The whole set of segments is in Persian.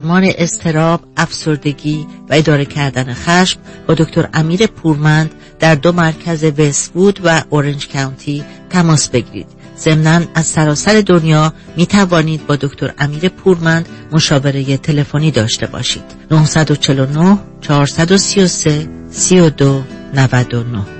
درمان اضطراب، افسردگی و اداره کردن خشم با دکتر امیر پورمند در دو مرکز وستوود و اورنج کانتی تماس بگیرید. ضمنا از سراسر دنیا می توانید با دکتر امیر پورمند مشاوره تلفنی داشته باشید. 949 433 32 99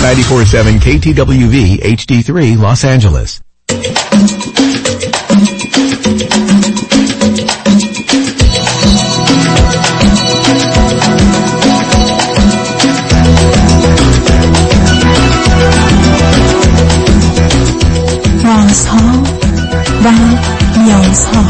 94.7 KTWV HD3 Los Angeles. رازها و نیازها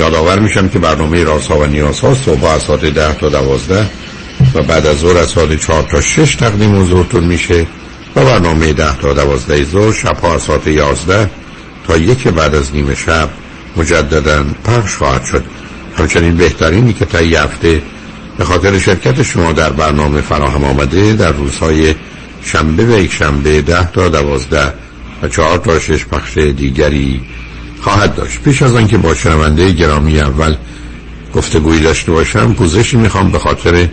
یادآور میشم که برنامه رازها و نیازها صبح از ساعت ده تا دوازده و بعد از ظهر از ساعت چهار تا شش تقدیم حضورتون میشه و برنامه ده تا دوازده ظهر شبها از ساعت یازده تا یک بعد از نیمه شب مجددا پخش خواهد شد. همچنین بهترینی که تا هفته به خاطر شرکت شما در برنامه فراهم آمده در روزهای شنبه و یک شنبه ده تا دوازده و چهار تا شش پخش دیگری خواهد داشت. پیش از آنکه با شنونده گرامی اول گفتگویی داشته باشم پوزشی می‌خوام به خاطر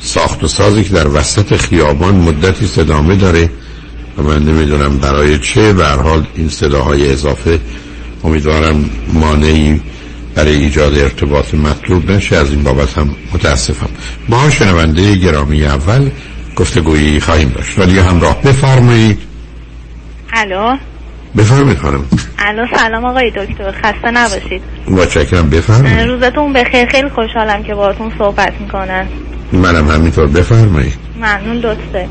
ساخت و سازی که در وسط خیابان مدتی صدامه داره و من نمی‌دونم برای چه به حال این صداهای اضافه امیدوارم مانعی برای ایجاد ارتباط مطلوب نشه. از این بابت هم متاسفم. با شنونده گرامی اول گفتگویی خواهیم داشت. ولی همراه بفرمایید. الو؟ بفرمید خانم. الو سلام آقای دکتر. خسته نباشید. متشکرم. بفرمایید. روزتون بخیر. خیلی خوشحالم که باهاتون صحبت می‌کنن منم همینطور. بفرمایید. ممنون لطفه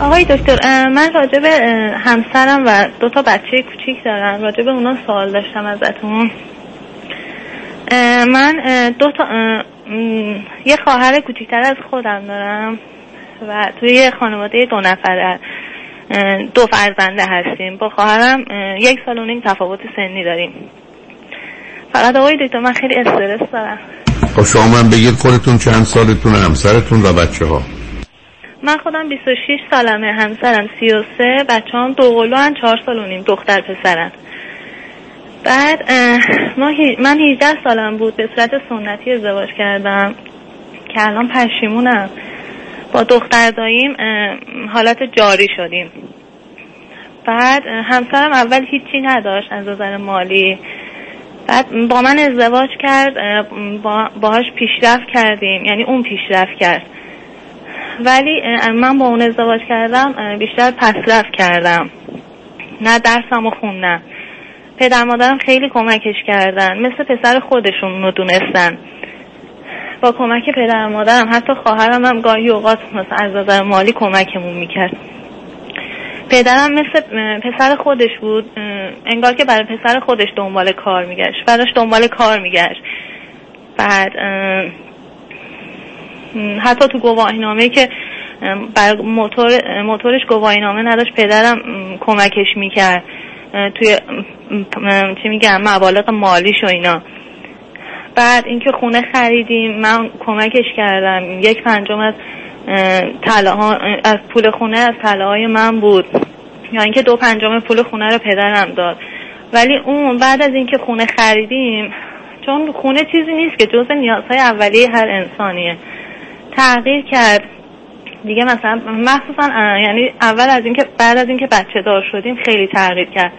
آقای دکتر من راجع به همسرم و دو تا بچه کوچیک دارم. راجع به اونا سوال داشتم ازتون. من دو تا یه خواهر کوچیکتر از خودم دارم و توی یه خانواده دو نفره. دو فرزنده هستیم. با خواهرم یک سال و نیم تفاوت سنی داریم. فقط آقای دکتر من خیلی استرس دارم. خب شما من بگید خودتون چند سالتون همسرتون و بچه ها من خودم 26 سالمه همسرم 33 بچه هم دو قلو هم 4 سال و نیم دختر پسرم. بعد ما من 18 سالم بود به صورت سنتی ازدواج کردم که الان پشیمونم. با دختر داییم حالت جاری شدیم. بعد همسرم اول هیچی نداشت از نظر مالی. بعد با من ازدواج کرد باهاش پیشرفت کردیم یعنی اون پیشرفت کرد. ولی من با اون ازدواج کردم بیشتر پسرفت کردم. نه درسم و خوندم پدر مادرم خیلی کمکش کردن. مثل پسر خودشون رو دونستن. با کمک پدر مادرم حتی خواهرم هم گاهی اوقات از نظر مالی کمکمون می‌کرد. پدرم مثل پسر خودش بود انگار که برای پسر خودش دنبال کار میگشت براش دنبال کار میگشت. بعد حتی تو گواهینامه که بر موتور موتورش گواهینامه نداشت پدرم کمکش می‌کرد. توی چی میگم مبالغ مالیش و اینا. بعد اینکه خونه خریدیم من کمکش کردم. یک پنجم از طلاها از پول خونه از طلاهای من بود. یا اینکه دو پنجم پول خونه رو پدرم داد. ولی اون بعد از اینکه خونه خریدیم چون خونه چیزی نیست که جزء نیازهای اولیه هر انسانیه. تغییر کرد. دیگه مثلا مخصوصا یعنی اول از اینکه بعد از اینکه بچه دار شدیم خیلی تغییر کرد.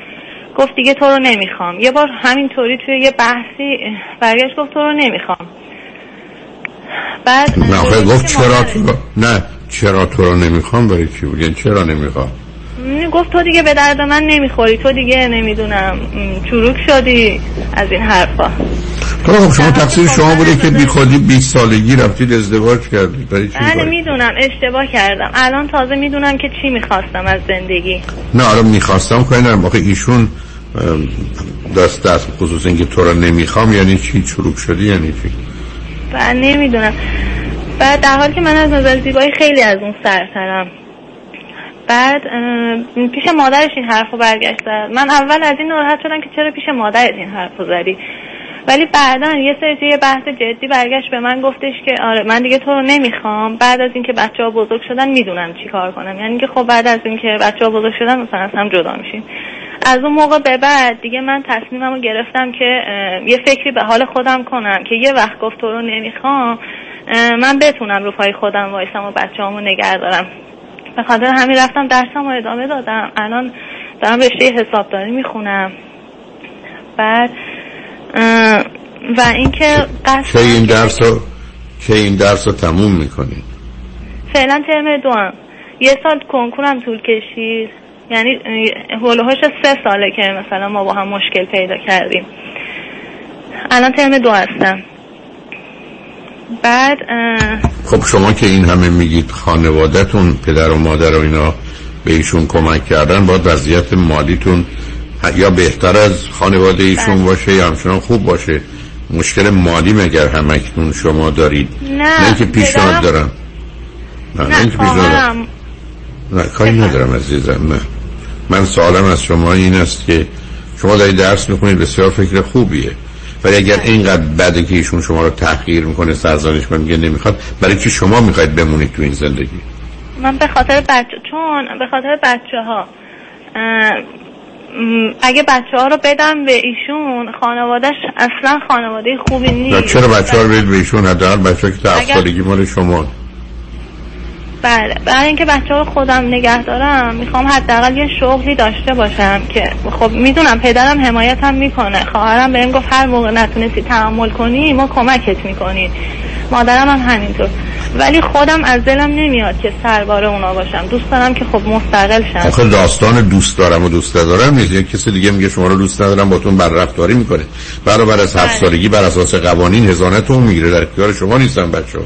گفت دیگه تو رو نمی‌خوام. یه بار همینطوری توی یه بحثی برگشت گفت تو رو نمی‌خوام. بعد نه گفت چرا تو رو... نه چرا تو رو نمی‌خوام؟ برای چی بود یعنی چرا نمی‌خوام؟ گفت تو دیگه به درد من نمی‌خوری. تو دیگه نمی‌دونم چروک شدی از این حرفا. خب شما تقصیر شما بوده که بی خودی 20 سالگی رفتید ازدواج کردید. برای چی بله می‌دونم اشتباه کردم. الان تازه می‌دونم که چی می‌خواستم از زندگی. نه الان می‌خواستم که واقع ایشون دست دست خصوص اینکه تو رو نمی‌خوام یعنی چی؟ چروک شدی یعنی چی؟ بله نمی‌دونم. بعد در حال که من از نظر زیبایی خیلی از اون سرترم بعد پیش مادرش این حرفو برگشت من اول از این ناراحت شدم که چرا پیش مادرت این حرفو زدی؟ ولی بعدا یه سری یه بحث جدی برگشت به من گفتش که آره من دیگه تو رو نمی‌خوام. بعد از اینکه بچه ها بزرگ شدن می‌دونم چی کار کنم. یعنی که خب بعد از اینکه بچه ها بزرگ شدن مثلا از هم جدا میشیم. از اون موقع به بعد دیگه من تصمیمم رو گرفتم که یه فکری به حال خودم کنم که یه وقت گفت تو رو نمی‌خوام من بتونم رو پای خودم وایسم و بچه همو نگه دارم. به خاطر همین رفتم درسم رو ادامه دادم. الان دارم رشته حسابداری می‌خونم. بعد و اینکه که این درس رو که این درس رو تموم می‌کنید فعلا ترم دو هم. یه سال کنکورم طول کشید. یعنی هلوهاش سه ساله که مثلا ما با هم مشکل پیدا کردیم. الان ترم دو هستم. بعد خب شما که این همه میگید خانوادهتون پدر و مادر و اینا به ایشون کمک کردن باید وضعیت مالیتون یا بهتر از خانواده ایشون بله. باشه یا همچنان خوب باشه؟ مشکل مالی مگر همکنون شما دارید؟ نه نه که پیشنهاد دارم. نه نه پیشنهاد نه کاری ندارم عزیزم نه. من سوالم از شما این است که شما دارید درس می‌کنید بسیار فکر خوبیه. ولی اگر بله. اینقدر بده که ایشون شما رو تحقیر می‌کنه سرزنش من میگه نمی‌خواد برای که شما می‌خواید بمونید تو این زندگی؟ من به خاطر بچه چون به خاطر بچه ها اگه بچه ها رو بدم به ایشون خانوادهش اصلا خانواده خوبی نیست. چرا بچه ها رو بدید به ایشون؟ حداقل بچه که اگر... مال شما. بله. برای اینکه بچه ها خودم نگه دارم می‌خوام حداقل یه شغلی داشته باشم که خب می‌دونم پدرم حمایتم می‌کنه. خواهرم بهم گفت هر موقع نتونستی تحمل کنی ما کمکت می‌کنیم. مادرم هم همینطور. ولی خودم از دلم نمیاد که سربار اونا باشم. دوست دارم که خب مستقل شم. آخه داستان دوست دارم و دوست ندارم نیست. یک کسی دیگه میگه شما رو دوست ندارم باتون بر رفتاری می‌کنه. برابر از هفت بله. سالگی بر اساس قوانین هزانتون می‌گیره. در اختیار شما نیستن بچه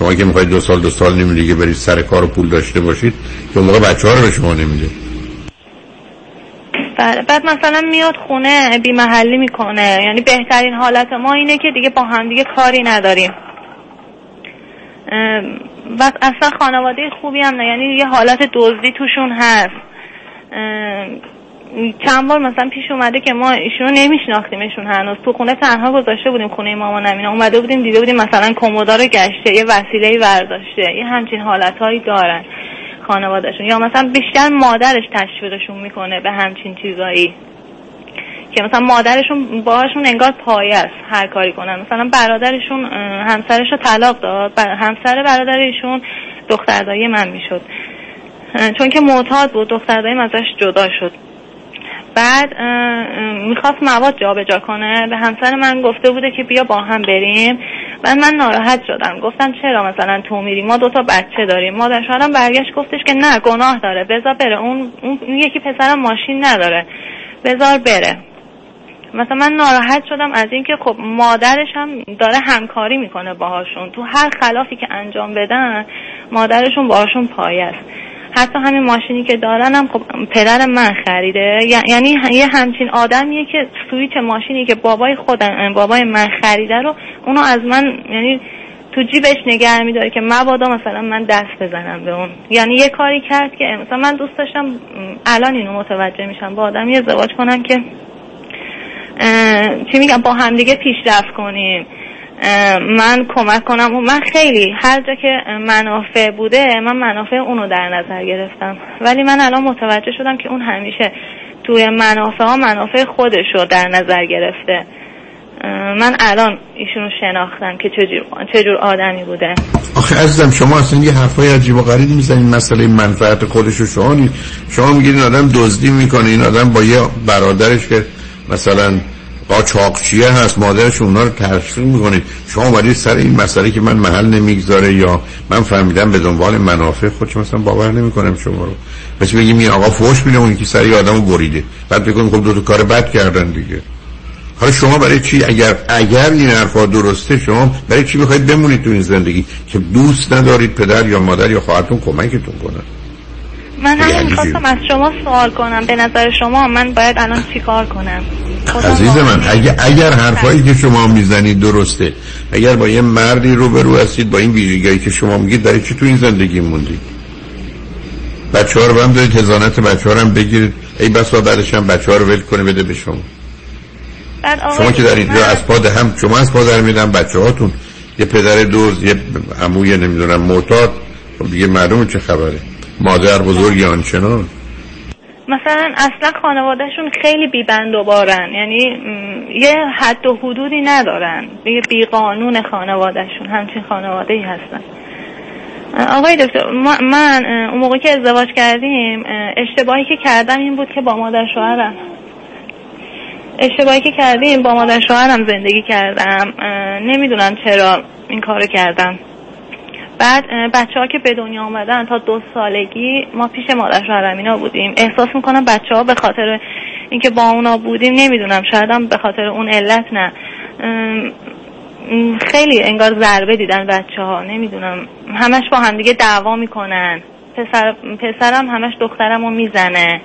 شما که می‌خواید دو سال دو سال نیم دیگه برید سر کار و پول داشته باشید که موقع بچه ها رو به شما نمیده. بله بعد مثلا میاد خونه بی محلی می‌کنه. یعنی بهترین حالت ما اینه که دیگه با هم دیگه کاری نداریم. و اصلا خانواده خوبی هم نه. یعنی یه حالت دزدی توشون هست. چند بار مثلا پیش اومده که ما ایشونو نمیشناختیمشون هنوز. تو خونه تنها گذاشته بودیم خونه مامان اینا اومده بودیم دیده بودیم مثلا کمودا رو گشته یه وسیله ورداشته یه همچین حالتهایی دارن خانوادهشون. یا مثلا بیشتر مادرش تشویقشون می‌کنه به همچین چیزایی. که مثلا مادرشون باهاشون انگار پایه است هر کاری کنن. مثلا برادرشون همسرش رو طلاق داد. همسر برادرشون دختردایی من می‌شد. چون که معتاد بود دخترداییم ازش جدا شد. بعد می‌خواست مواد جابجا کنه. به همسر من گفته بوده که بیا با هم بریم. بعد من ناراحت شدم. گفتم چرا مثلا تو میری؟ ما دوتا بچه داریم. مادر شوهرم برگشت گفتش که نه گناه داره. بذار بره. اون, اون یکی پسرم ماشین نداره. بذار بره. مثلا من ناراحت شدم از اینکه خب مادرش هم داره همکاری می‌کنه باهاشون. تو هر خلافی که انجام بدن مادرشون باهاشون پایه است. حتی همین ماشینی که دارن هم خب پدر من خریده. یعنی یه همچین آدمیه که سویچ ماشینی که بابای خودم بابای من خریده رو اونو از من یعنی تو جیبش نگه میداره که مبادا مثلا من دست بزنم به اون. یعنی یه کاری کرد که مثلا من دوست داشتم الان اینو متوجه میشم. با آدمی ازدواج کنم که چی میگم با همدیگه پیشرفت کنیم. من کمک کنم. و من خیلی هر جا که منافع بوده من منافع اونو در نظر گرفتم. ولی من الان متوجه شدم که اون همیشه توی منافع ها منافع خودش رو در نظر گرفته. من الان ایشونو شناختم که چجور, چجور آدمی بوده. آخه عزیزم شما اصلا یه حرفای عجیب و غریب می‌زنید مسئله منفعت خودش رو شما شما میگید این آدم دزدی می‌کنه. این آدم با یه برادرش که مثلا قاچاقچیه هست مادرش اونا رو تشویق می‌کنید شما ولی سر این مسئله که من محل نمی‌گذاره یا من فهمیدم به دنبال منافع خودش مثلا باور نمی‌کنم شما رو. مثل بگیم این آقا فوش میده اون که سری آدمو بریده. بعد بگم خب دو تا کار بد کردن دیگه. حالا شما برای چی اگر اگر این حرفا درسته شما برای چی می‌خواید بمونید تو این زندگی؟ که دوست ندارید پدر یا مادر یا خواهرتون کمکتون کنن من هم می‌خواستم از شما سوال کنم. به نظر شما من باید الان چی کار کنم؟ عزیز من اگر, اگر حرفایی که شما می‌زنید درسته. اگر با یه مردی روبرو هستید با این ویژگی که شما میگید برای چی تو این زندگی موندید بچه ها رو هم دارید هزانت بچه ها هم بگیرید. ای بس بعدش هم بچه ها رو ول کنه بده به شما. شما که در اینجا از پاد هم شما از پاد میدن بچه هاتون یه پدر دوز یه عموی نمی‌دونم معتاد. خب دیگه معلومه چه خبره. مادر بزرگ آنچنان. مثلا اصلا خانوادهشون خیلی بیبند و بارن. یعنی یه حد و حدودی ندارن. یه بیقانون خانوادهشون همچین خانواده ای هستن. آقای دکتر من اون موقع که ازدواج کردیم اشتباهی که کردم این بود که با مادر شوهرم. اشتباهی که کردیم با مادر شوهرم زندگی کردم. نمی‌دونم چرا این کارو کردم. بعد بچه ها که به دنیا آمدن تا دو سالگی ما پیش مادر شوهرم بودیم. احساس می‌کنم بچه ها به خاطر اینکه با اونا بودیم نمی‌دونم شاید هم به خاطر اون علت نه. خیلی انگار ضربه دیدن بچه ها نمی‌دونم. همش با همدیگه دعوا می‌کنن. پسر پسرم همش دخترم رو می‌زنه.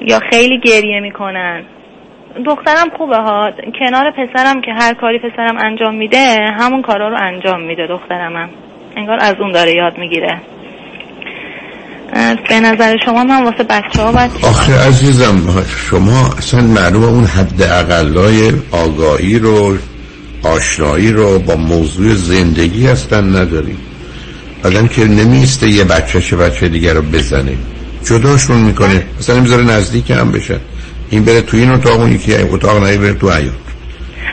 یا خیلی گریه می‌کنن. دخترم خوبه ها. کنار پسرم که هر کاری پسرم انجام میده همون کارا رو انجام میده دخترمم. انگار از اون داره یاد می‌گیره. به نظر شما من واسه بچه ها باید آخه عزیزم شما اصلا معلوم اون حد اقلای آگاهی رو آشنایی رو با موضوع زندگی هستن نداریم آدم که نمیسته یه بچه چه بچه دیگر رو بزنه. جداشون می‌کنه. اصلا نمی‌ذاره نزدیک هم بشه این بره تو این اتاق اون یکی اتاق نه بره تو حیات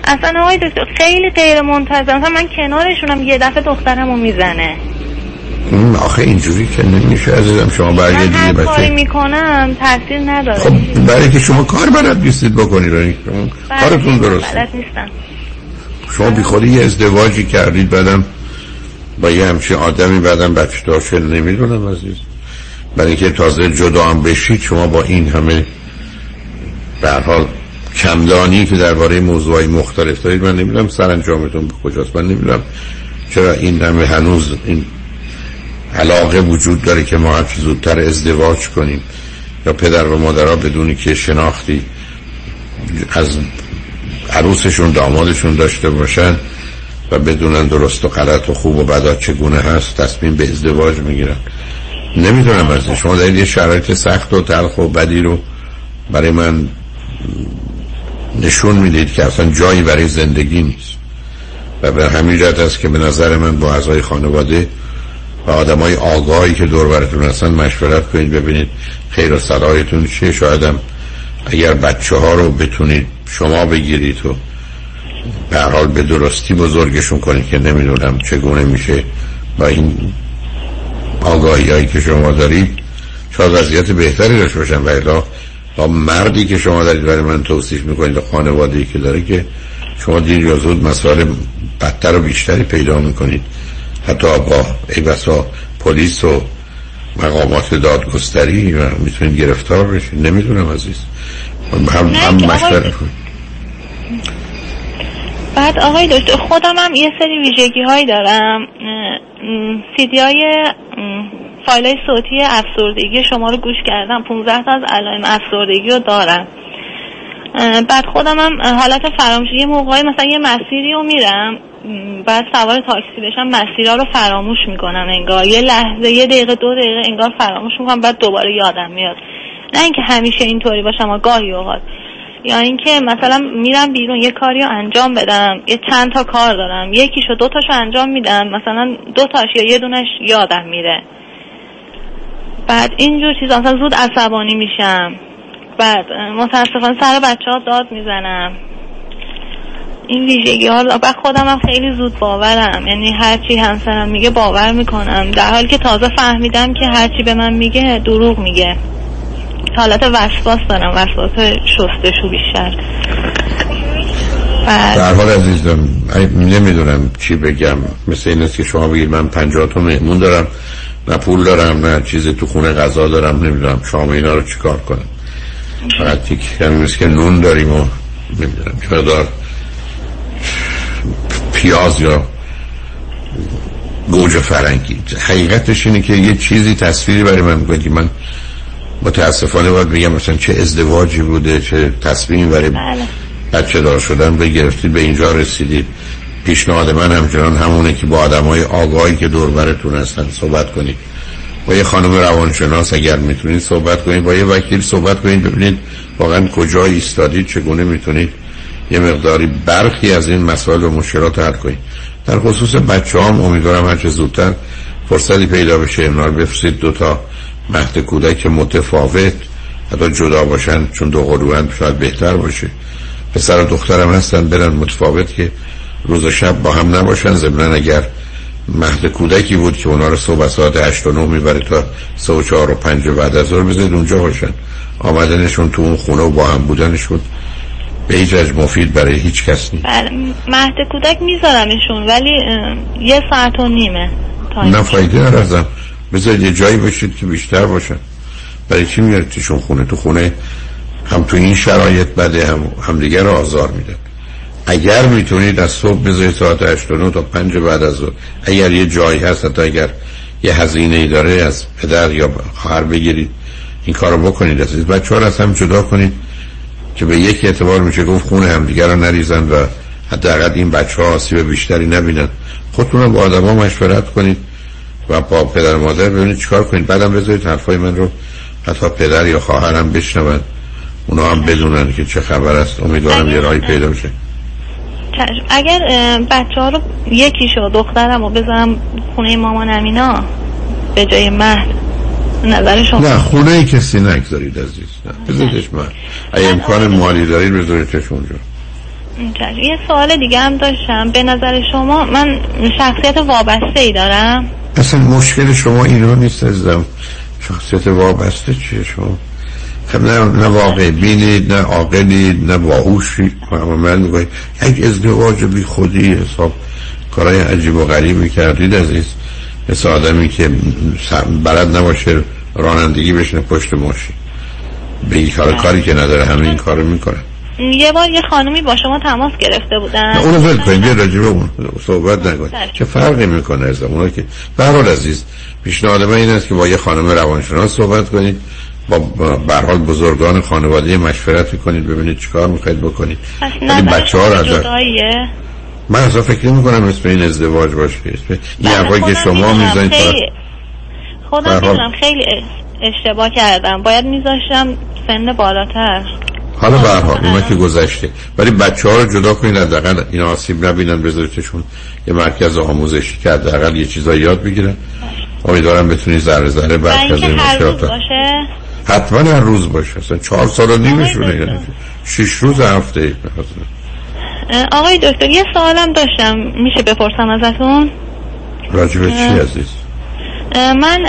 اصلا آقای دکتر خیلی غیر منتظم من کنارشونم یه دفعه دخترم رو می‌زنه آخه اینجوری که نمیشه عزیزم شما برای دیگه بچه. من کاری می‌کنم تاثیر نداره. خب برای که شما کار بلد نیستید بکنید. بله، کارتون درست بلد نیستم. شما بی خودی یه ازدواجی کردید بعدم با یه همچین آدمی بعدم بچه داشت نمی‌دونم عزیز. برای اینکه تازه جدا هم بشید شما با این همه به حال کمدانی که درباره موضوعی مختلف دارید من نمی‌دونم سرانجامتون به کجاست. من نمی‌دونم چرا این همه هنوز این علاقه وجود داره که ما هرچی زودتر ازدواج کنیم. یا پدر و مادرها بدونی که شناختی از عروسشون دامادشون داشته باشن و بدونن درست و غلط و خوب و بدا چگونه هست تصمیم به ازدواج می‌گیرن. نمی‌دونم از شما دارید یه شرایط سخت و تلخ و بدی رو برای من نشون می‌دید که اصلا جایی برای زندگی نیست. و به همین جهت است که به نظر من با اعضای خانواده و آدم های آگاهی که دور براتون هستن مشورت کنید ببینید خیر و صلاحتون چیه. شایدم اگر بچه ها رو بتونید شما بگیرید و به حال به درستی بزرگشون کنید که نمی‌دونم چگونه میشه با این آگاهی هایی که شما دارید. شاید وضعیت بهتری داشته باشن. و با مردی که شما دارید برای من توصیف می‌کنید و خانواده که داره که شما دیر یا زود مسائل بدتر و بیشتری پیدا می‌کنید. حتی با ای بسا پلیس و مقامات دادگستری و می‌تونید گرفتار بشید. نمی‌دونم عزیز. هم, هم مشورت بعد آقای دکتر خودم هم یه سری ویژگی هایی دارم سیدی های فایل صوتی افسردگی شما رو گوش کردم. 15 تا از علائم افسردگی رو دارم. بعد خودم هم حالت فراموشی یه موقعی مثلا یه مسیری رو میرم. بعد سوار تاکسی بشم مسیرها رو فراموش می‌کنم انگار. یه لحظه یه دقیقه دو دقیقه انگار فراموش می‌کنم بعد دوباره یادم میاد. نه اینکه همیشه اینطوری باشم اما گاهی اوقات. یا اینکه مثلا میرم بیرون یه کاری رو انجام بدم یه چند تا کار دارم. یکیشو دو تاشو انجام میدم. مثلا دو تاش یا یه دونش یادم میره. بعد اینجور چیز مثلا زود عصبانی میشم. بعد متاسفانه سر بچه ها داد می‌زنم. این ویژگی ها بعد خودم هم خیلی زود باورم. یعنی هرچی همسرم میگه باور می‌کنم. در حالی که تازه فهمیدم که هرچی به من میگه دروغ میگه. حالت وسواس دارم. وسواس شستشو بیشتر. در حال عزیزم نمی‌دونم چی بگم. مثل این است که شما بگید من پنجاه تا مهمون دارم. نه پول دارم نه چیزی تو خونه غذا دارم نمی‌دونم شام اینا رو چیکار کنم. فقط یک کمی که نون داریم و نمی‌دونم چقدر پیاز یا گوجه فرنگی. حقیقتش اینه که یه چیزی تصویری برای من می‌کنه که من متاسفانه باید بگم مثلا چه ازدواجی بوده چه تصمیمی برای بله. بچه دار شدن بگرفتید به اینجا رسیدید. پیشنهاد من همچنان همونه که با آدم های آگاهی که دور برتون هستن صحبت کنید. با یه خانم روانشناس اگر می‌تونید صحبت کنید با یه وکیل صحبت کنید ببینید واقعا کجا ایستادید چگونه می‌تونید یه مقداری برخی از این مسائل و مشکلات حل کنید. در خصوص بچه هم امیدوارم هرچه زودتر فرصتی پیدا بشه. امنار بفرستید دو تا مهد کودک متفاوت حتی جدا باشن چون دو قلوان شاید بهتر باشه. پسر و دخترم هستن برن متفاوت که روز و شب با هم نباشن. ضمن اگر مهد کودکی بود که اونا رو صبح ساعت 8 و 9 می‌بره تا 3 و 4 و 5 بعد از ظهر بزنید اونجا باشن. آمدنشون تو اون خونه و با هم بودنشون به هیچ مفید برای هیچ کس نیست. بله مهد کودک میذارمشون ولی یه ساعت و نیمه نه فایده نرزم بذارید یه جایی باشید که بیشتر باشن. برای چی میارید توشون خونه؟ تو خونه هم تو این شرایط بده هم همدیگه رو آزار میده. اگر می‌تونید از صبح بذارید ساعت 8 تا 5 بعد از ظهر اگر یه جایی هست تا اگر یه هزینه ای داره از پدر یا خواهر بگیرید این کارو بکنید از بچه ها از هم جدا کنید که به یک اعتبار میشه گفت خونه هم دیگر رو نریزن و حداقل این بچه ها آسیب بیشتری نبینن. خودتون رو با آدم ها مشورت کنید و با پدر مادر ببینید چیکار کنید. بعدم بذارید حرفای من رو حتی پدر یا خواهرم بشنون. اونا هم بدونن که چه خبر است. امیدوارم یه راهی پیدا بشه. اگر بچه ها رو یکیشو دخترم رو بذارم خونه مامان امینا به جای مهد نظر شما؟ نه خونه کسی نگذارید عزیز نه. بذاریدش من اگه امکان مالی دارید بذاریدش اونجا. یه سوال دیگه هم داشتم. به نظر شما من شخصیت وابسته ای دارم؟ اصلا مشکل شما این رو نیست ازدم شخصیت وابسته چیه شما؟ خب نه, نه واقع بینید نه عاقلید نه باهوشید من می‌گوید یک ازدواج بی خودی حساب کارهای عجیب و غریبی کردید عزیز. مثل آدمی که بلد نباشه رانندگی بشنه پشت ماشین. به این کار کاری که نداره همه این کارو می‌کنه. یه بار یه خانومی با شما تماس گرفته بودن. اونو ول کنید راجبه اون صحبت نکنید چه فرقی می‌کنه از اونا که برحال عزیز پیشنهاد من این است که با یه خانم روانشناس صحبت کنید. با برحال بزرگان خانواده مشورت کنید ببینید چیکار می‌خواید بکنید. ولی بچه ها من اصلا فکر نمی کنم اسم این ازدواج باشه. اسم این حرفایی که شما می‌زنید خیلی... خودم می‌دونم. خیلی اشتباه کردم. باید میذاشتم سن بالاتر. حالا به حال اونا که گذشته. ولی بچه ها رو جدا کنید حداقل این آسیب نبینن بذاریدشون یه مرکز آموزشی که حداقل یه چیزا یاد بگیرن. امیدوارم بتونی ذره ذره برکز این مشکلات حتما هر روز باشه اصلا چهار سال و نیمشونه یعنی شش روز هفته آقای دکتر یه سوالم داشتم. میشه بپرسم ازتون؟ راجبه چی عزیز؟ من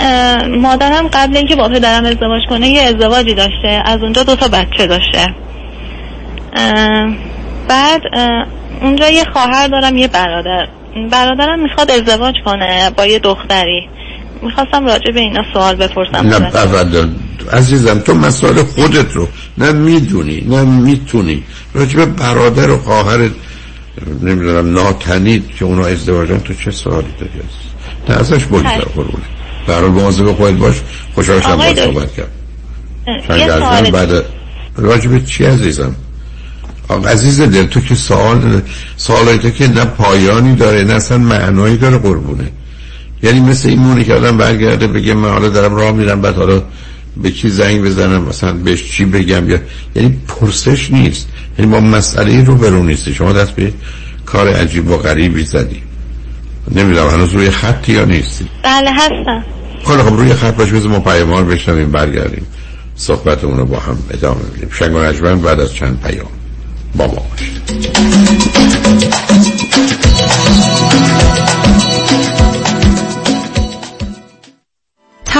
مادرم قبل اینکه با پدرم ازدواج کنه یه ازدواجی داشته. از اونجا دو تا بچه داشته. بعد اونجا یه خواهر دارم یه برادر. برادرم می‌خواد ازدواج کنه با یه دختری. می‌خواستم راجع به اینا سوال بپرسم. نه عزیزم تو مسئله خودت رو نه می‌دونی نه می‌تونی. راجع به برادر و خواهر نمی‌دونم ناتنید که اونا ازدواجن تو چه سوالی داری نه ازش بگذار قربونه برای مواظب خودت باش. خوشحال شدم با صحبت کرد بعد راجب چی عزیزم؟ عزیز دل تو که سوال سوالای تو که نه پایانی داره نه اصلا معنایی داره قربونه یعنی مثل این مونه که آدم برگرده بگه من حالا دارم راه میرم بعد حالا به کی زنگ بزنم مثلا بهش چی بگم یا یعنی پرسش نیست. یعنی با مسئله رو برو نیستی شما دست به کار عجیب و غریبی زدی. نمی‌دونم هنوز روی خطی یا نیستی. بله هستم. خیلی خب روی خط باش بزن ما پیمان بشنویم برگردیم. صحبتمون رو با هم ادامه بدیم. شنگ و بعد از چند پیام. با ما باشید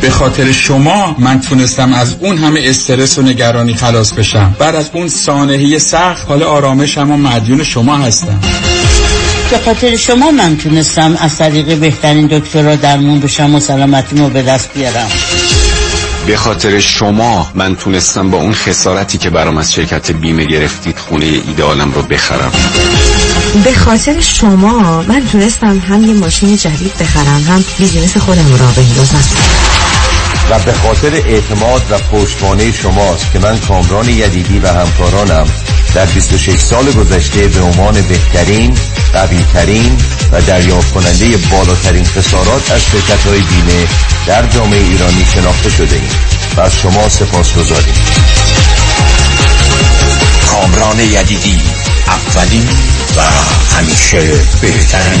به خاطر شما من تونستم از اون همه استرس و نگرانی خلاص بشم. بعد از اون سانحه سخت حال آرامشم و مدیون شما هستم. به خاطر شما من تونستم از طریق بهترین دکترها درمون بشم و سلامتیمو به دست بیارم. به خاطر شما من تونستم با اون خسارتی که برام از شرکت بیمه گرفتید خونه ایدالم رو بخرم. به خاطر شما من تونستم هم یه ماشین جدید بخرم هم بیزینس خودم را بندازم. و به خاطر اعتماد و پشتوانه شماست که من کامران یدیدی و همکارانم در 26 سال گذشته به عنوان بهترین، قویترین و دریافت کننده بالاترین خسارات از شرکت های بیمه در جامعه ایرانی شناخته شده ایم و از شما سپاس گذاریم کامران یدیدی اولین و همیشه بهترین.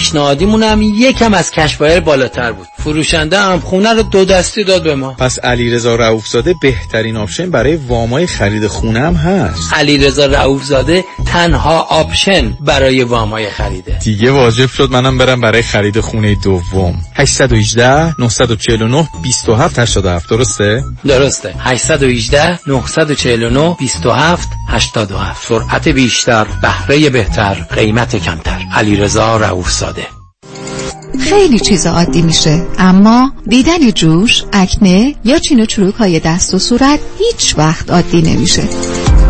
پیشنهادیمون هم یکم از cash buyer بالاتر بود. فروشنده هم خونه رو دو دستی داد به ما. پس علیرضا رؤوفزاده بهترین option برای وامای خرید خونه هم هست. علیرضا رؤوفزاده تنها option برای وامای خریده. دیگه واجب شد منم برم برای خرید خونه دوم. 818 949 27 87 درسته؟ درسته. 818 949 27 87 سرعت بیشتر بهره بهتر قیمت کمتر. علیرضا رؤوف زاده خیلی چیز عادی میشه. اما دیدن جوش، اکنه یا چین و چروک های دست و صورت هیچ وقت عادی نمیشه.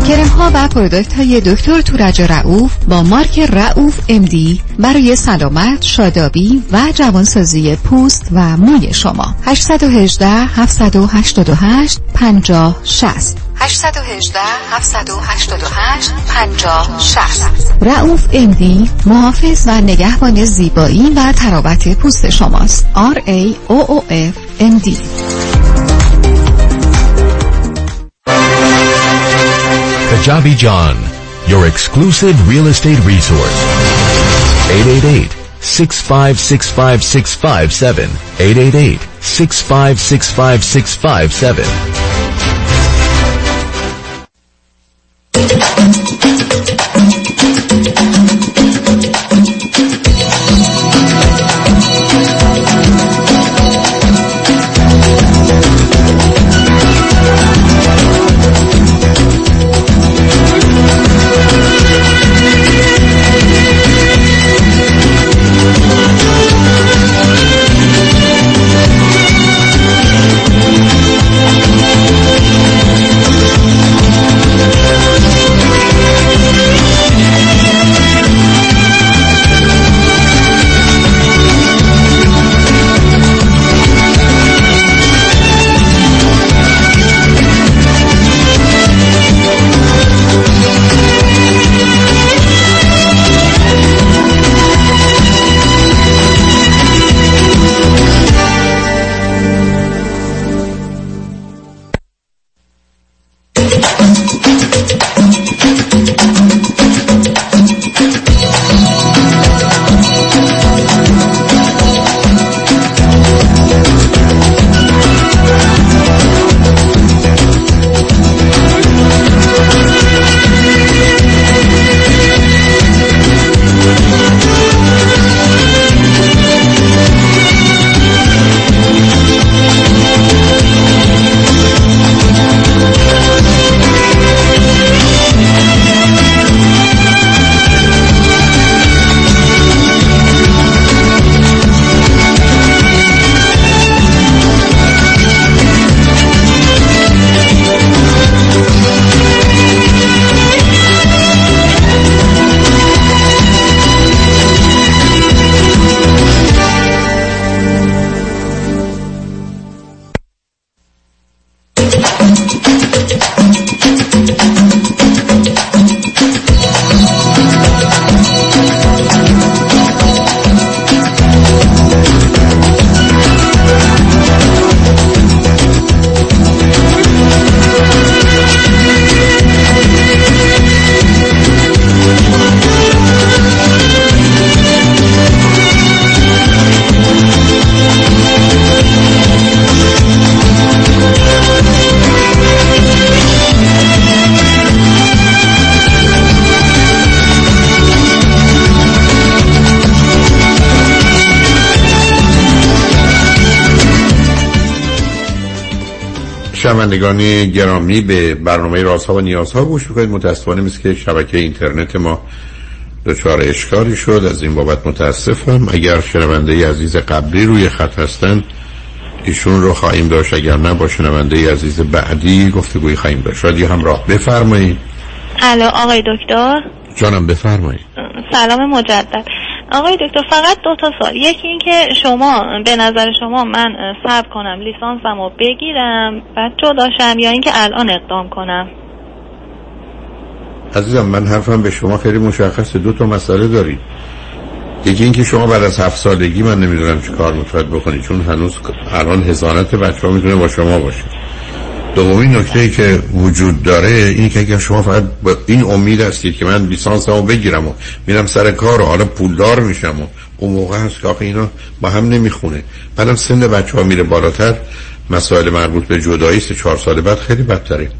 کرم ها و پرودکت های دکتر تورج رعوف با مارک رعوف امدی برای سلامت، شادابی و جوانسازی پوست و موی شما. 818 788 50 60 818 788 50 60 رعوف امدی محافظ و نگهبان زیبایی و ترابط پوست شماست R A O O F M D Kajabi John, your exclusive real estate resource. 888 6565657 888 6565657 شنوندگان گرامی به برنامه رازها و نیازها گوش می‌کنید. متاسفانه مثل که شبکه اینترنت ما دچار اشکالی شد از این بابت متاسفم. اگر شنونده عزیز قبلی روی خط هستن ایشون رو خواهیم داشت. اگر نه با شنونده عزیز بعدی گفتگوی خواهیم داشت. شاید همراه بفرمایید. الو آقای دکتر؟ جانم بفرمایید. سلام مجدد. آقای دکتر فقط دو تا سوال. یکی اینکه شما به نظر شما من صبر کنم لیسانسم رو بگیرم بعد جداشم یا اینکه الان اقدام کنم؟ عزیزم من حرفم به شما خیلی مشخصه. دو تا مسئله دارید. یکی اینکه شما بعد از هفت سالگی من نمی‌دونم چه کار می‌تونید بکنید چون هنوز الان هزانت بچه ها می‌تونه با شما باشه. دومین نکته ای که وجود داره این که اگر شما فقط با این امید هستید که من لیسانس رو بگیرم و میرم سر کار و حالا پولدار میشم و اون موقع هست که آخه اینا با هم نمی‌خونه. بعدم سن بچه ها میره بالاتر. مسائل مربوط به جدایی سه چهار سال بعد خیلی بدتره.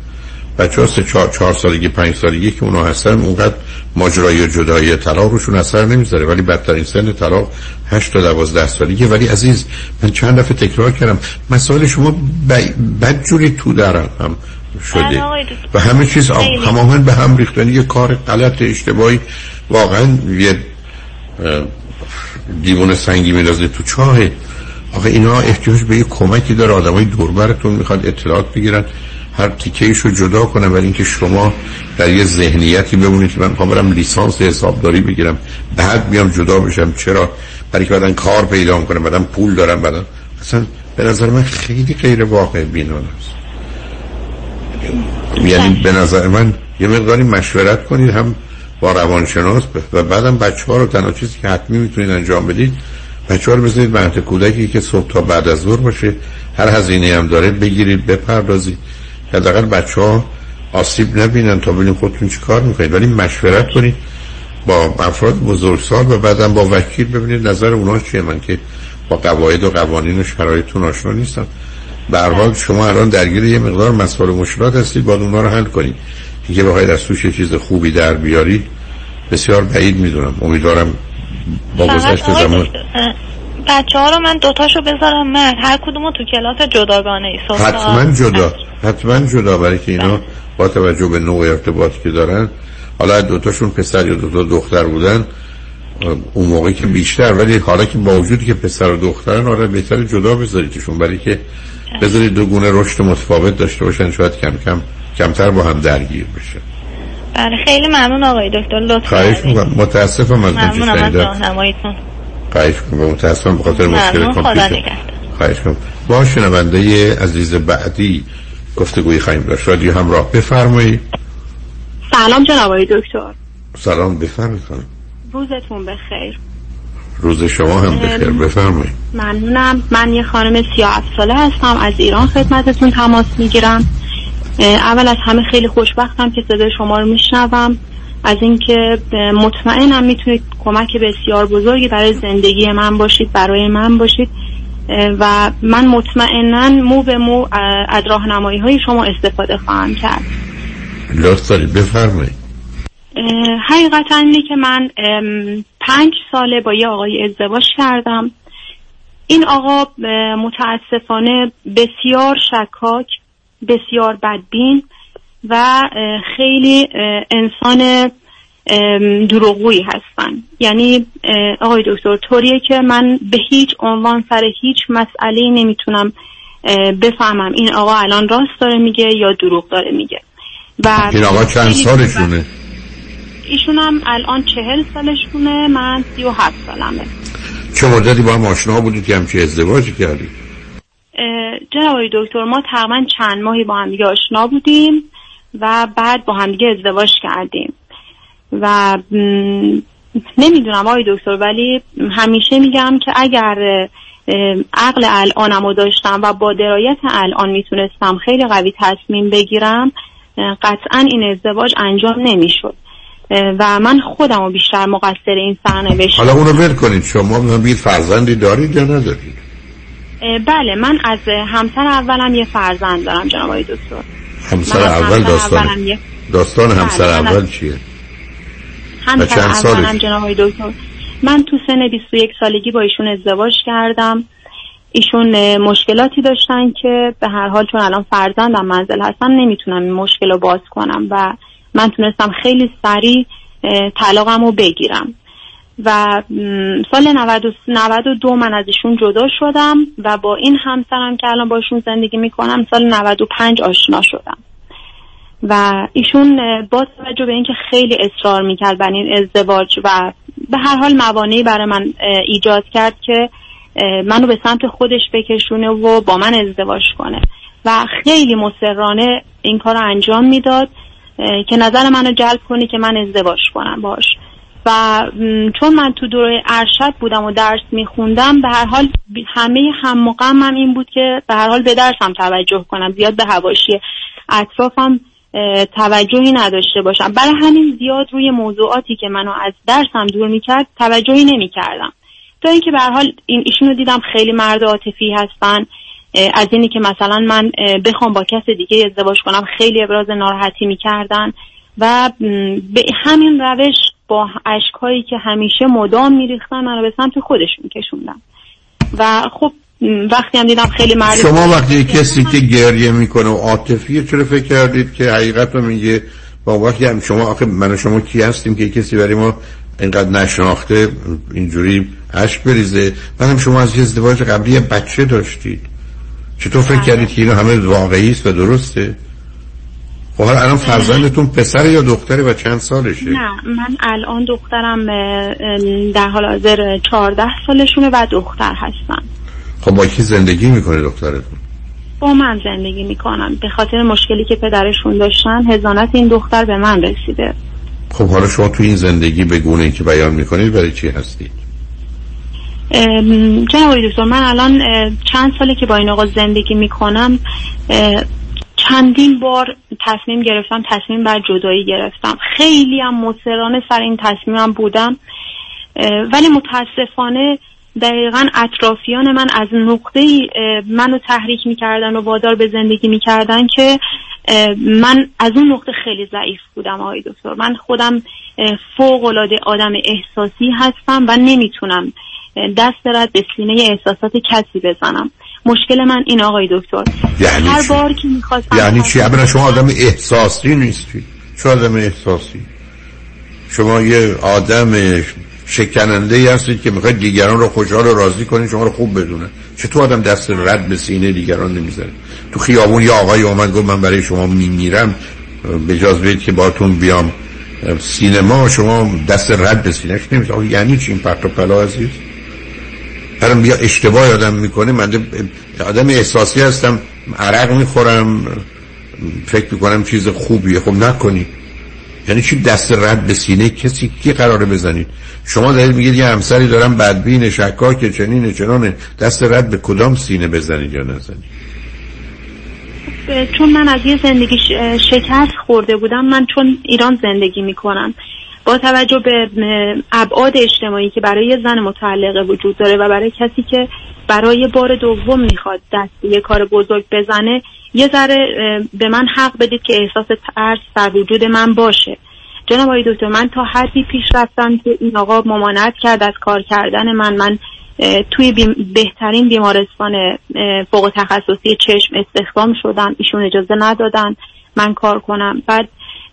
بچه ها سه چهار, چهار سالگی پنج سالگی که اونا هستن اونقدر ماجرای جدایی طلاق روشون اثر نمی‌ذاره. ولی بدترین سن طلاق هشت تا دوازده سالگی. ولی عزیز من چند دفعه تکرار کردم. مسائل شما بد جوری تو درم هم شده. بله و همه چیز تماما به هم ریختن. یه کار غلط اشتباهی. واقعا یه دیوان سنگی میندازه تو چاهه آخه اینا احتیاج به یه کمکی داره. آدمای دوربرتون می‌خواد اطلاعات بگیرن. هر تیکه رو جدا کنم ولی اینکه شما در یه ذهنیتی بمونید که من می‌خوام برم لیسانس حسابداری بگیرم بعد بیام جدا بشم. چرا؟ برای که بعدن کار پیدا کنم بعدن پول دارم بعدن اصلا به نظر من خیلی غیر واقع بینانه است. یعنی به نظر من یه مقداری مشورت کنید هم با روانشناس و بعدم بچه ها رو تنها چیزی که حتمی می‌تونید انجام بدید بچه ها رو بزنید مهد کودکی که صبح تا بعد از ظهر باشه هر هزینه هم داره بگیرید بپردازید. حداقل بچه ها آسیب نبینن تا ببینید خودتون چی کار می‌کنید. ولی مشورت کنید با افراد بزرگسال و بعدم با وکیل ببینید نظر اونا چیه. من که با قواعد و قوانین و شرایطتون آشنا نیستم. به حال شما الان درگیر یه مقدار مسائل و مشکلات هستید. باید اونها رو حل کنید. دیگه بخواید از توش چیز خوبی در بیارید بسیار بعید می‌دونم. امیدوارم با گذشت زمان بچه ها رو من دوتاشو بذارم من هر کدومو تو کلاس جداگانه ای. حتما جدا. حتما جدا برای که اینا با توجه به نوع ارتباطی که دارن. حالا دوتاشون پسر یا دوتا دختر بودن اون موقعی که بیشتر ولی حالا که با وجودی که پسر و دخترن آره بهتر جدا بذاریدشون. برای که بذارید دو گونه رشد متفاوت داشته باشن شاید کم کم کمتر با هم درگیر بشه. بله خیلی ممنون آقای دکتر. لطفا خواهش می‌کنم. متاسفم از ممنون از راهنماییتون. خواهش می‌کنم. متاسفم به خاطر مشکل کامپیوتر. خواهش می‌کنم. با شنونده عزیز بعدی گفتگوی خواهیم داشت. رادیو همراه. بفرمایید. سلام جناب دکتر. سلام. بفرمایید روزتون بخیر. روز شما هم بخیر. بفرمایید. ممنونم. من یه خانم 37 ساله هستم. از ایران خدمتتون تماس می‌گیرم. اول از همه خیلی خوشبختم که صدای شما رو میشنوم. از اینکه مطمئنم می‌تونید کمک بسیار بزرگی برای زندگی من باشید برای من باشید. و من مطمئنا مو به مو از راهنمایی های شما استفاده خواهم کرد. لطف دارید. بفرمایید. حقیقتا اینه که من پنج ساله با یه آقای ازدواج کردم. این آقا متاسفانه بسیار شکاک بسیار بدبین و خیلی انسان دروغویی هستن. یعنی آقای دکتر طوریه که من به هیچ عنوان سر هیچ مسئله نمی‌تونم بفهمم این آقا الان راست داره میگه یا دروغ داره میگه. و این آقا چند سالشونه؟ ایشون هم الان چهل سالشونه من سی و هفت سالمه. چه مدتی با هم آشنا بودید که همچی ازدواجی کردید؟ جناب دکتر ما تقریبا چند ماهی با هم آشنا بودیم. و بعد با هم ازدواج کردیم. و نمی‌دونم آقای دکتر ولی همیشه میگم که اگر عقل الانم داشتم و با درایت الان می‌تونستم خیلی قوی تصمیم بگیرم قطعا این ازدواج انجام نمی‌شد. و من خودم رو بیشتر مقصر این سرنوشت حالا اونو ول کنید شما بیر فرزندی دارید یا ندارید؟ بله من از همسر اولم یه فرزند دارم جناب آقای دکتر. همسر اول داستان داستان بله، همسر اول چیه؟ همسر اولم جناب آقای دکتر. من تو سن 21 سالگی با ایشون ازدواج کردم. ایشون مشکلاتی داشتن که به هر حال چون الان فرزندم منزل هستم نمی‌تونم این مشکل رو باز کنم و من تونستم خیلی سریع طلاقم رو بگیرم. و سال 92 من از ایشون جدا شدم و با این همسرم که الان باشون زندگی می‌کنم سال 95 آشنا شدم. و ایشون با توجه به اینکه خیلی اصرار می‌کرد بر این ازدواج و به هر حال موانعی برای من ایجاد کرد که منو به سمت خودش بکشونه و با من ازدواج کنه. و خیلی مسررانه این کار رو انجام می‌داد که نظر منو جلب کنی که من ازدواج کنم باش و چون من تو دوره ارشد بودم و درس میخوندم به هر حال همه هم مقامم این بود که به هر حال به درسم توجه کنم. زیاد به هواشی اطرافم توجهی نداشته باشم. برای همین زیاد روی موضوعاتی که منو از درسم دور می‌کرد توجهی نمی‌کردم. تا اینکه به هر حال این ایشونو دیدم خیلی مرد عاطفی هستن. از اینی که مثلا من بخوام با کس دیگه ازدواج کنم خیلی ابراز ناراحتی می‌کردن. و به همین روش با اشکهایی که همیشه مدام میریختن منو به سمت خودشون کشوندن و خب وقتی هم دیدم خیلی مرد شما وقتی کسی که گریه می‌کنه و عاطفیه چرا فکر کردید که حقیقت رو میگه؟ با وقتی هم شما آخه من و شما کی هستیم که کسی برای ما اینقدر نشناخته اینجوری اشک بریزه؟ بعدم شما از یه ازدواج قبلی بچه داشتید. چطور فکر بله. کردید که اینو همه واقعی است و درسته؟ خب حالا الان فرزندتون پسر یا دختره و چند سالشه؟ نه من الان دخترم در حال حاضر 14 سالشونه و دختر هستم. خب با کی زندگی می‌کنه دخترتون؟ با من زندگی می‌کنن به خاطر مشکلی که پدرشون داشتن هزانت این دختر به من رسیده. خب حالا شما تو این زندگی به گونه که بیان می‌کنید برای چی هستید؟ جناب دکتر من الان چند ساله که با این آقا زندگی می‌کنم چندین بار تصمیم گرفتم تصمیم بر جدایی گرفتم. خیلی هم مصرانه سر این تصمیمم بودم. ولی متاسفانه دقیقا اطرافیان من از نقطه منو تحریک می‌کردن و وادار به زندگی می‌کردن که من از اون نقطه خیلی ضعیف بودم آقای دکتر. من خودم فوق العاده آدم احساسی هستم و نمی‌تونم دست رد به سینه احساسات کسی بزنم. مشکل من این آقای دکتر. یعنی هر بار که می‌خواستم یعنی چی؟ اولا شما آدم احساسی نیستی. شما آدم احساسی؟ شما یه آدم شکننده ای هستید که می‌خواید دیگران رو خوشحال و راضی کنید شما رو خوب بدونه. چطور آدم دست رد به سینه دیگران نمی‌زنه تو خیابون یه آقای اومد گفت من برای شما میمیرم. به جاز بید که باتون بیام سینما شما دست رد به سینهش نمی‌زنه یعنی چی؟ این پرت و پلا عزیز؟ هرم بیا اشتباه آدم می‌کنه. من آدم احساسی هستم عرق می‌خورم فکر می‌کنم چیز خوبیه. خب نکنی. یعنی چی دست رد به سینه کسی؟ کی قراره بزنید شما دارید میگید یه همسری دارم بدبین شکاک چنین چنانه. دست رد به کدام سینه بزنید یا نزنید چون من از یه زندگی شکست خورده بودم من چون ایران زندگی می‌کنم. با توجه به ابعاد اجتماعی که برای زن متعلقه وجود داره و برای کسی که برای بار دوم می‌خواد دست یه کار بزرگ بزنه یه ذره به من حق بدید که احساس ترس در وجود من باشه. جناب آقای دکتر من تا حدی پیش رفتم که این آقا ممانعت کرد از کار کردن من. من توی بهترین بیمارستان فوق تخصصی چشم استخدام شدم. ایشون اجازه ندادن من کار کنم. بعد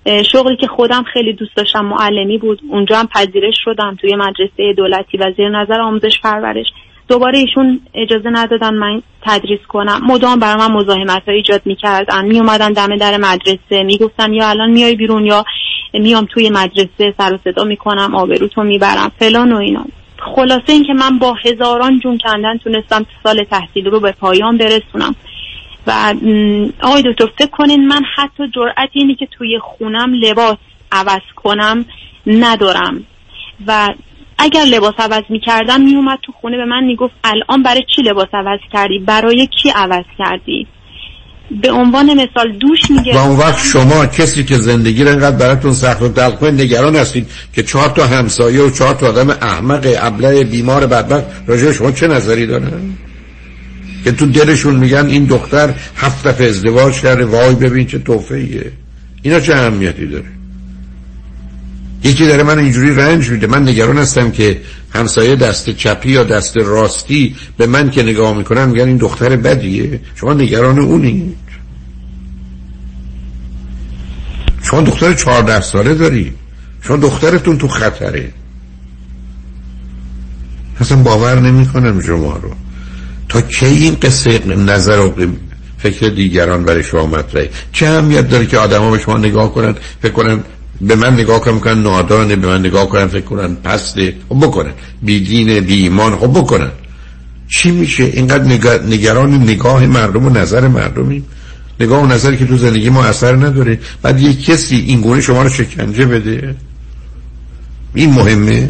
شغلی که خودم خیلی دوست داشتم معلمی بود. اونجا هم پذیرش شدم توی مدرسه دولتی و زیر نظر آموزش پرورش. دوباره ایشون اجازه ندادن من تدریس کنم. مدام برای من مزاحمت ها ایجاد می‌کردن می اومدن دم در مدرسه. می‌گفتن یا الان میای بیرون یا میام توی مدرسه سر و صدا می‌کنم آبروتو می‌برم فلان و اینا. خلاصه اینکه من با هزاران جون کندن تونستم سال تحصیل رو به پایان برسونم. و آقای دکتر فکر کنین من حتی جرأت اینی که توی خونم لباس عوض کنم ندارم. و اگر لباس عوض می‌کردم میومد تو خونه به من می‌گفت الان برای چی لباس عوض کردی؟ برای کی عوض کردی؟ به عنوان مثال دوش میگه. و اون وقت شما کسی که زندگی رو اینقدر براتون سخت و دلخواه نگران هستید که چهار تا همسایه و چهار تا آدم احمق ابله بیمار بدبخت راجع شما چه نظری دارن؟ که تو دلشون میگن این دختر هفت دفعه ازدواج کرده وای ببین چه توفیه اینا چه اهمیتی داره؟ یکی داره من اینجوری رنج میده. من نگران هستم که همسایه دست چپی یا دست راستی به من که نگاه می‌کنن میگن این دختر بدیه. شما نگران اونید شما دختر چهارده ساله داری. شما دخترتون تو خطره. اصلا باور نمی‌کنم شما رو. تا کی این قصه نظر و فکر دیگران برای شما مطرحه؟ چه اهمیت داره که آدما به شما نگاه کنن فکر کنن به من نگاه کنن می‌کنن نادانه به من نگاه کنن فکر کنن پسته؟ خب بکنن. بی دین بی ایمان خب بکنن. چی میشه؟ اینقدر نگران نگاه مردم و نظر مردمی نگاه و نظری که تو زندگی ما اثر نداره. بعد یه کسی این گونه شما رو شکنجه بده؟ این مهمه؟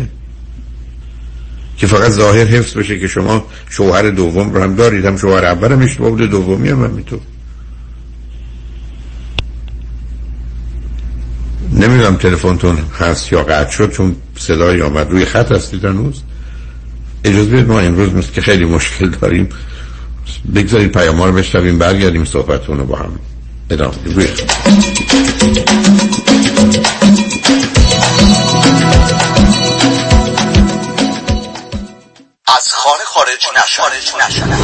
که فقط ظاهر حفظ بشه که شما شوهر دوم رو هم دارید. هم شوهر اول هم اشتباه بوده دومی هم همینطور نمی‌دونم تلفنتون هست یا قطع شد چون صدای آمد. روی خط هستید هنوز؟ اجازه بدید ما امروز مثل که خیلی مشکل داریم بگذارید پیام رو بشتویم برگردیم صحبتون رو با هم ادامه روی خانه خارج نشدن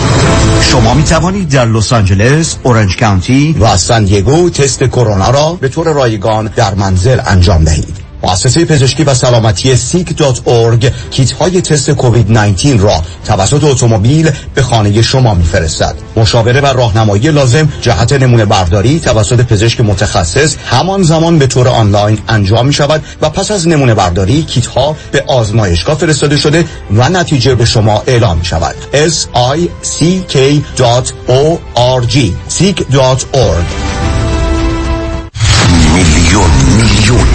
شما می توانید در لس آنجلس، اورنج کانتی و سان دیگو تست کرونا را به طور رایگان در منزل انجام دهید. مؤسسه پزشکی و سلامتی سیک.org کیت های تست کووید 19 را توسط اتومبیل به خانه شما میفرستد. مشاوره و راهنمایی لازم جهت نمونه برداری توسط پزشک متخصص همان زمان به طور آنلاین انجام می شود و پس از نمونه برداری کیت ها به آزمایشگاه فرستاده شده و نتیجه به شما اعلام می شود. s i c k.org seek.org میلیون میلیون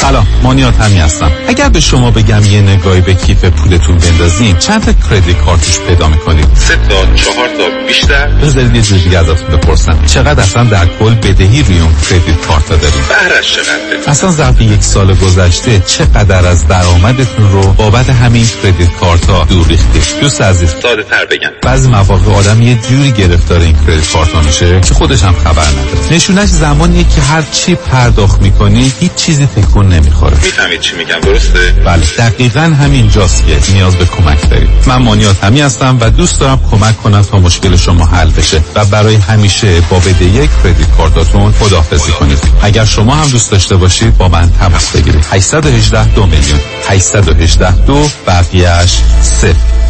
سلام مانیات همی هستم. اگر به شما بگم یه نگاهی به کیف پولتون بندازین چند تا کردیت کارتوش پیدا می‌کنید؟ سه تا چهار تا بیشتر؟ بذارید یه جور دیگه ازتون بپرسم. چقدر اصلا در کل بدهی روی اون کردیت کارت داریم بهرش چقدر اصلا ظرف یک سال گذشته چقدر از درآمدتون رو بابت همین کردیت کارت ها دور ریختید دوست عزیز. ساده تر بگم. بعضی مواقع آدم یه جوری گرفتار این کردیت کارت ها میشه که خودش هم خبر نداره. نشونش زمانیه که هر چی پرداخت می‌کنی هیچ چیزی تکون نمی‌خوره. می‌فهمید چی میگم درسته؟ بله دقیقا همین جاست که نیاز به کمک دارید من مانیات همی هستم و دوست دارم کمک کنم تا مشکل شما حل بشه و برای همیشه با بده یک credit card اتون خداحافظی کنید. اگر شما هم دوست داشته باشید با من تماس بگیرید. 818 دو میلیون. 818 دو بقیهش صفر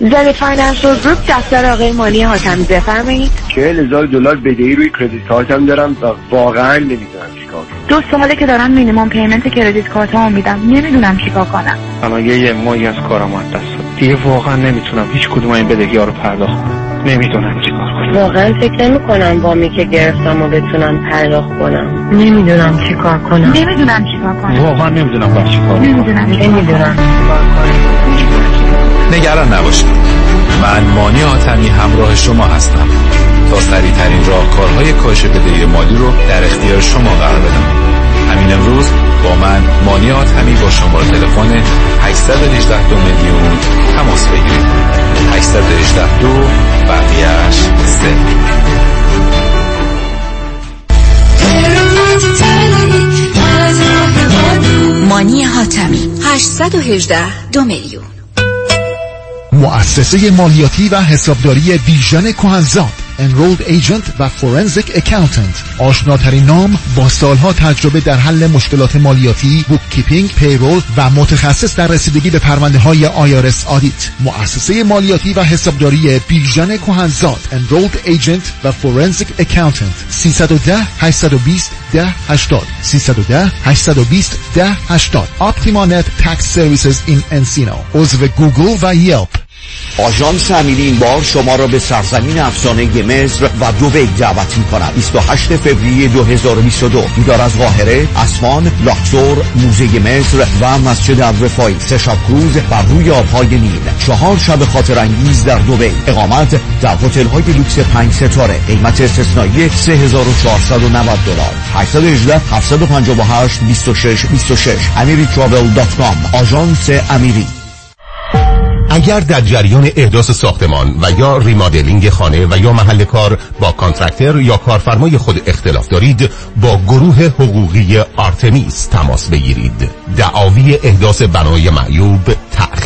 زنی Financial Group دفتر آقای مانی حاتمی بفرمایید. چهل هزار دلار بدهی روی credit card م دارم و واقعا نمی‌دونم. چیکار دو ساله که دارم minimum payment credit card مو میدم نمی‌دونم چیکار کنم. الان یه یه ماهی از کارم از دست. دیگه واقعا نمی‌تونم هیچ کدوم این بدهی ها رو پرداخت کنم. نمی‌دونم چیکار کنم. واقعا فکر نمی کنم وامی که گرفتم و بتونم پرداخت کنم. نمی‌دونم چیکار کنم. نمی‌دونم چیکار کنم. واقعا نمی‌دونم باید چیکار کنم. نمی‌دونم نمی‌دونم. نگران نباشید. من مانی آتمی همراه شما هستم. تا سریع ترین راهکارهای کاهش بدهی مالی رو در اختیار شما قرار بدم. همین امروز با من مانی آتمی با شماره تلفن 818 دو میلیون تماس بگیرید. 818 دو بقیهش سه. مانی حاتمی 818 دو میلیون. مؤسسه مالیاتی و حسابداری بیژن کهنزاد Enrolled Agent و Forensic Accountant. آشناترین نام با سالها تجربه در حل مشکلات مالیاتی بوک کیپینگ، پیرول و متخصص در رسیدگی به پرونده های IRS آدیت مؤسسه مالیاتی و حسابداری بیژن کهنزاد Enrolled Agent و Forensic Accountant. 310 820 10 80 310 820 10 80 Optima Net Tax Services in Encino. عضو گوگل و Yelp. آژانس امیری این بار شما را به سرزمین افسانه مصر و دوبی دعوت می کند 28 فوریه 2022 دیدار از قاهره اسوان لاکسور موزه مصر و مسجد الرفاعی سه شب کروز بر روی آبهای نیل. چهار شب خاطر انگیز در دوبی اقامت در هتل های لوکس 5 ستاره. قیمت استثنایی 3490 دلار. 818 758 26 26 amiritravel.com آژانس امیری. اگر در جریان احداث ساختمان و یا remodeling خانه و یا محل کار با contractor یا کارفرمای خود اختلاف دارید با گروه حقوقی آرتمیس تماس بگیرید. دعاوی احداث بنای معیوب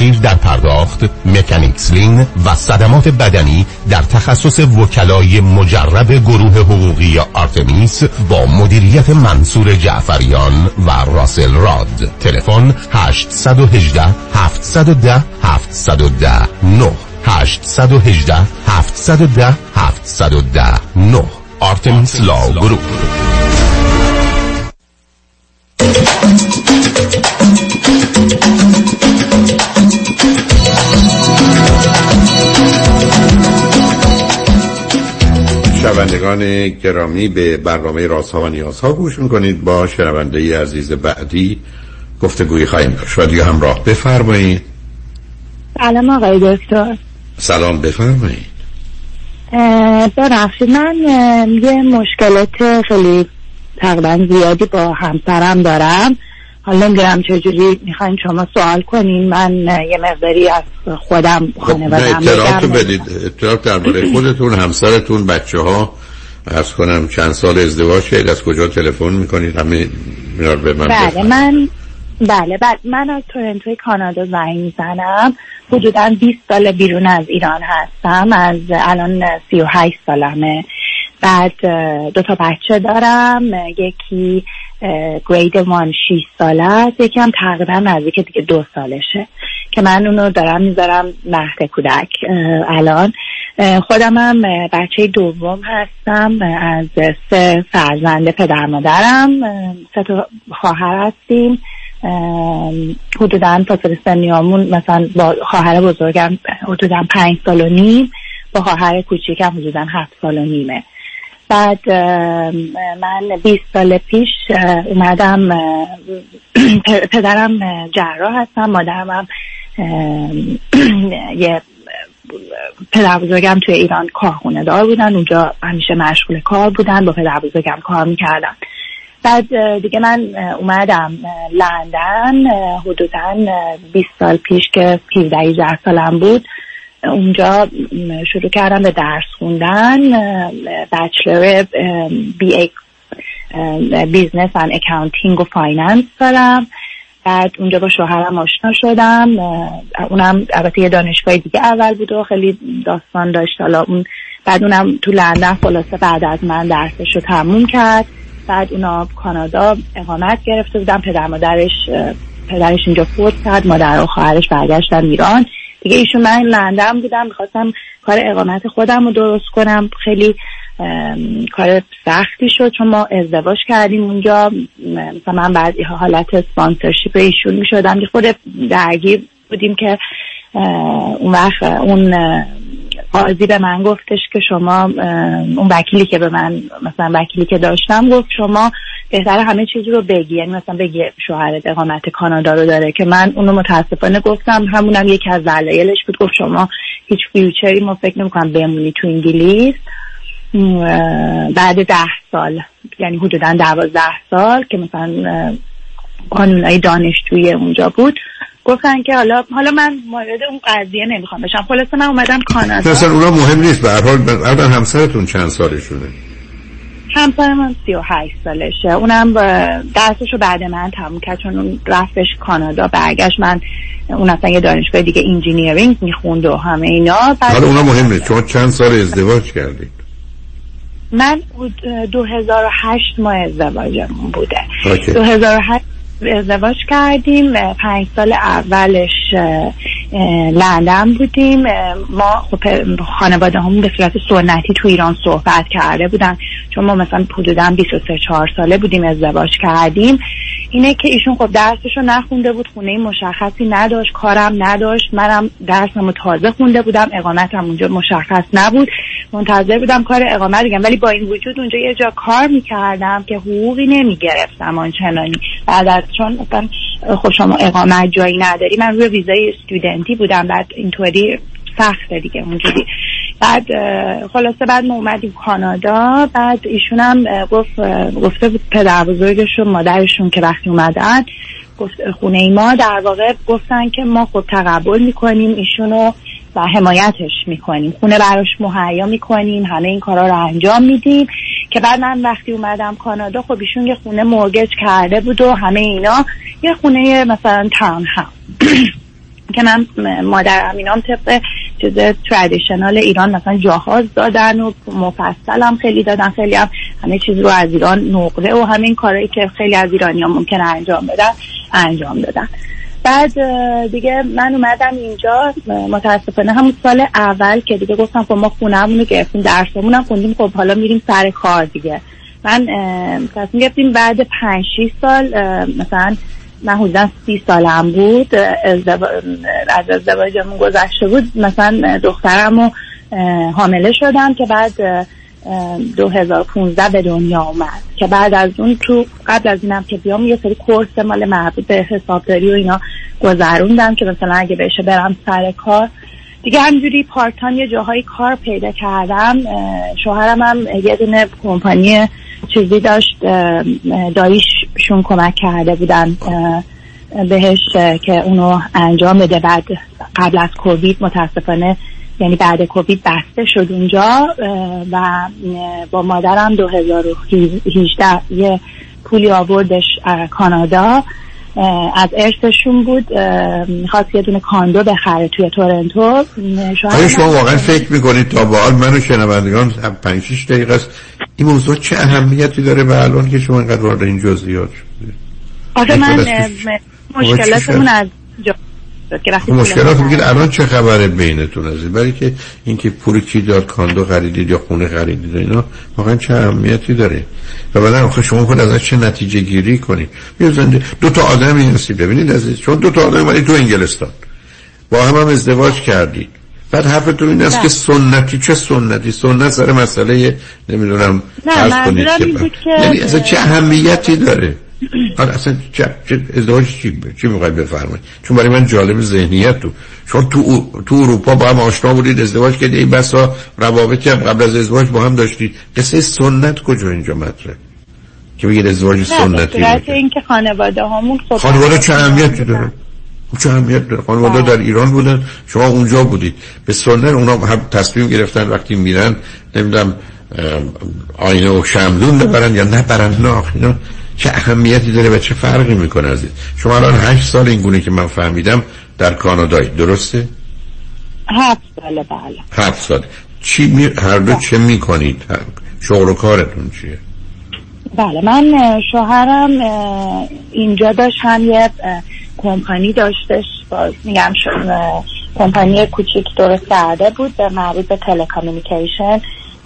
تأخیر در پرداخت mechanics lien و صدمات بدنی در تخصص وکلای مجرب گروه حقوقی آرتمیس با مدیریت منصور جعفریان و راسل راد. تلفن 818 710 710 9 818 710 710 9 آرتمیس لاو گروپ. شنوندگان گرامی به برنامه رازها و نیازها گوش می‌کنید با شنونده ای عزیز بعدی گفتگوی خواهیم داشت. و دیگه همراه بفرمایید. سلام آقای دکتر. سلام بفرمایید. ببخشید من یه مشکلات خیلی تقریبا زیادی با همسرم دارم. حالا نمی‌دونم چجوری می‌خواین شما سوال کنین. من یه مقداری از خودم خانوادم خب اطلاعاتو بدید. اطلاعات درباره خودتون همسرتون بچه ها ارز کنم چند سال ازدواج شد از کجا تلفن می‌کنید؟ همه میار به من بله من بله بله. من از تورنتوی کانادا زنگ می‌زنم. حدودا 20 سال بیرون از ایران هستم. از الان 38 سالمه. بعد دو تا بچه دارم. یکی گرید وان 6 ساله است. یکی هم تقریبا نزدیک دیگه دو سالشه که من اونو دارم می‌ذارم مهد کودک. الان. خودم هم بچه دوم هستم. از سه فرزند پدر مادرم. سه تا خواهر هستیم. حدودا فاصله سنیامون مثلا با خواهر بزرگم حدودا پنج سال و نیم. با خواهر کوچیکم حدودا هفت سال و نیمه. بعد من 20 سال پیش اومدم پدرم جراح هستم مادرم هم یه پدر بزرگم توی ایران کارخونه دار بودن اونجا همیشه مشغول کار بودن با پدر بزرگم کار می‌کردم. بعد دیگه من اومدم لندن حدودا 20 سال پیش که 17 سالم بود. اونجا شروع کردم به درس خوندن bachelor BA business and accounting و finance دارم. بعد اونجا با شوهرم آشنا شدم. اونم البته یه دانشگاه دیگه اول بود و خیلی داستان داشت. حالا اون بعد اونم تو لندن خلاصه بعد از من درسش رو تموم کرد. بعد اونا کانادا اقامت گرفته بودن. پدر مادرش پدرش اینجا فوت کرد. مادر و خواهرش برگشتن ایران. دیگه ایشون من لندن بودم می‌خواستم کار اقامت خودم رو درست کنم. خیلی کار سختی شد چون ما ازدواج کردیم اونجا. مثلا من بعد حالت سپانسرشیپ ایشون می‌شدم. که خود درگیر بودیم که اون وقت اون قاضی به من گفتش که شما اون وکیلی که به من مثلا وکیلی که داشتم گفت شما بهتر همه چیزی رو بگی. یعنی مثلا بگی شوهرت اقامت کانادا رو داره که من اونو متاسفانه گفتم. همونم یکی از دلایلش بود. گفت شما هیچ فیوچری ما فکر نمی‌کنم بمونی تو انگلیس. بعد ده سال یعنی حدودا دوازده سال که مثلا قانونهای دانشجوی اونجا بود. گفتن که حالا حالا من مورد اون قضیه نمی‌خوام بشم. خلاصه من اومدم کانادا. مثلا اونا مهم نیست. به هر حال الان همسرتون چند سالشونه؟ همسر من 38 سالشه. اونم درسشو بعد من تموم کرد چون اون رفتش کانادا برگشت من اون اصلا یه دانشگاه دیگه انجینیرینگ می‌خوند و همه اینا. حالا اونا مهم نیست. چون چند سال ازدواج کردید؟ من 2008 ماه ازدواجمون بوده. 2008 ازدواج کردیم پنج سال اولش لندن بودیم. ما خب خانواده همون به صورت سنتی تو ایران صحبت کرده بودن. چون ما مثلا حدودا 23 4 ساله بودیم ازدواج کردیم. اینه که ایشون خب درسش رو نخونده بود خونه مشخصی نداشت کارم نداشت. منم درسم تازه خونده بودم اقامتم اونجا مشخص نبود. منتظر بودم کار اقامت بگم. ولی با این وجود اونجا یه جا کار می‌کردم که حقوقی نمی‌گرفتم آنچنانی. بعد از چون مثلا خب شما اقامت جایی نداری. من روی ویزای استودنتی بودم. بعد اینطوری سخته دیگه اونجوری. بعد خلاصه بعد ما اومدیم کانادا. بعد ایشونم گفت گفته بود پدر بزرگشون مادرشون که وقتی اومدن گفت خونه ای ما. در واقع گفتن که ما خب تقبل می‌کنیم ایشونو و حمایتش می‌کنیم. خونه براش مهیا می‌کنیم. همه این کارا رو انجام میدیم. که بعد من وقتی اومدم کانادا خب ایشون یه خونه مورگج کرده بود و همه اینا. یه خونه مثلا تاون هم که من مادر امینام طبق چیز تردیشنال ایران مثلا جاهاز دادن و مفصل هم خیلی دادن. خیلی هم همه چیز رو از ایران نقره و همین کارهایی که خیلی از ایرانی ها ممکنه انجام بدن انجام دادن. بعد دیگه من اومدم اینجا متاسفانه همون سال اول که دیگه گفتم خب ما خونهمون رو گرفتیم درسمون هم خوندیم خب حالا میریم سر کار دیگه. من تصمیم گرفتیم بعد پنج سال مثلا من حدودا سی سالم بود از ازدواجمون گذشته بود مثلا دخترم رو حامله شدم که بعد 2015 به دنیا اومد. که بعد از اون تو قبل از اینم که بیام یه سری کورس مال مربوط به حسابداری و اینا گذروندم که مثلا اگه بشه برم سر کار. دیگه همجوری پارتان یه جاهای کار پیدا کردم. شوهرم هم یه دونه کمپانی چیزی داشت داییششون کمک کرده بودن بهش که اونو انجام بده. بعد قبل از کووید متاسفانه یعنی بعد کووید بسته شد اونجا و با مادرم 2018 یه پولی آوردش کانادا از ارثشون بود می‌خواست یه دونه کاندو بخره توی تورنتو. آیا شما واقعا فکر می‌کنید تا با حال منو شنوندگان 5 6 دقیقه است این موضوع چه اهمیتی داره به الان که شما اینقدر وارد این جزئیات شدید؟ آخه من مشکلاتمون از جا خب مشکلات میگید الان چه خبره بینتون از برای که اینکه پول کی داد کاندو خریدید یا خونه خریدید اینا واقعا چه اهمیتی داره؟ و بعدا آخه شما خود ازش چه نتیجه گیری کنید؟ بیازنده دو تا آدمی هستی ببینید از چون دو تا آدم ولی تو انگلستان. با هم هم ازدواج کردید بعد حرفتون این است که سنتی چه سنتی؟ سنت سر مسئله نمی‌دونم نه کنید که یعنی اصلا چه اهمیتی داره؟ آره اصلا چه ازدواج چی چی می‌خوای بفرمایید چون برای من جالب ذهنیت تو چون تو تو اروپا با هم آشنا بودید ازدواج کردید. این بسا روابطی هم قبل از ازدواج با هم داشتید. قصه سنت کجا اینجا مطرح که بگید ازدواج سنتی نه اینکه خانواده هامون خب خانواده چه اهمیتی داره؟ خب چه اهمیت داره؟ خانواده در ایران بودن شما اونجا بودید. به سنت اونا هم تصمیم گرفتن وقتی میرن نمی‌دونم آینه و شمدون ببرن یا نبرن نه اینا چه اهمیتی داره و چه فرقی می‌کنه از این شما الان هشت سال این گونه که من فهمیدم در کانادایی درسته؟ هفت ساله بله هفت سال چی می... هر دو چه می‌کنید؟ شغل و کارتون چیه؟ بله من شوهرم اینجا داشت هم یه کمپانی داشتش باز میگم کمپانی کوچیک درست کرده بود به مربوط به تلکامیونیکیشن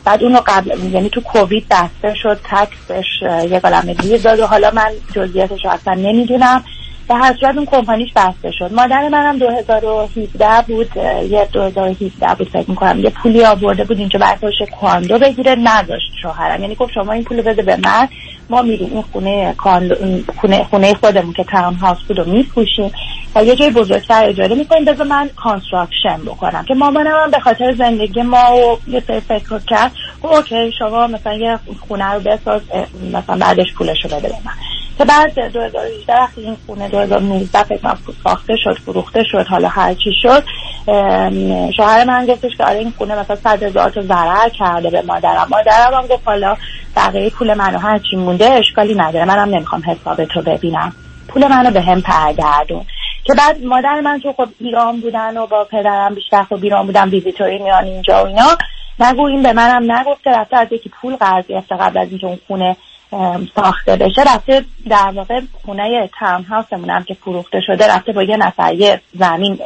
بعد اونو قبل یعنی تو کووید بسته شد تکسش یه قلمه گیر داد و حالا من جزئیاتش رو اصلا نمی‌دونم. به هر صورت اون کمپانیش بسته شد. مادر منم 2017 بود. یه 2017 بود فکر می‌کنم. یه پولی آورده بود اینجا براش condo بگیره. نداشت شوهرم. یعنی گفت شما این پول بده به من. ما میریم این خونه خونه خونه خودمون که townhouse بود رو میفروشیم و یه جای بزرگتر اجاره می‌کنیم. بذار من construction بکنم که مامانم هم به خاطر زندگی ما و یه سری فکر کرد. okay شما مثلا یه خونه رو بساز مثلا بعدش پولش رو بده من. که بعد 2018 وقتی این خونه 2019 فکر ساخته شد فروخته شد حالا هر چی شد شوهر من گفتش که آره این خونه مثلا 100 هزار تا ضرر کرده به مادرم. مادرم هم گفت حالا بقیه پول منو هر چی مونده اشکالی نداره. منم نمی‌خوام حساب تو ببینم. پول منو به هم پرگردون. که بعد مادر من تو خب ایران بودن و با پدرم بیشتر خب ایران بودن ویزیتوری میان اینجا و اینا. نگو این به منم نگفته. رفته از یکی پول قرض گرفته قبل از اینکه اون خونه ساخته بشه. رفته در واقع خونه تاون هاوسمون هم که فروخته شده رفته با یه نفر یه زمین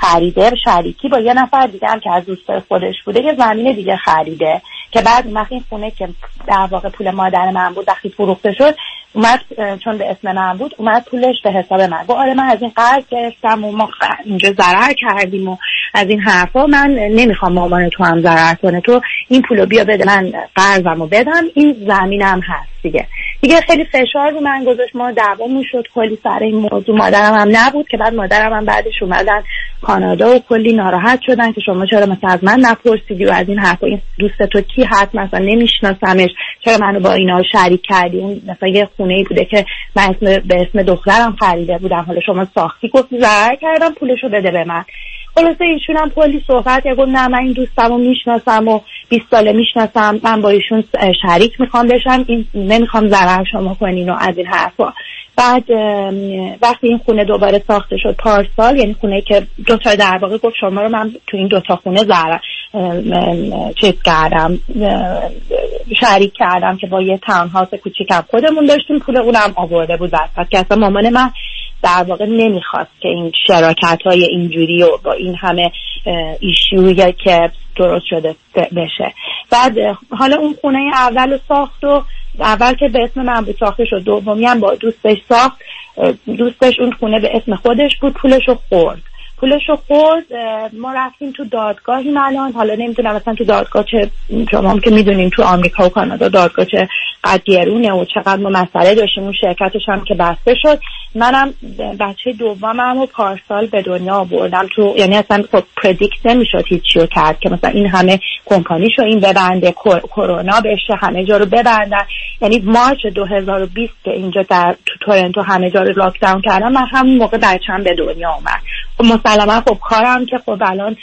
خریده شریکی با یه نفر دیگه هم که از دوست خودش بوده یه زمین دیگه خریده که بعد وقتی این خونه که در واقع پول مادر من بود وقتی فروخته شد اومد چون به اسم من بود اومد پولش به حساب من. گفت آره من از این قرض گرفتم و ما اینجا ضرر کردیم و از این حرفا من نمی‌خوام مامان تو هم ضرر کنه. تو این پولو بیا بده من قرضمو بدم این زمینم هست دیگه. دیگه خیلی فشار رو من گذاشت ما دعوامون شد کلی سر این موضوع مادرم هم نبود که بعد مادرم هم بعدش اومدن کانادا و کلی ناراحت شدن که شما چرا مثلا از من نپرسیدی و از این حرفا این دوست تو کی هست مثلا نمیشناسمش؟ چرا منو با اینا شریک کردی؟ اون مثلا یه خونه ای بوده که من اسم به اسم دخترم خریده بودم حالا شما ساختی؟ گفتی ضرر کردم پولشو بده به من. خلاصه ایشون هم کلی صحبت گفت نه من این دوستم رو می‌شناسم و 20 ساله می‌شناسم من با ایشون شریک می‌خوام بشم این نمی‌خوام ضرر شما کنین و از این حرفا. بعد وقتی این خونه دوباره ساخته شد پارسال یعنی خونه که دو تا در واقع گفت شما رو من تو این دوتا خونه ضرر چیز کردم شریک کردم که با یه تاون هاوس کوچیکم خودمون داشتیم پول اونم آورده بود. وسط که اصلا مامان من در واقع نمی‌خواست که این شراکت های اینجوری و با این همه ایشوی که درست شده بشه. بعد حالا اون خونه اول ساخت و اول که به اسم من بود ساخته شد. دومی هم با دوستش ساخت. دوستش اون خونه به اسم خودش بود پولش رو خورد. پولش رو خورد ما رفتیم تو دادگاهی الان. حالا نمی‌دونم مثلا تو دادگاه چه شما هم که می‌دونیم تو آمریکا و کانادا دادگاه چه قد گرونه و چقدر ما مسئله داشتیم اون شرکتش هم که بسته شد. منم بچه دومم و پارسال به دنیا آوردم. تو یعنی اصلا خب پردیکت نمی‌شد هیچی رو کرد که مثلا این همه کمپانیشو این ببنده کرونا بشه همه جا رو ببندن. یعنی مارچ 2020 که اینجا در تو تورنتو همه جا رو لاکداون کردن من همون موقع بچم به دنیا اومد. مسلما خب کارم که خب الان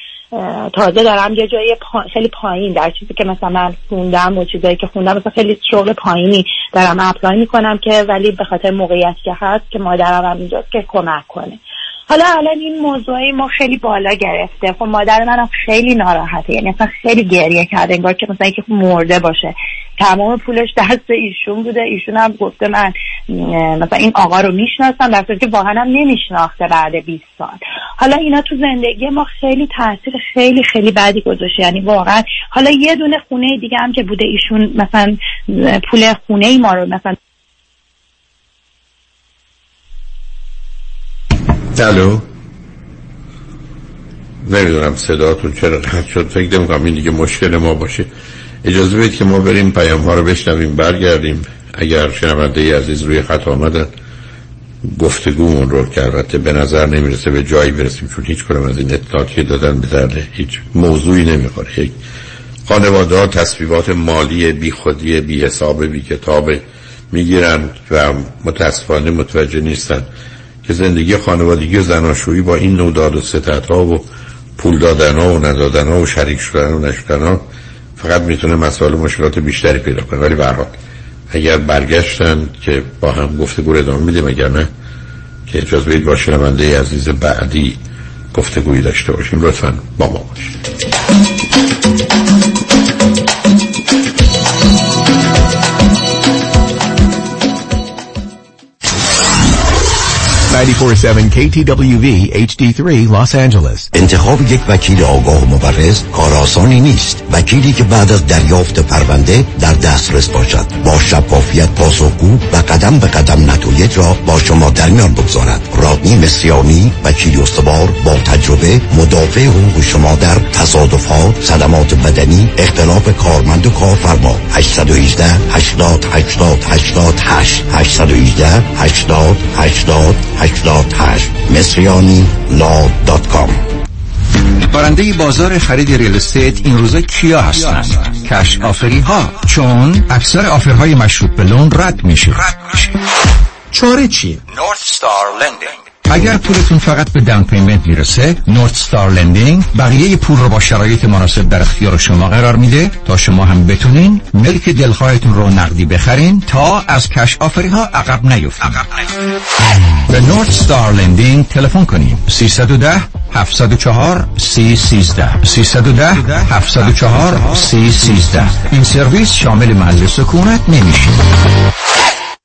تازه دارم یه جایی خیلی پایین در چیزی که مثلا من خوندم و چیزایی که خوندم مثلا خیلی شغل پایینی دارم اپلای می‌کنم که ولی به خاطر موقعیتی که هست که مادرم هم اینجاست که کمک کنه. حالا الان این موضوعی ما خیلی بالا گرفته. خب مادر منم خیلی ناراحته. یعنی اصلا خیلی گریه کرده. انگار که مثلا اینکه مرده باشه. تمام پولش دست ایشون بوده. ایشون هم گفته من مثلا این آقا رو می‌شناسم. در که واقعا هم نمیشناخته بعد 20 سال. حالا اینا تو زندگی ما خیلی تاثیر خیلی خیلی بدی گذاشته. یعنی واقعا حالا یه دونه خونه دیگه هم که بوده ایشون مثلا پول خونه ای ما رو مثلا الو. نمی‌دونم صداتون چرا قطع شد. فکر نمی این دیگه مشکل ما باشه. اجازه بدید که ما بریم پیام ها رو بشنویم برگردیم. اگر شنونده عزیز روی خط آمدن گفتگومون رو که البته به نظر نمی‌رسه به جایی برسیم چون هیچ کنم از این اطلاعاتی دادن به هیچ موضوعی نمی‌خوره. یک خانواده ها تصویبات مالی بی خودی بی حساب بی کتاب می‌گیرن و متاسفانه متوجه نیستن که زندگی خانوادگی و زناشویی با این نوع داد و ستت ها و پول دادن ها و ندادن ها و شریک شدن و نشدن ها فقط می‌تونه مسائل مشکلات بیشتری پیدا کنه. ولی برحال اگر برگشتن که با هم گفتگو ادامه میدیم اگر نه که اجازه بدید با شنونده عزیز بعدی گفتگویی داشته باشیم. لطفا با ما باشید. 947 KTWV HD3 Los Angeles. انتخاب یک وکیل آگاه و مبرز کار آسانی نیست. وکیلی که بعد از دریافت پرونده در دسترس باشد. با شفافیت پاسخگو و قدم به قدم نتایج را با شما در میان بگذارد. رادنی مصریانی وکیل استوار با تجربه مدافع حقوق شما در تصادفات صدمات بدنی اختلاف کارمند و کارفرما. 818 80 80 88 818 80 80 88 Mesriani Law dot com. برنده بازار خرید real estate این روزا کیا هستن cash offer ی ها چون اکثر offer های مشروط به loan رد میشه. چاره چیه؟ North Star Lending. اگر پولتون فقط به down payment می‌رسه North Star Lending بقیه پول رو با شرایط مناسب در اختیار شما قرار میده تا شما هم بتونین ملک دلخواهتون رو نقدی بخرین تا از cash offer ی ها عقب نیفتین. به North Star Lending تلفن کنیم 310 704 313 310 704 313 این سرویس شامل محل سکونت نمیشه.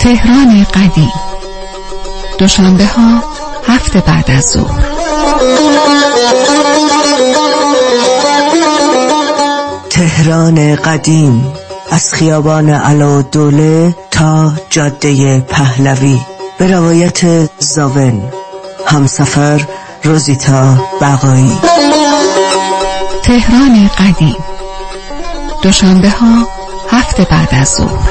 تهران قدیم. دوشنبه ها هفته بعد از ظهر. تهران قدیم. از خیابان علا دوله تا جاده پهلوی. به روایت زاون. همسفر روزیتا بقایی. تهران قدیم. دوشنبه ها هفته بعد از ظهر.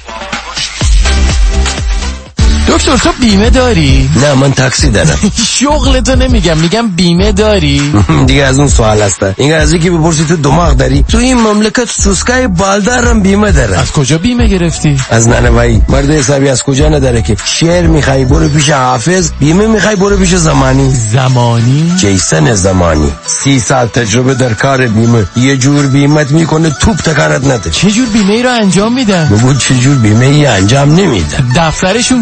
دکتر تو بیمه داری؟ نه من تاکسی دارم. شغلتو نمیگم میگم بیمه داری؟ دیگه از اون سوال هسته این از که بپرسی تو دماغ داری؟ تو این مملکت سوسکای بالدارم بیمه داره از کجا بیمه گرفتی؟ از ننوایی مرد حسابی از کجا نداره که شعر می‌خوای برو پیش حافظ بیمه می‌خوای برو پیش زمانی. زمانی؟ جیسن زمانی. سی سال تجربه در کار بیمه. یه جور بیمت می‌کنه توپ تکانت نده. چه جور بیمه ای رو انجام میدن؟ بگو چه جور بیمه ای انجام نمیدن. دفترشون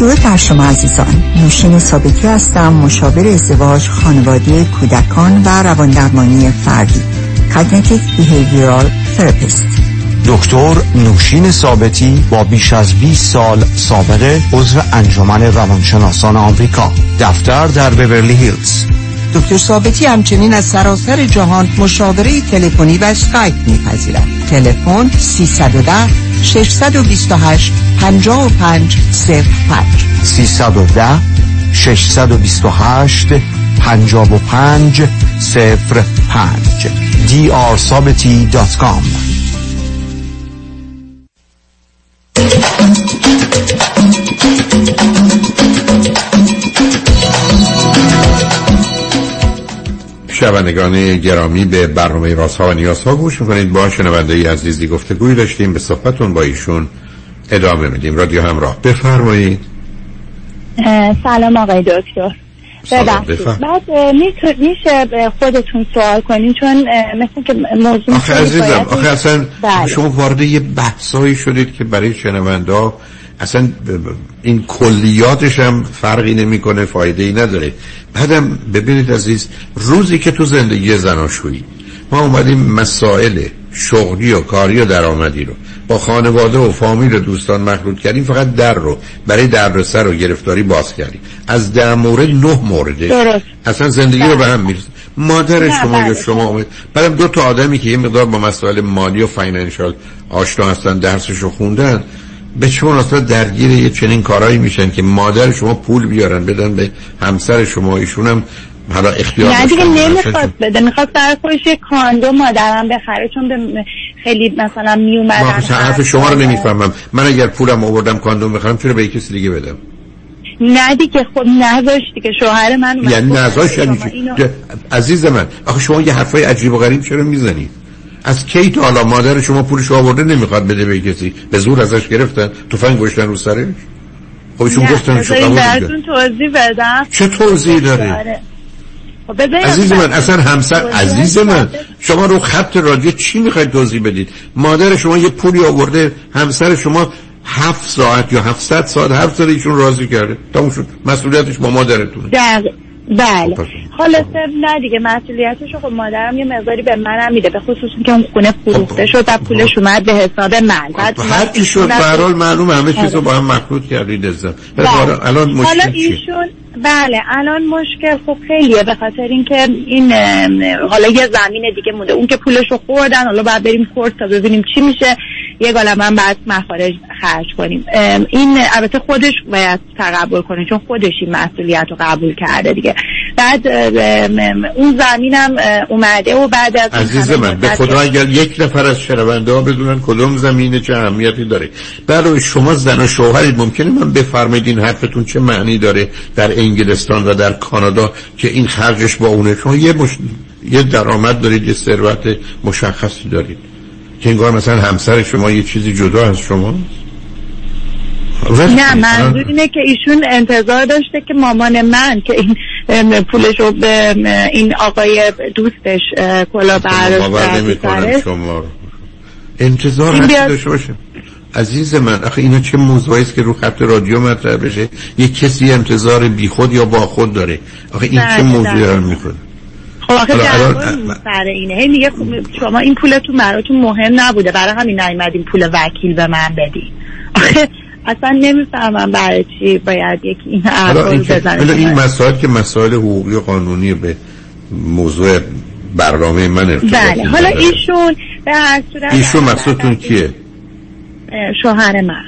درود بر شما عزیزان. نوشین ثابتی هستم مشاور ازدواج خانواده کودکان و رواندرمانی فردی. Cognitive Behavioral Therapist. دکتر نوشین ثابتی با بیش از 20 سال سابقه عضو انجمن روانشناسان آمریکا. دفتر در بورلی هیلز. دکتر ثابتی همچنین از سراسر جهان مشاوره تلفنی و اسکایپ میپذیرد. تلفن 310 628 55 05 310 628 55 05 drsabeti.com شنوندگان گرامی به برنامه رازها و نیازها گوش می‌کنید. با شنونده ای عزیزی گفتگوی داشتیم به صحبتون با ایشون ادامه میدیم. رادیو همراه. بفرمایید. سلام آقای دکتر. ببخشید. بعد میشه خودتون سوال کنین؟ چون مثل که موضوع آخه عزیزم آخه اصلا بله. شما وارد یه بحثایی شدید که برای شنونده اصلا این کلیاتش هم فرقی نمی‌کنه فایده ای نداره. بعدم ببینید عزیز روزی که تو زندگی زناشویی ما اومدیم مسائل شغلی و کاری و درآمدی رو با خانواده و فامیل و دوستان مخلوط کردیم فقط در رو برای دردسر و گرفتاری باز کردیم. از ده مورد نه مورده اصلا زندگی رو به هم می‌رسه مادر شما یا شما اومد. بعدم دو تا آدمی که یه مقدار با مسائل مالی و فاینانشال آشنا هستن درسش رو خوندن به چه مناسبت درگیر یه چنین کارهایی میشن که مادر شما پول بیارن بدن به همسر شما ایشون هم حالا اختیار نه دیگه نمی‌خواد بده. می‌خواد برای خودش یه کاندو مادرم بخره چون به خیلی مثلا میومدن حرف شما رو نمی‌فهمم. من اگر پولم آوردم کاندوم بخرم چرا به کسی دیگه بدم؟ نه دیگه خب نذاشتی که شوهر من یعنی نذاشت یعنی عزیز من آخه شما یه حرفای عجیب و غریب چرا می‌زنید از کی تا حالا مادر شما پولش آورده نمی‌خواد بده به کسی؟ به زور ازش گرفتن؟ تفنگ گشتن رو سرش؟ خب ایشون گفتن شو قبول توضیح بدم. چه توضیحی داره؟ خب عزیز من اصلا همسر عزیز من شما رو خط رادیو چی می‌خواید توضیح بدید؟ مادر شما یه پولی آورده همسر شما هفت ساعت یا هفتصد ساعت هفت ساعت ایشون راضی کرده. تموم شد. مسئولیتش با مادرتونه. بله. حالا نه دیگه مسئولیتش خب مادرم یه مقداری به منم میده به خصوص که اون خونه فروخته شد و پولش اومد به حساب من. بعد هر چی شد به معلوم همه چیز رو با هم مخلوط کردید ازم الان مشکل حالا ایشون بله الان مشکل خب خیلیه به خاطر اینکه این حالا یه زمین دیگه مونده. اون که پولش رو خوردن حالا باید بریم کورس تا ببینیم چی میشه. یه گالم هم بعد مخارج خرج کنیم. این البته خودش باید تقبل کنه چون خودش این مسئولیت رو قبول کرده دیگه. بعد اون زمینم اومده و بعد از عزیز من به خدا اگر یک نفر از شنونده ها بدونن کدوم زمینه چه اهمیتی داره. برای شما زن و شوهرید ممکنه من بفرمایید این حرفتون چه معنی داره در انگلستان و در کانادا که این خرجش با اونه شما یه, مش... یه درآمد دارید یه ثروت مشخصی دارید. که انگار مثلا همسر شما یه چیزی جدا از شما نه منظور اینه که ایشون انتظار داشته که مامان من که این پولش رو به این آقای دوستش کلا برداشت. شما انتظار هستی داشته باشه عزیز من آخه اینا چه موضوعی است که رو خط رادیو مطرح بشه؟ یه کسی انتظار بیخود یا با خود داره. آخه این بله، چه موضوعی بله. رو می‌کنه خب آخه سر اینه. هی میگه خب شما این پولتون براتون مهم نبوده. برای همین نیومدین پول وکیل به من بدی. آخه اصلا نمی‌فهمم برای چی باید یکی این این, بزنه. این مسائل که مسائل حقوقی و قانونی به موضوع برنامه من ارتباط بله حالا. ایشون به هر صورت ایشون مقصودتون کیه؟ شوهر من.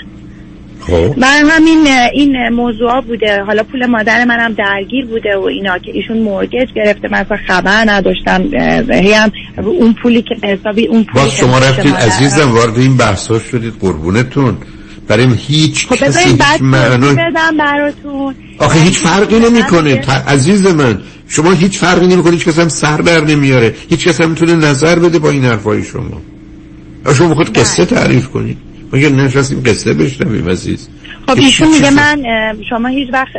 خب. من همین این موضوع بوده. حالا پول مادر منم درگیر بوده و اینا که ایشون مورگج گرفته. من اصلا خبر نداشتم. هی هم اون پولی که حسابی اون پولی باز شما رفتید عزیزم وارد این بحثا شدید. قربونتون. برای هیچ خب کسی هیچ معنی براتون. آخه هیچ فرقی نمی‌کنه. عزیز من شما هیچ فرقی نمی‌کنه. هیچ کس هم سر در نمیاره. هیچ کس هم می‌تونه نظر بده با این حرفای شما. شما خود قصه تعریف کنید. ما یه نشستیم قصه بشنویم عزیز؟ خب ایشون چی- میگه چی- من شما هیچ وقت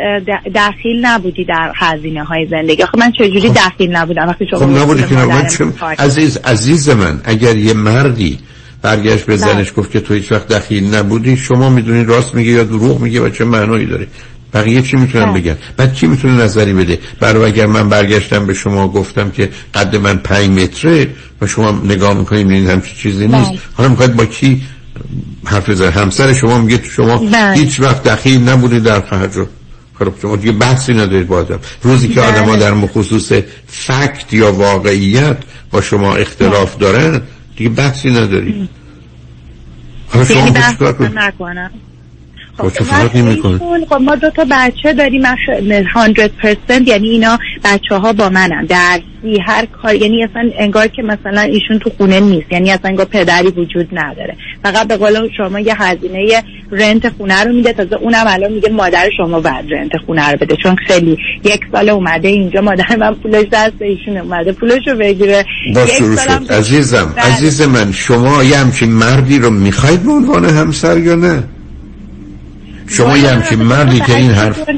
دخیل نبودی در هزینه های زندگی. آخه من چجوری دخیل نبودم وقتی شما خب نبودی که نبود مادرم چه- کار عزیز عزیز من اگر یه مردی برگشت به بله. زنش گفت که تو هیچ وقت دخیل نبودی شما می‌دونی راست میگه یا دروغ میگه و چه معنایی داره. بقیه چی می‌تونن بله. بگن؟ بعد کی می‌تونه نظری بده؟ برای اگر من برگشتم به شما گفتم که قد من پنج متره و شما نگاه می‌کنید می‌بینید همچی چیزی نیست. بله. حالا می‌خواید با کی حرف بزن همسر شما میگه شما بله. هیچ وقت دخیل نبودی در خرج خب شما دیگه بحثی ندارید با آدم روزی که بله. آدم در خصوص فکت یا واقعیت با شما اختلاف دارن دیگه بحثی ندارید حالا شما بحث؟ نکنم خب چه فرقی می‌کنه؟ ایشون، خب ما دو تا بچه داریم من خ- 100% یعنی اینا بچه ها با منن. درسی هر کار یعنی اصلا انگار که مثلا ایشون تو خونه نیست یعنی اصلا انگار پدری وجود نداره. فقط به قول شما یه هزینه رنت خونه رو میده تازه اونم الان میگه مادر شما بعد رنت خونه رو بده. چون خیلی یک سال اومده اینجا مادر من پولش دست ایشون اومده پولش رو بگیره با شروع شد عزیزم بله. عزیز من شما یه همچین مردی رو می‌خواید به عنوان همسر یا نه؟ شما یه همچین مردی که این حرف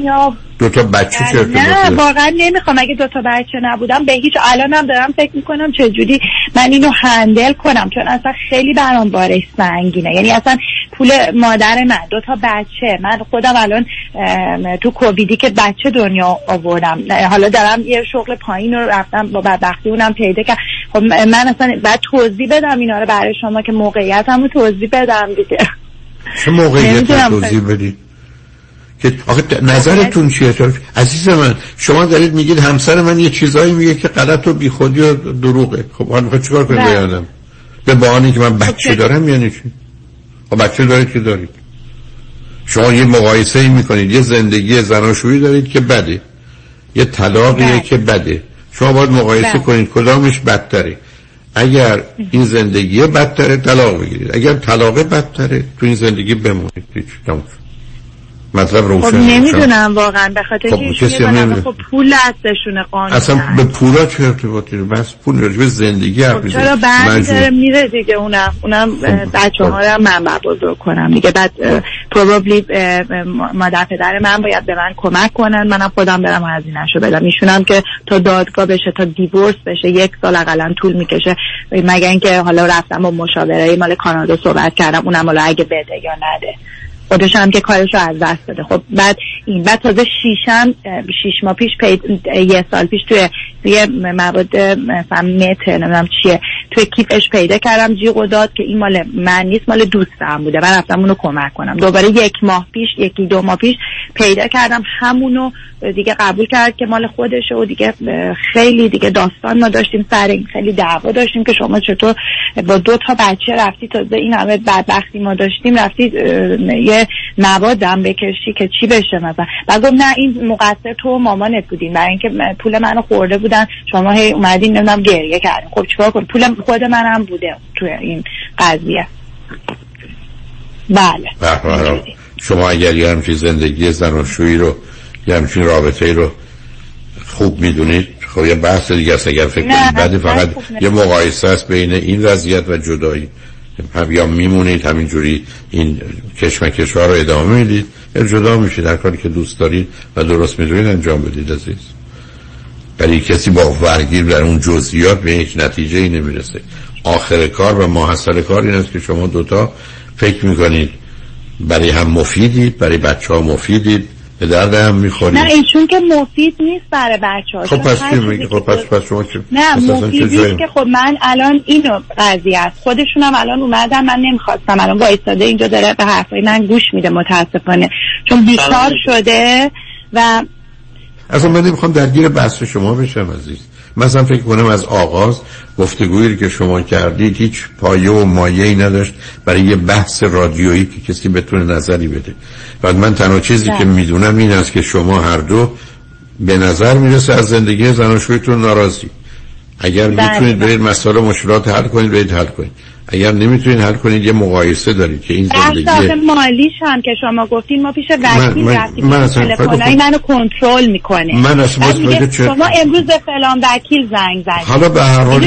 دو تا بچه چه نه؟ واقعا نمی‌خوام اگه دوتا بچه نبودم به هیچ الانم دارم فکر می‌کنم چجوری من اینو هندل کنم چون اصلا خیلی برام بارش سنگینه. یعنی اصلا پول مادر من دوتا بچه. من خودم الان تو کوویدی که بچه دنیا آوردم. حالا دارم یه شغل پایین رو رفتم با بدبختی اونم پیدا کردم. خب من اصلا بعد توضیح بدم اینا رو برای شما که موقعیتم رو توضیح بدم دیگه. چه موقعیت. توضیح بدید که آخه نظرتون چیه؟ عزیز من شما دارید میگید همسر من یه چیزایی میگه که غلط و بیخودی و دروغه. خب حالا می‌خواد چیکار کنید بله. بیانم به بهانه که من بچه دارم یعنی چی؟ خب بچه دارید که دارید. شما یه مقایسه ای می‌کنید. یه زندگی زناشویی دارید که بده. یه طلاقیه بله. که بده. شما باید مقایسه بله. کنید کدامش بدتره. اگر این زندگی بدتره طلاق بگیرید. اگر طلاق بدتره تو این زندگی بمونید. مطلب خب روشن نمی‌دونم واقعا به خاطر خب، کسی هم. خب پول دستشونه قانون اصلا به پولا چه ارتباطی؟ داره بس پول راجع به زندگی حرف خب. چرا بعد داره میره دیگه اونم اونم بچه ها رو من بزرگ کنم دیگه. بعد پروبابلی مادر پدر من باید به من کمک کنن. منم خودم برم هزینه‌شو بدم. ایشونم که تا دادگاه بشه تا دیورس بشه یک سال اقلا طول می‌کشه. مگر اینکه حالا رفتم با مشاوره مال کانادا صحبت کردم. اونم حالا اگه بده یا نده. خودش هم که کارش رو از دست داده. خب بعد این بعد تازه شیشم شیش ماه پیش پید یه سال پیش توی توی مواد مثلا متر نمی‌دونم چیه توی کیفش پیدا کردم جیغ داد که این مال من نیست مال دوستم بوده. من رفتم اونو کمک کنم. دوباره یک ماه پیش یکی دو ماه پیش پیدا کردم. همونو دیگه قبول کرد که مال خودشه و دیگه خیلی دیگه داستان ما داشتیم سر این خیلی دعوا داشتیم که شما چطور با دو تا بچه رفتی. تازه این همه بدبختی ما داشتیم رفتی یه موادم بکشی که چی بشه مثلا؟ و گفت نه این مقصر تو و مامانت بودین برای اینکه پول منو خورده بودن. شما هی اومدین نمی‌دونم گریه کردین. خب چیکار کن پول خود منم بوده توی این قضیه. بله. شما اگر یه همچین زندگی زناشویی رو یه همچین رابطه رو خوب می‌دونید خب یه بحث دیگه است اگر فکر کنید. بعد فقط یه مقایسه است بین این وضعیت و جدایی. هم یا میمونید همینجوری این کشمکش ها رو ادامه می‌دید. یا جدا میشید. در کاری که دوست دارید و درست می‌دونید انجام بدید عزیز. ولی کسی با ورگیر در اون جزئیات به یک نتیجه ای نمی‌رسه. آخر کار و ماحصل کار این است که شما دوتا فکر می‌کنید. برای هم مفیدید برای بچه ها مفیدید. به درد هم می‌خورید. نه ایشون که مفید نیست برای بچه ها خب پس چی خب پس پس شما که نه مفید نیست که خب من الان اینو قضیه است. خودشون هم الان اومدن من نمی‌خواستم الان با ایستاده اینجا داره به حرفای من گوش میده متاسفانه. چون بیکار شده و اصلا من نمی‌خوام درگیر بحث شما بشم عزیز. مثلا فکر کنم از آغاز گفتگویی که شما کردید هیچ پایه و مایه ای نداشت برای یه بحث رادیویی که کسی بتونه نظری بده. بعد من تنها چیزی که می‌دونم این است که شما هر دو به نظر می‌رسه از زندگی زناشویتون ناراضی. اگر می‌تونید برید مسائل مشکلات حل کنید برید حل کنید. اگر نمی‌تونید حل کنید یه مقایسه دارید که این زندگی مالیش هم که شما گفتین ما پیش وکیل رفتیم من تلفنای منو کنترل می‌کنه. من اصلا شما امروز به فلان وکیل زنگ زدید حالا به هر حال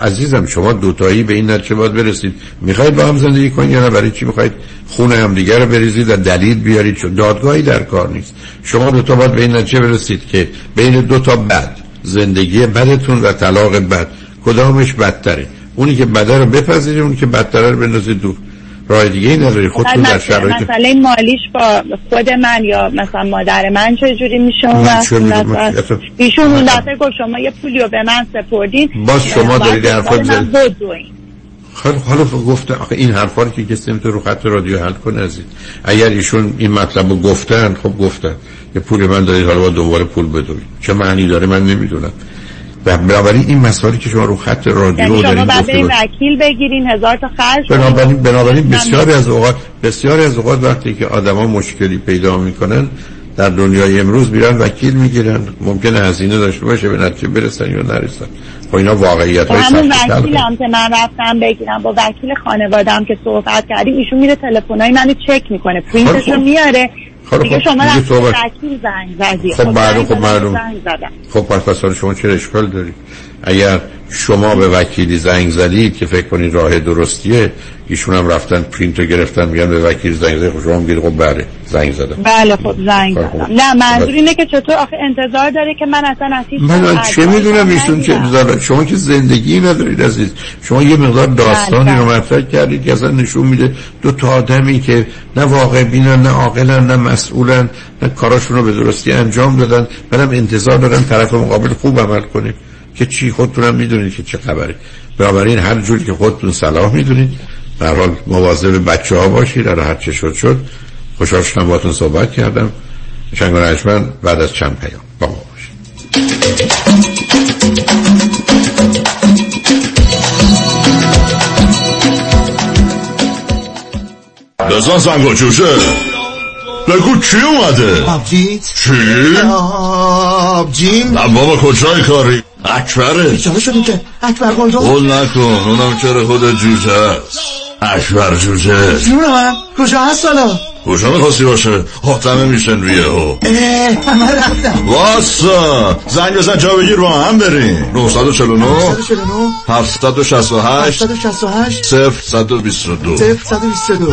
عزیزم شما دوتایی به این نتیجه باید برسید. می‌خواید با هم زندگی کنید یا نه؟ برای چی می‌خواید خونه هم دیگر رو بریزید و دلیل بیارید؟ چون دادگاهی در کار نیست. شما دوتا باید به این نتیجه برسید که بین دو تا بد. زندگی بدتون و طلاق بد. کدامش بدتره؟ اونی که بده رو بپذیرید اونی که بدتره رو بندازید دور راه دیگه. ای نداری خودتون در شرایط مسئله مالیش با خود من یا مثلا مادر من چه جوری میشه ایشون اون دفعه گفت شما یه پولی رو به من سپردین. باز شما دارید حرفا زد خیلی حالا گفته آخه این حرفا رو که کسی نمی‌تونه رو خط رادیو حل کنه عزیز. اگر ایشون این مطلب رو گفتن خب گفتن. یه پول من دارید حالا با دوباره پول بدوید چه معنی داره؟ من نمی‌دونم. و بنابراین این مسائلی که شما رو خط رادیو یعنی شما بعد وکیل بگیرین هزار تا خرج بنابراین بنابراین بسیاری از اوقات بسیاری از اوقات وقتی که آدما مشکلی پیدا می‌کنن در دنیای امروز میرن وکیل می‌گیرن. ممکنه هزینه داشته باشه به نتیجه برسن یا نرسن. خب اینا واقعیت های همون وکیل هم که من رفتم بگیرم با وکیل خانوادم که صحبت کردیم ایشون میره تلفن‌های منو چک می‌کنه. پرینتشو میاره. دیگه شما رفتی وکیل زنگ زدی خب معلوم خب معلوم. خب پس شما چه اشکال داری اگر شما به وکیلی زنگ زدید که فکر کنید راه درستیه ایشون هم رفتن پرینت رو گرفتن میگن به وکیل زنگ زدید خب شما خب بله زنگ زدم. بله خب زنگ زدم. نه منظور اینه که چطور؟ آخه انتظار داره که من اصلا از من چه می‌دونم ایشون چه انتظار شما که زندگی ندارید عزیز. شما یه مقدار داستانی بله. رو مطرح کردید که اصلا نشون میده دو تا آدمی که نه واقع بینن نه عاقلن نه مسئولن نه کاراشون رو به درستی انجام دادن بعدم انتظار دارن طرف مقابل خوب عمل کنه. که چی خودتونم می‌دونید که چه خبره. بنابراین هر جوری که خودتون صلاح می‌دونید. در حال مواظب بچه ها باشید. در هر چه شد شد. خوشحال شدم باتون صحبت کردم. شنگ بعد از چند پیام. با ما باشید. بگو چی اومده؟ آبجیت چی؟ آبجیم نه بابا کجای کاری؟ اکبره. بیچاره شدیم که اکبر قلدو قول نکن اونم چرا خود جوجه است. اکبر جوجه. جون من کجا هست حالا؟ کجا می‌خواستی باشه؟ حاتمه میشن رویه ها همه رفتم واسا. زنگ بزن جا بگیر با هم بریم. 949 949 768 768 0 122 0 122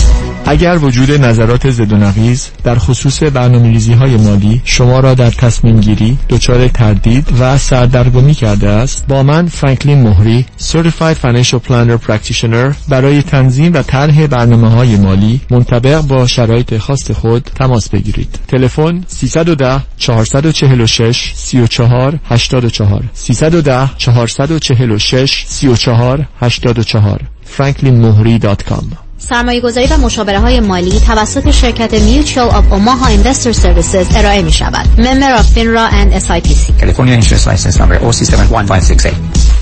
اگر وجود نظرات زد و نقیز در خصوص برنامه‌ریزی های مالی شما را در تصمیم گیری دچار تردید و سردرگمی کرده است با من فرانکلین مهری Certified Financial Planner Practitioner برای تنظیم و طرح برنامه های مالی منطبق با شرایط خاص خود تماس بگیرید. تلفن 310 446 34 84 310 446 34 84 franklinmohri.com سرمایه گذاری و مشاوره های مالی توسط شرکت Mutual of Omaha Investor Services ارائه می شود. member of FINRA and SIPC. California Insurance License Number OC71568.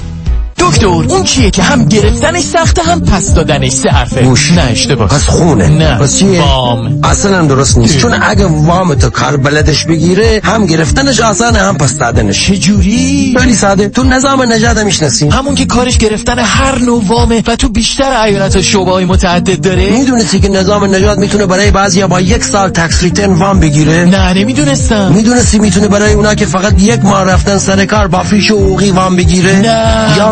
دکتر اون چیه که هم گرفتنش سخته هم پس دادنش سه حرفه؟ گوش نه اشتباه. پس خونه. نه. پس چیه؟ وام. اصلا درست نیست. اه. چون اگه وام تو کار بلدش بگیره هم گرفتنش آسانه هم پس دادنش. چجوری؟ خیلی ساده. تو نظام نجات می‌شناسی. همون که کارش گرفتن هر نوع وامه و تو بیشتر ایالتا شعبه های متعدد داره؟ می‌دونستی که نظام نجات می‌تونه برای بعضیا با یک سال tax return وام بگیره؟ نه نمی‌دونستم. می‌دونستی می‌تونه برای اونا که فقط یک ماه رفتن سر کار با فیش حقوقی وام بگیره؟ نه. یا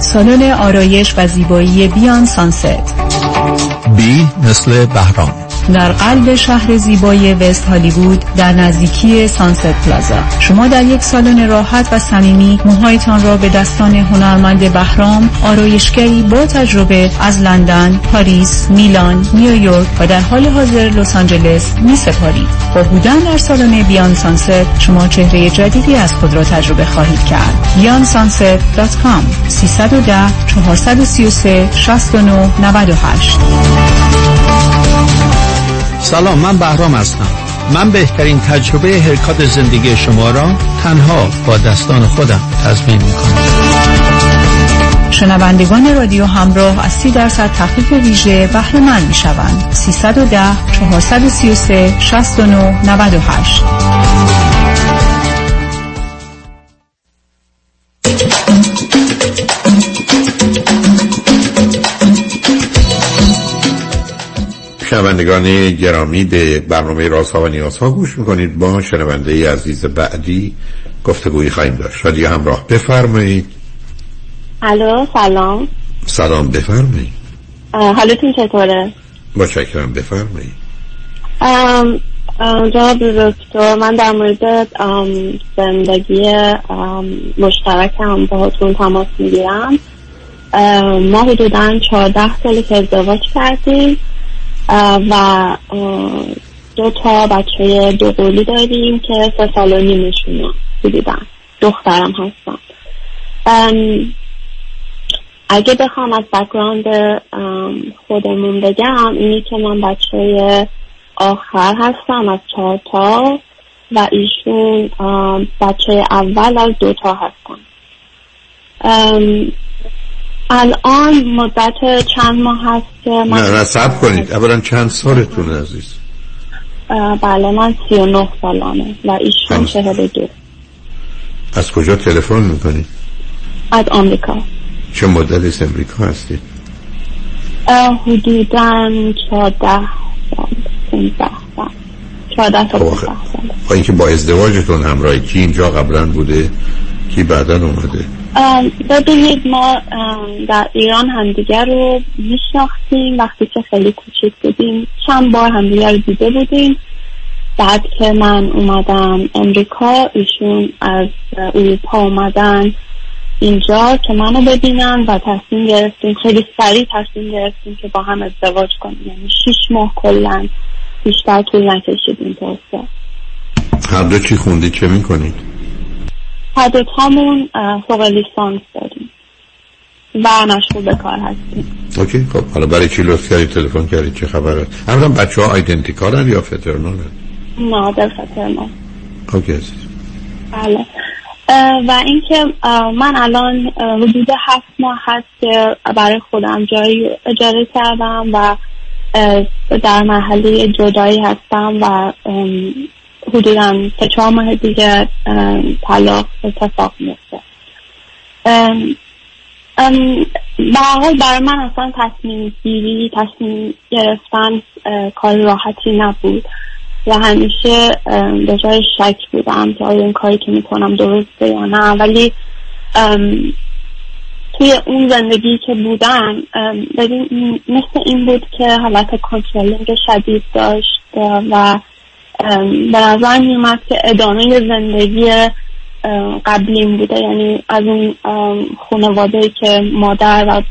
سالن آرایش و زیبایی بیان سانست. بی مثل بهرام. در قلب شهر زیبای وست هالیوود در نزدیکی سانست پلازا شما در یک سالن راحت و صمیمی موهایتان را به دستان هنرمند بهرام آرایشگری با تجربه از لندن، پاریس، میلان، نیویورک و در حال حاضر لس آنجلس می سپارید. با بودن در سالن بیان سانست شما چهره جدیدی از خود را تجربه خواهید کرد. بیانسانست.com 310 433 69 98 سلام من بهرام هستم. من بهترین تجربه هرکات زندگی شما را تنها با دستان خودم تضمین می کنم شنوندگان رادیو همراه از 30 درصد تخفیف ویژه بهره مند می شوند 310 433 69 98 شنوندگان گرامی به برنامه رازها و نیازها گوش می‌کنید. با شنونده عزیز بعدی گفتگویی خواهیم داشت. رادیو همراه. بفرمایید. الو سلام. سلام بفرمایید. حالتون چطوره؟ متشکرم بفرمایید. ام، ام، جناب دکتر من در مورد زندگی مشترکم باهاتون تماس می‌گیرم. ما حدودا چهارده سالی که ازدواج کردیم. و دو تا بچه دو قولی داریم که سه سال و نیمشون بودیدن. دخترم هستم. اگه بخوام از بکراند خودمون بگم اینی که من بچه آخر هستم از چهار تا و ایشون بچه اول از دو تا هستم الان مدت چند ماه هست که من نه نه سب کنید. اولا چند سالتون عزیز؟ بله من سی و نه سالانه و ایشون چهل دو. از کجا تلفن می‌کنید؟ از آمریکا. چه مدت از امریکا هستید؟ حدودا چهارده سال پونزده سال. چهارده خب پونزده سال. با اینکه با ازدواجتون همراهی کی اینجا قبلا بوده؟ کی بعدا اومده؟ ببینید ما در ایران همدیگر رو میشناختیم. وقتی که خیلی کوچیک بودیم چند بار همدیگر رو دیده بودیم. بعد که من اومدم امریکا ایشون از اروپا اومدن اینجا که منو ببینن و تصمیم گرفتیم خیلی سریع تصمیم گرفتیم که با هم ازدواج کنیم. یعنی شیش ماه کلا بیشتر طول نکشید این پروسه. هر دو چی خوندید چه می‌کنید؟ هر دوتامون فوق لیسانس داریم و مشغول به کار هستیم. اوکی خب حالا برای چی لطف کردید؟ تلفن کردید؟ چه خبره؟ اولا بچه ها آیدنتیکالن یا فترنالن نادر فترمان اوکی عزیز. بله. و اینکه من الان حدود هفت ماه هست که برای خودم جایی اجاره کردم و در مرحله جدایی هستم و حدودا سه چهار ماه دیگه طلاق اتفاق میفته به برای من اصلا تصمیم گیری تصمیم گرفتن کار راحتی نبود. و همیشه به جای شک بودم که آیا این کاری که می‌کنم درسته یا نه ولی توی اون زندگی که بودم مثل این بود که حالت کنترلینگ شدید داشت و به نظر میومد که ادامه زندگی قبلیم بوده. یعنی از اون خانواده که مادر و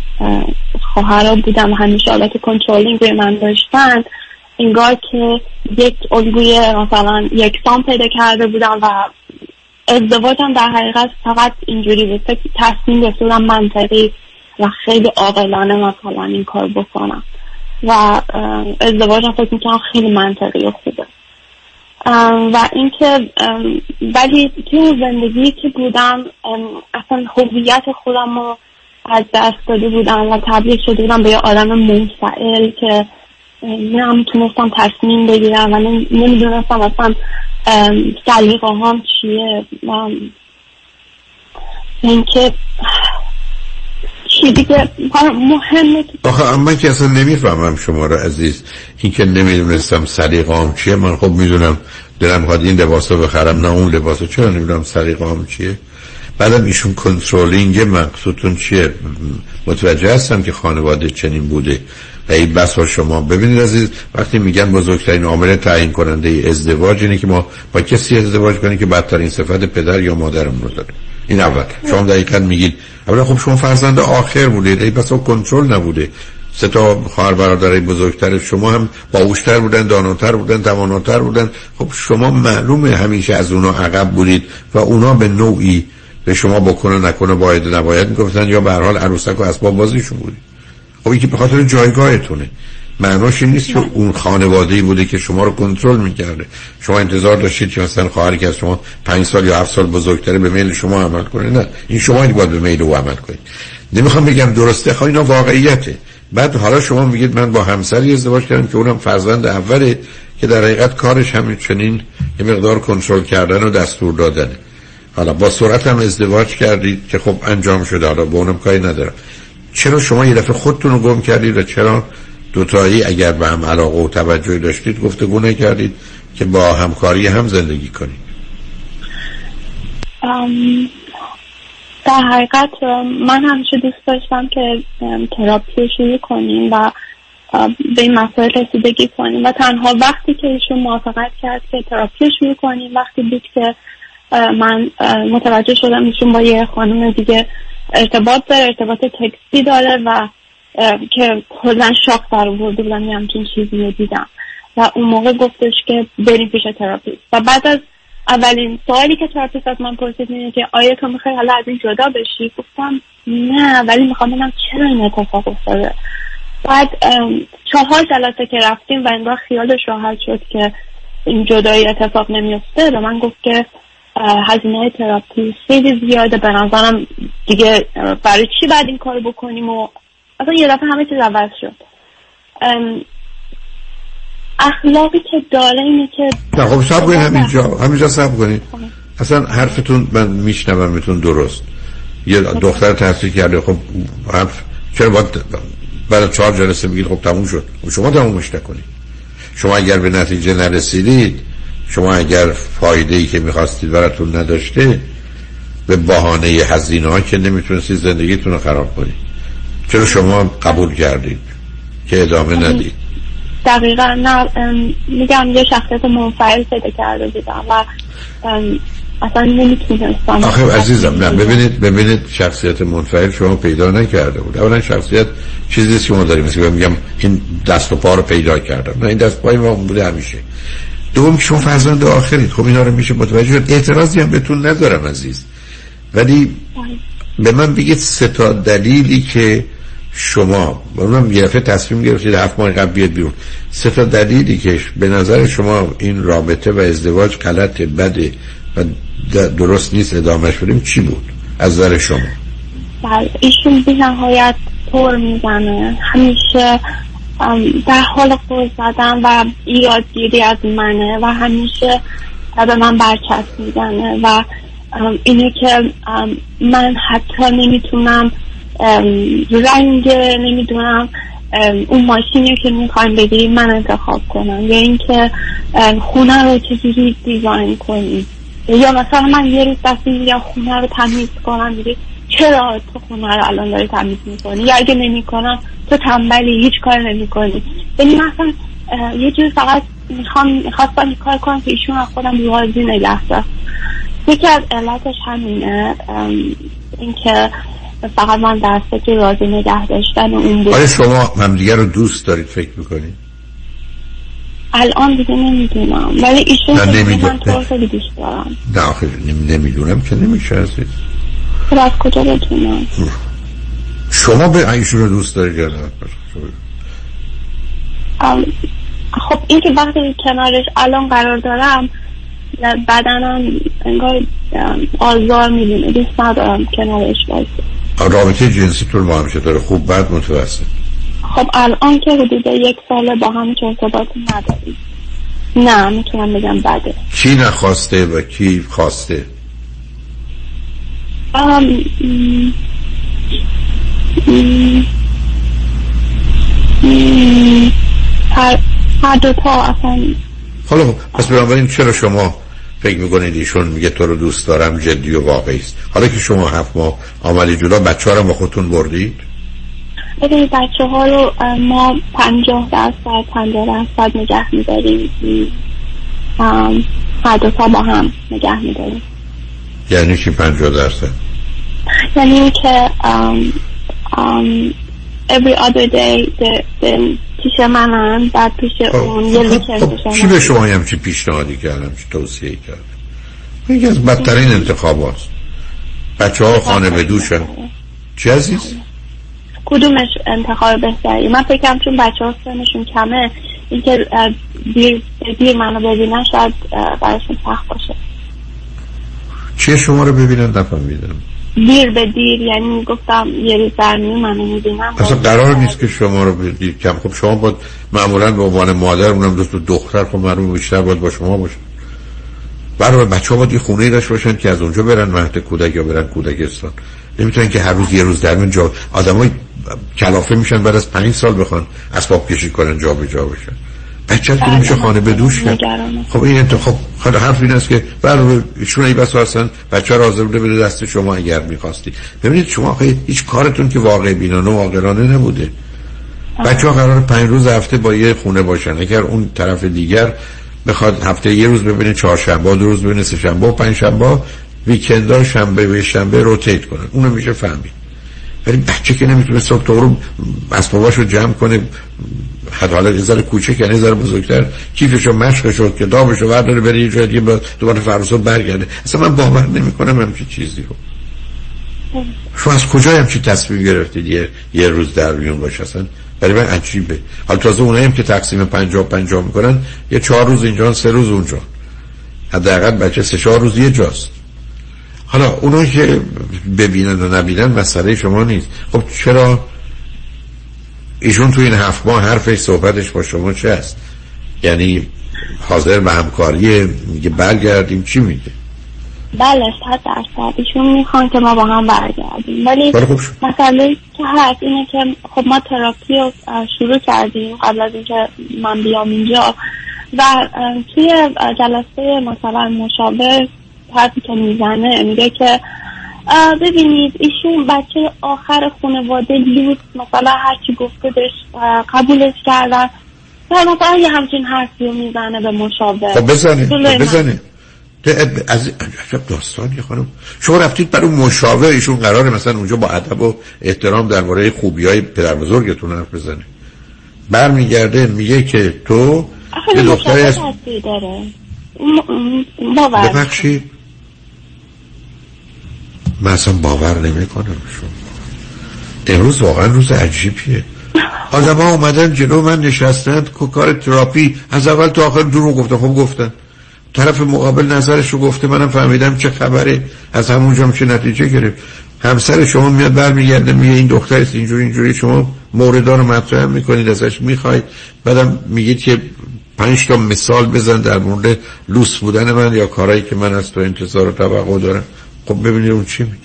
خواهرها بودم همیشه حالت کنترلینگ روی من داشتن انگار که یک الگوی مثلا یکسان پیدا کرده بودم و ازدواجم در حقیقت فقط اینجوری بود. فکر تصمیم بودم منطقی و خیلی عاقلانه مثلا این کار بکنم. و ازدواجم فکر می‌کنم خیلی منطقی و خوبه. و اینکه ولی توی زندگی که بودم اصلا هویت خودم رو از دست داده بودم و تبدیل شده بودم به یه آدم منفعل که نمی‌تونستم تصمیم بگیرم و نمی‌دونستم اصلا سلیقه هم چیه و اینکه دیگه مهمه که آخه من که اصلا نمی‌فهمم شما رو عزیز. این که نمی‌دونستم سلیقام چیه. من خب می‌دونم دلم خواد این لباس رو بخرم نه اون لباس چرا نمی‌دونم سلیقام چیه؟ بعدم ایشون کنترلینگ مقصودتون چیه؟ متوجه هستم که خانواده چنین بوده. و این بس با شما. ببینید عزیز وقتی میگن بزرگترین عامل تعیین کننده ازدواج اینه که ما با کسی ازدواج کنیم که بدترین صفت پدر یا مادرمون رو داره. این اول. شما دقیقا میگید اولا خب شما فرزند آخر بودید. ای بس کنترل نبوده. سه تا خواهر برادرای بزرگتر شما هم باهوشتر بودن داناتر بودن تواناتر بودن. خب شما معلومه همیشه از اونا عقب بودید و اونا به نوعی به شما بکنه نکنه باید نباید می‌گفتن یا به هر حال عروسک و اسباب بازیشون بودید خب این که به خاطر جایگاهتونه. معناش این نیست که اون خانواده بوده که شما رو کنترل می‌کرده. شما انتظار داشتید که مثلا خواهری که از شما پنج سال یا هفت سال بزرگتره به میل شما عمل کنه. نه. این شما باید به میل او عمل کنید. نمی‌خوام بگم درسته خواهی اینا واقعیته. بعد حالا شما میگید من با همسری ازدواج کردم که اونم فرزند اوله که در حقیقت کارش همین چنین یه مقدار کنترل کردن و دستور دادنه حالا با سرعت هم ازدواج کردید که خب انجام شده. حالا با اونم کاری ندارم. چرا شما یه دفعه خودتون رو گم کردید و چرا دوتایی اگر به هم علاقه و توجهی داشتید گفتگو نکردید که با همکاری هم زندگی کنید. در حقیقت من همیشه دوست داشتم که تراپی رو شروع کنیم و به این مسائل رسیدگی کنیم و تنها وقتی که ایشون موافقت کرد که تراپی رو شروع کنیم وقتی بود که من متوجه شدم ایشون با یه خانم دیگه ارتباط داره ارتباط تکسی داره و که کلا شاخ در آورده بودم یه همچین چیزی رو دیدم. و اون موقع گفتش که بریم پیش therapist. و بعد از اولین سوالی که therapist از من پرسید اینه که آیا تو می‌خوای حالا از این جدا بشی؟ گفتم نه ولی می‌خوام ببینم چرا این اتفاق افتاده. بعد چهار جلسه که رفتیم و انگار خیالش راحت شد که این جدایی اتفاق نمیفته به من گفت که هزینه تراپی خیلی زیاده. به نظرم دیگه برای چی بعد این کار بکنیم و اصلا یه دفعه همه چیز عوض شد. اخلاقی که داره اینه که نه خب سب کنید همینجا همینجا سب کنید. اصلا حرفتون من میشنوم میتون درست. یه دختر تحصیل کرده خب حرف چرا باید بعد چهار جلسه بگید خب تموم شد؟ خب شما تمومش نکنید. شما اگر به نتیجه نرسیدید شما اگر فایده ای که می‌خواستید براتون نداشته به بهانه هزینه ها که نمی‌تونستید زندگیتون رو خراب کنید. چرا شما قبول کردید که ادامه ندید؟ دقیقا نه میگم یه شخصیت منفعل پیدا کرده بودم و اصلا نمی‌تونستم. آخه عزیزم نه ببینید ببینید شخصیت منفعل شما پیدا نکرده بود. اولا شخصیت چیزی که ما داریم. مثل میگم این دست و پا رو پیدا کردم. نه این دست پای ما بوده همیشه. دوم شما فرزند آخرید. خب اینا رو میشه متوجه شد. اعتراضی هم بهتون ندارم عزیز. ولی به من بگید سه تا دلیلی که شما اونم یه دفعه تصمیم گرفتید هفت ماه قبل بیاد بیرون. سه تا دلیلی که به نظر شما این رابطه و ازدواج غلط بده و درست نیست ادامهش بدیم چی بود؟ از نظر شما. بله ایشون بی نهایت پر می‌زنه. همیشه در حال پر زدن و ایرادگیری از منه و همیشه به من برچسب می‌زنه و اینه که من حتی نمی‌تونم رنگ نمی‌دونم اون ماشینی که می‌خوایم بگیریم من انتخاب کنم. یا اینکه خونه رو چجوری دیزاین کنیم. یا مثلا من یه روز دستی یا خونه رو تمیز کنم میگه چرا تو خونه رو الان داری تمیز می‌کنی؟ یا اگه نمی‌کنم تو تنبلی هیچ کار نمی‌کنی. یعنی مثلا یه جور فقط می‌خوام می‌خواستم کار کنم که ایشون از خودم راضی نگه یکی از علتش همینه اینکه فقط من در فکر راضی نگه داشتن اون بود. آیا شما همدیگه رو دوست دارید فکر می‌کنید الان دیگه نمی‌دونم. ولی ایشون نه نمی‌دونم من تو خیلی دوست دارم. نه آخه نمی‌دونم که نمیشه عزیز. خب از کجا بدونم؟ شما به ایشون رو دوست دارید یا نه؟ خب این که وقتی کنارش الان قرار دارم بدنم انگار آزار می‌دونه. دوست ندارم کنارش باشم. رابطه جنسی طول با هم داره خوب بد متوسط خب الان که حدود یک ساله با هم ارتباطی نداریم نه می‌تونم بگم بده کی نخواسته و کی خواسته ام... هر, هر دو تا اصلا حالا پس بنابراین چرا شما فکر می‌کنید ایشون میگه تو رو دوست دارم جدی و واقعی است. حالا که شما هفت ماه آمدی جدا بچه ها رو با خودتون بردید؟ ببینید بچه ها رو ما پنجاه درصد پنجاه درصد نگه میداریم. هر دو تا با هم نگه میداریم. یعنی چی پنجاه درصد؟ یعنی که every other day پیش منن بعد پیش اون یه لیکن چی به شما هم چی پیشنهادی کردم؟ چی توصیه کردم؟ یکی از بدترین انتخاب هست بچه ها خانه به دوشن. چی عزیز؟ کدومش انتخاب بهتری؟ من فکرم چون بچه ها سنشون کمه اینکه دیر, دیر منو ببینن شاید براشون سخت باشه. چیه شما رو ببینن؟ نفهمیدم. دیر به دیر یعنی گفتم یه روز در منو می‌بینم اصلا قرار نیست که شما رو بدید کم. خب شما باید معمولا به عنوان مادر اونم دوست دختر خب معلوم بیشتر باید با شما باشه. برای بچه ها باید یه خونه داشت باشن که از اونجا برن مهد کودک یا برن کودکستان. نمی‌تونن که هر روز یه روز در جا آدمای کلافه میشن بعد از پنج سال بخوان اسباب کشی کنن جا به جا بشن. بچه که میشه خانه به دوش خب این انتخاب خب حرف این است که برای ایشون ای بس هستن. بچه را بوده بده دست شما اگر می‌خواستی. ببینید شما خیلی هیچ کارتون که واقع بینانه و عاقلانه نبوده. بچه ها قرار پنج روز هفته با یه خونه باشن. اگر اون طرف دیگر بخواد هفته یه روز ببینه چهارشنبه دو روز ببینه سه شنبه و پنج شنبه ویکندها شنبه و شنبه روتیت کنن. اونو میشه فهمید. ولی بچه که نمی‌تونه صبح تو رو اسباباشو جمع کنه حتی حالا یه ذره کوچک یعنی ذره بزرگتر. کیفشو مشق شد کتابشو برداره بره یه جای دیگه دوباره فرسون برگرده. اصلا من باور نمی‌کنم همچین چیزی رو. شما از کجا همچین تصمیم گرفتید یه, یه روز در میون باشه؟ اصلا برای من عجیبه. حالا تازه اونایی هم که تقسیم پنجاه پنجاه می‌کنن یه چهار روز اینجا سه روز اونجا. حداقل بچه سه چهار روز یه جاست. حالا اونا که ببینن و نبینن مسئله شما نیست. خب چرا ایشون تو این هفت ماه حرفش صحبتش با شما چه است؟ یعنی حاضر به همکاری میگه برگردیم چی میگه؟ بله صد درصد. ایشون می‌خوان که ما با هم برگردیم. ولی مسئله که هست اینه که خب ما تراپی رو شروع کردیم قبل از اینکه من بیام اینجا و توی جلسه مثلا مشاور حرفی که می‌زنه میگه که ببینید ایشون بچه آخر خانواده لوت مثلا هرچی گفته بهش قبولش کردن. و مثلا یه همچین حرفی رو می‌زنه به مشاور. خب بزنه خب بزنه از عجب داستانی خانم. شما رفتید برای مشاور ایشون قراره مثلا اونجا با ادب و احترام درباره خوبی های پدر بزرگتون حرف بزنه. برمیگرده میگه که تو یه دختری از داره. ببخشید. من اصلا باور نمی کنم شما. امروز واقعا روز عجیبیه. آدم ها اومدن جلو من نشستند کار تراپی. از اول تا آخر دروغ گفته خب گفتن. طرف مقابل نظرش رو گفته منم فهمیدم چه خبره. از همونجا چه نتیجه گرفت. همسر شما میاد برمیگرده میگه این دختر لوسه اینجوری اینجوری. شما موردها رو مطرح می‌کنید ازش می‌خواید. بعدم میگید که پنج تا مثال بزن در مورد لوس بودن من یا کارهایی که من از تو انتظار و توقع دارم. خب ببینید اون چی میگه.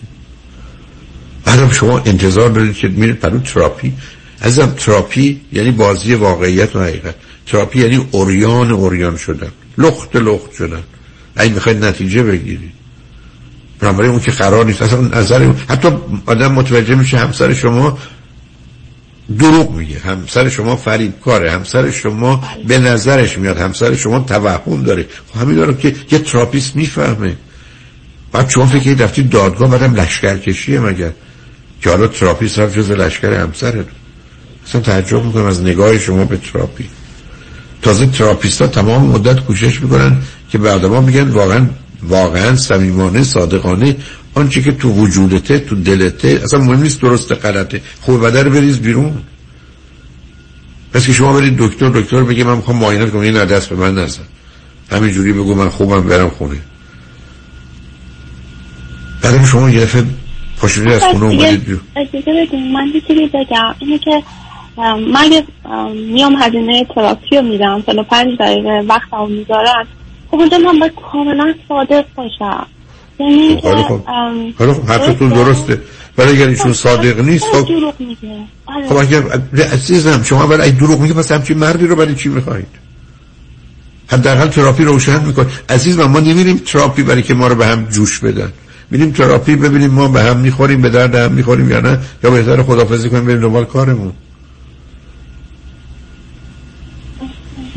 بعدم شما انتظار دارید که میرید پرو تراپی. ازم تراپی یعنی بازی واقعیت و حقیقت. تراپی یعنی عریان عریان شدن. لخت لخت شدن. این می‌خواید نتیجه بگیرید. بنابراین اون که قرار نیست. اصلا نظر حتی آدم متوجه میشه همسر شما دروغ میگه. همسر شما فریب کاره همسر شما به نظرش میاد. همسر شما توهم داره. خب همین دارم که یه therapist می‌فهمه. بعد شما فکر رفتی دادگاه بعدم لشکر کشیه مگر که حالا therapist رفت جزو لشکر همسره. اصلا تعجب می‌کنم از نگاه شما به تراپی. تازه therapist ها تمام مدت کوشش می‌کنن که به ها میگن واقعا واقعا صمیمانه صادقانه آنچه که تو وجودته تو دلته اصلا مهم نیست درست غلطه. خوب بد رو بریز بیرون. پس که شما برید دکتر دکتر بگه من می‌خوام معاینه کنم این دست به من نزن. همینجوری بگو من خوبم برم خونه. بعد شما یه دفعه پاشونی از خونه اومدید بیرون. من چیزی بگم. اینه که من میام هزینه تراپی رو میدم. سال پنج دقیقه وقت هم می‌ذارن خب اونجا من باید کاملا صادق باشم. یعنی خب خب حرفتون درسته. ولی اگر ایشون صادق نیست خب. آره. خب اگر عزیزم شما برای دروغ میگه پس همچین مردی رو برای چی می‌خواهید؟ حداقل تراپی روشن میکن عزیز ما نمیریم تراپی برای که ما رو به هم جوش بدن. میریم تراپی ببینیم ما به هم می‌خوریم به درد هم می‌خوریم یا نه یا بهتر خدافزی کنیم بریم دنبال کارمون.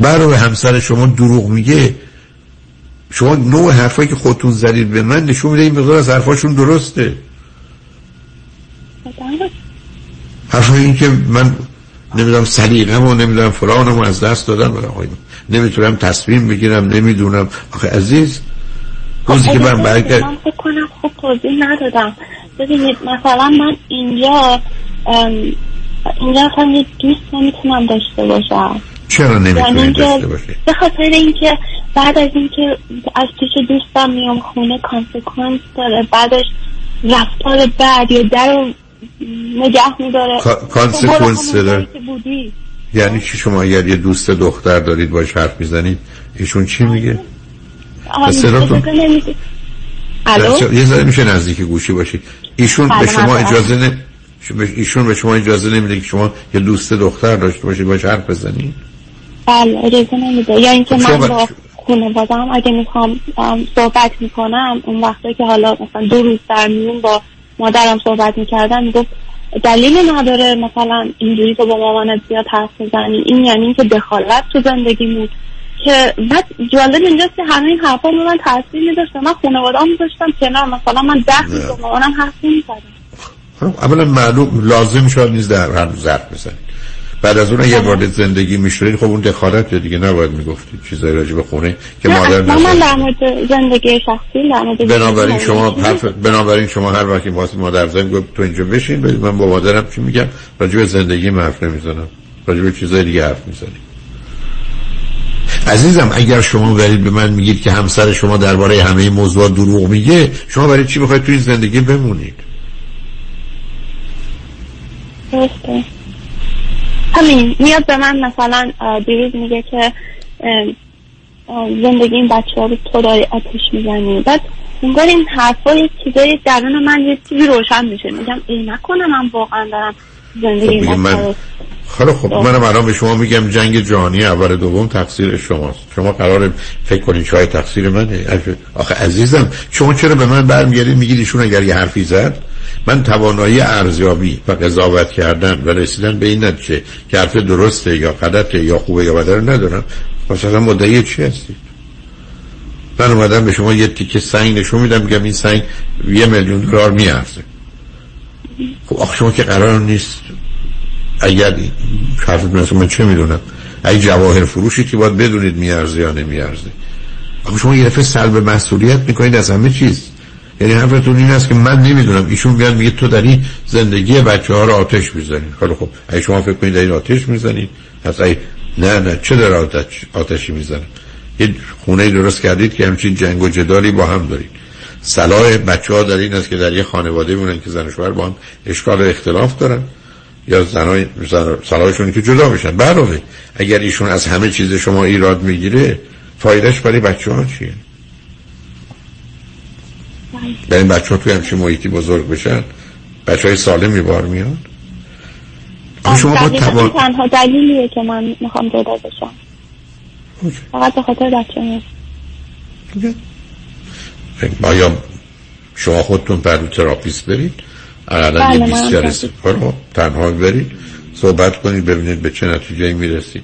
برای همسر شما دروغ میگه. شما نوع حرفایی که خودتون زدید به من نشون میده این مقدار از حرفاشون درسته. حرفای این که من نمی‌دونم سلیقم و نمی‌دونم فلانم از دست دادم نمی‌تونم تصمیم بگیرم نمی‌دونم. آخه عزیز روزی که من برگرد من فکر کنم خوب توضیح ندادم. ببینید مثلا من اینجا اینجا اصلا یه دوست نمی‌تونم داشته باشم. چرا یعنی داشته باشید به خاطر اینکه بعد از اینکه از پیش دوستم میام خونه consequence داره. بعدش رفتار بعد یا در نگه میداره. consequence داره. یعنی چی شما اگر یه دوست دختر دارید باش حرف می‌زنید ایشون چی میگه؟ یه ذره میشه نزدیک گوشی باشید. ایشون به شما اجازه نه ایشون به شما اجازه نمیده که شما یه دوست دختر داشته باشید باش حرف بزنید بله اجازه نمیده. یا اینکه من با خانوادم اگه می‌خوام صحبت می‌کنم اون وقتی که حالا مثلا دو روز در میون با مادرم صحبت می‌کردم می‌گفت دلیل نداره مثلا اینجوری تو با مامانت زیاد حرف بزنی این یعنی اینکه دخالت تو زندگی که بعد جالب اینجاست که همه این حرفا رو من تاثیر میداشتم من خانواده میذاشتم کنار مثلا من ده با مامانم حرف نمی‌زدم. اولا معلوم لازم شد نیست در هر ظرف بزنید بعد از اون اگه وارد زندگی می‌شدید خب اون دخالت دیگه نباید می‌گفتید چیزایی راجع به خونه که نه، مادر اصلا من در مورد زندگی شخصی در مورد بنابراین شما حرف بنابراین شما هر وقتی واسه مادر زنگ گفت تو اینجا بشین ولی من با مادرم چی میگم؟ راجع به زندگی حرف نمی‌زنم. راجع به چیزای دیگه حرف می‌زنیم. عزیزم اگر شما برید به من میگید که همسر شما درباره همه این موضوعات دروغ میگه شما برای چی می‌خواید تو این زندگی بمونید؟ درسته. همین میاد به من مثلا دیروز میگه که زندگی این بچه ها رو تو داری آتش می‌زنی. بعد انگار این حرفا یه چیزایی درون من یه چیزی روشن میشه. میگم ای نکنه من واقعا دارم زندگی بچه من خیلی خب منم الان به شما میگم جنگ جهانی اول دوم تقصیر شماست. شما قرار فکر کنید شاید تقصیر منه آخه عزیزم شما چرا به من برمیگردید میگید ایشون اگر یه حرفی زد؟ من توانایی ارزیابی و قضاوت کردن و رسیدن به این نتیجه که حرف درسته یا غلطه یا خوبه یا بده ندارم. مثلا مدعی چی هستید من اومدم به شما یه تیکه سنگ نشون میدم میگم این سنگ یه میلیون دلار میارزه. خب آخه شما که قرار نیست اگر حرفتون هست من چه می‌دونم؟ اگه جواهر فروشی که باید بدونید میارزه یا نمیارزه. آخه شما یه دفعه سلب مسئولیت می‌کنید از همه چیز. یعنی حرفتون این است که من نمی‌دونم. ایشون میاد میگه تو داری زندگی بچه ها رو آتش می‌زنی خیلی خب اگه شما فکر کنید دارین آتش می‌زنید؟ پس ای نه نه. چه داره آتش آتشی می‌زنه؟ یه خونه درست کردید که همچین جنگ و جدالی با هم دارید. صلاح بچه ها در این است که در یه خانواده مونن که زن و شوهر با هم اشکال اختلاف دارن. یا زنای زن صلاحشون که جدا بشن برای اگر ایشون از همه چیز شما ایراد می‌گیره فایدهش برای بچه ها چیه؟ برای این بچه ها توی همچین محیطی بزرگ بشن بچه های سالمی بار آخه شما با این تنها دلیلیه که من می‌خوام جدا بشم. فقط به خاطر بچه هست آیا شما خودتون پر رو تراپیست برید الان یه بله، من 20 جلسه تنها برید صحبت کنید ببینید به چه نتیجه می‌رسید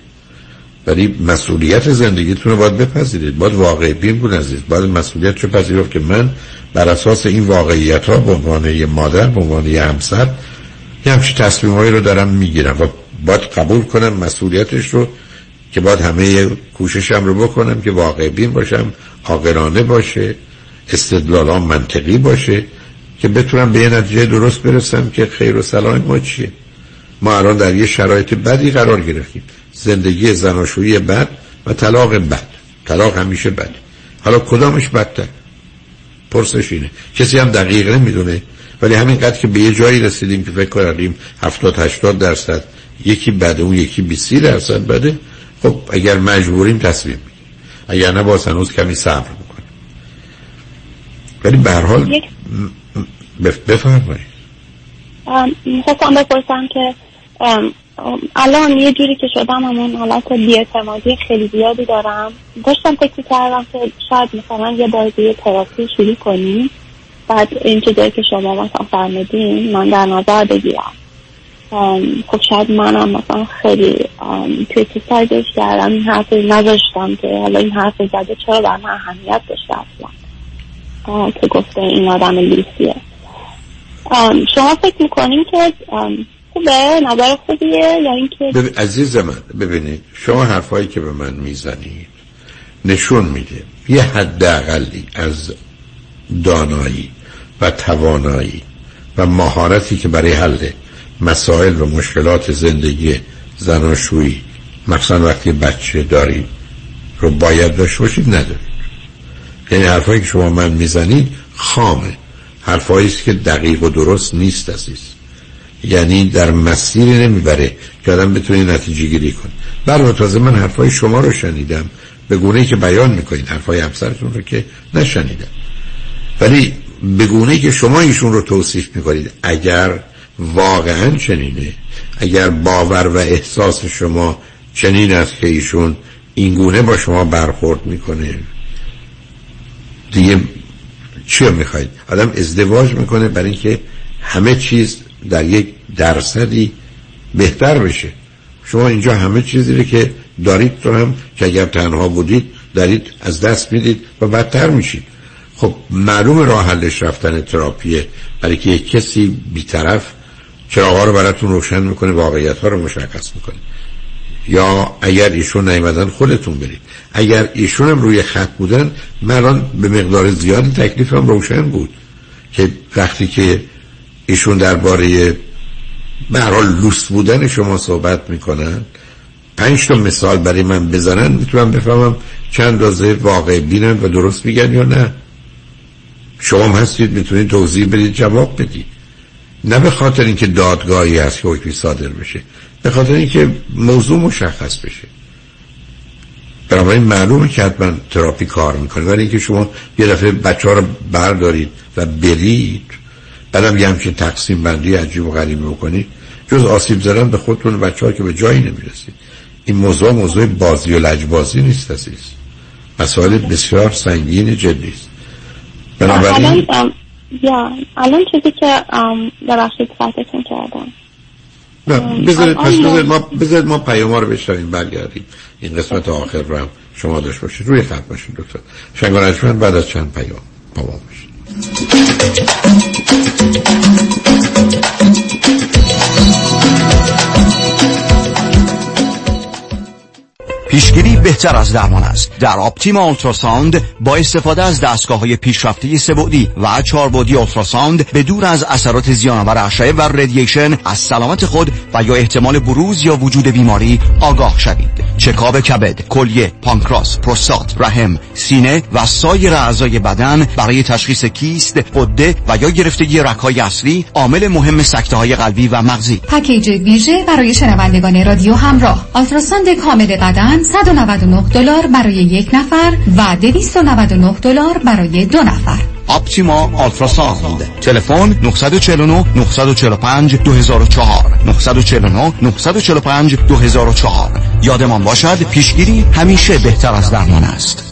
ولی مسئولیت زندگیتون رو باید بپذیرید. باید واقع بین بود عزیز. باید مسئولیت رو پذیرفت که من بر اساس این واقعیت ها به عنوان یه مادر به عنوان یه همسر یه همچین تصمیم رو دارم می‌گیرم و باید قبول کنم مسئولیتش رو که باید همه کوششم رو بکنم که واقع بین باشم عاقلانه باشه استدلالام منطقی باشه. که بتونم به یه نتیجه درست برسم که خیر و صلاح ما چیه؟ ما الان در یه شرایط بدی قرار گرفتیم. زندگی زناشویی بد و طلاق بد. طلاق همیشه بد. حالا کدامش بدتر؟ پرسش اینه. کسی هم دقیق نمی‌دونه. ولی همینقدر که به یه جایی رسیدیم که فکر کردیم 70 80 درصد یکی بده اون یکی 20 درصد بده. خب اگر مجبوریم تصمیم می‌گیریم. اگر نه باز هنوز کمی صبر می‌کنیم ولی به هر حال بفرمایید. می‌خواستم بپرسم که الان یه جوری که شدم همون حالت بیاعتمادی خیلی زیادی دارم. داشتم فکر کردم که شاید مثلا یه دیگه تراپی شروع کنیم بعد این چیزایی که شما مثلا فرمودین من در نظر بگیرم. خب شاید منم مثلا خیلی کریتیسایزش کردم. این حرف نذاشتم که حالا این حرف زده چرا بر من اهمیت داشته اصلا؟ که گفته این آدم لیسیه. شما فکر می‌کنین که خوبه نظر خوبیه یا اینکه؟ ببین عزیز من ببینید شما حرفایی که به من می‌زنید نشون میده یه حداقلی از دانایی و توانایی و مهارتی که برای حل مسائل و مشکلات زندگی زناشویی مخصوصا وقتی بچه دارید رو باید داشته باشید ندارید. یعنی حرفایی که شما من می‌زنید خامه. حرفایی است که دقیق و درست نیست عزیز. یعنی در مسیری نمی‌بره که آدم بتونه نتیجه گیری کنه. برای تازه من حرفای شما رو شنیدم. به گونه که بیان می‌کنید حرفای همسرتون رو که نشنیدم. ولی به گونه که شما ایشون رو توصیف می‌کنید اگر واقعا چنینه اگر باور و احساس شما چنین است که ایشون این گونه با شما برخورد می‌کنه دیگه چی می‌خواید آدم ازدواج می‌کنه برای اینکه همه چیز در یک درصدی بهتر بشه. شما اینجا همه چیزی که دارید رو هم که اگر تنها بودید دارید از دست می‌دید و بدتر میشید. خب معلوم راه حلش رفتن تراپیه. برای که یک کسی بیطرف چراغ رو براتون روشن می‌کنه واقعیت ها رو مشخص می‌کنه. یا اگر ایشون نیومدن خودتون برید. اگر ایشون هم روی خط بودن من به مقدار زیاد تکلیفم روشن بود که وقتی که ایشون درباره به لوس بودن شما صحبت می‌کنن پنج تا مثال برای من بزنن می‌تونم بفهمم چند رازه واقع بینن و درست میگن یا نه. شما هم هستید می‌تونید توضیح بدید جواب بدید. نه به خاطر اینکه دادگاهی هست که حکمی صادر بشه. به خاطر اینکه موضوع مشخص بشه. بنابراین معلومه که حتما تراپی کار می‌کنه. ولی اینکه شما یه دفعه بچه ها رو بردارید و برید بعدم یه همچین تقسیم بندی عجیب و غریب بکنید جز آسیب زدن به خودتون بچه ها که به جایی نمی‌رسید. این موضوع موضوع بازی و لجبازی نیست عزیز. مسائل بسیار سنگین جدی است. بنابراین الان چیزی که ببخشید قطعتون کردم. بذارید پس بذارید ما بذارید ما پیام رو بشنویم برگردیم. این قسمت آخر رو هم شما داشت باشید. روی خط باشید دکتر شنگانجمن بعد از چند پیام با ما باشید. پیشگیری بهتر از درمان است. در آپتیما اولتراساوند با استفاده از دستگاه های پیشرفته سبودی و چاربودی اولتراساوند به دور از اثرات زیانآور اشعه و ردییشن از سلامت خود و یا احتمال بروز یا وجود بیماری آگاه شوید. چکاب کبد کلیه پانکراس پروستات رحم سینه و سایر اعضای بدن برای تشخیص کیست غده و یا گرفتگی رگهای اصلی عامل مهم سکته های قلبی و مغزی. پکیج ویژه برای شنوندگان رادیو همراه. ultrasound کامل بدن 199 دلار برای یک نفر و 299 دلار برای دو نفر. Optima Ultrasound. تلفن 949 945 2004 949 945 2004 یادمان باشد پیشگیری همیشه بهتر از درمان است.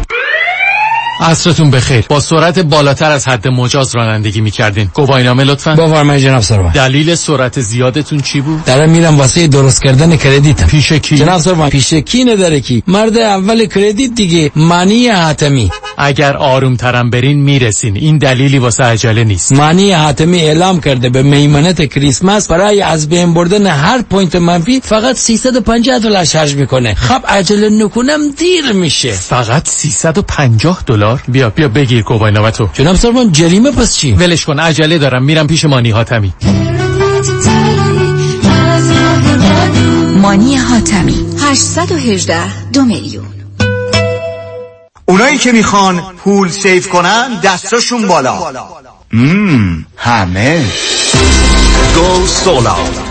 Yeah. عصرتون بخیر. با سرعت بالاتر از حد مجاز رانندگی می‌کردین. گواهینامه لطفا. بفرمایید جناب سروان. دلیل سرعت زیادتون چی بود؟ دارم میرم واسه درست کردن credit پیش کی؟ جناب سروان پیش کی نداره کی؟ مرد اول credit دیگه مانی حاتمی. اگر آروم ترم برین می‌رسین. این دلیلی واسه عجله نیست. مانی حاتمی اعلام کرده به میمنت کریسمس برای از بین بردن هر point منفی فقط 350 دلار شارژ می‌کنه. خب عجله نکنم دیر میشه. فقط 350 دلار؟ بیا. بیا بگیر کوبای تو. جناب سروان جریمه پس چی؟ ولش کن عجله دارم میرم پیش مانی حاتمی. مانی حاتمی 818 دو میلیون. اونایی که می‌خوان پول save کنن دستاشون بالا. مم. همه. go solar.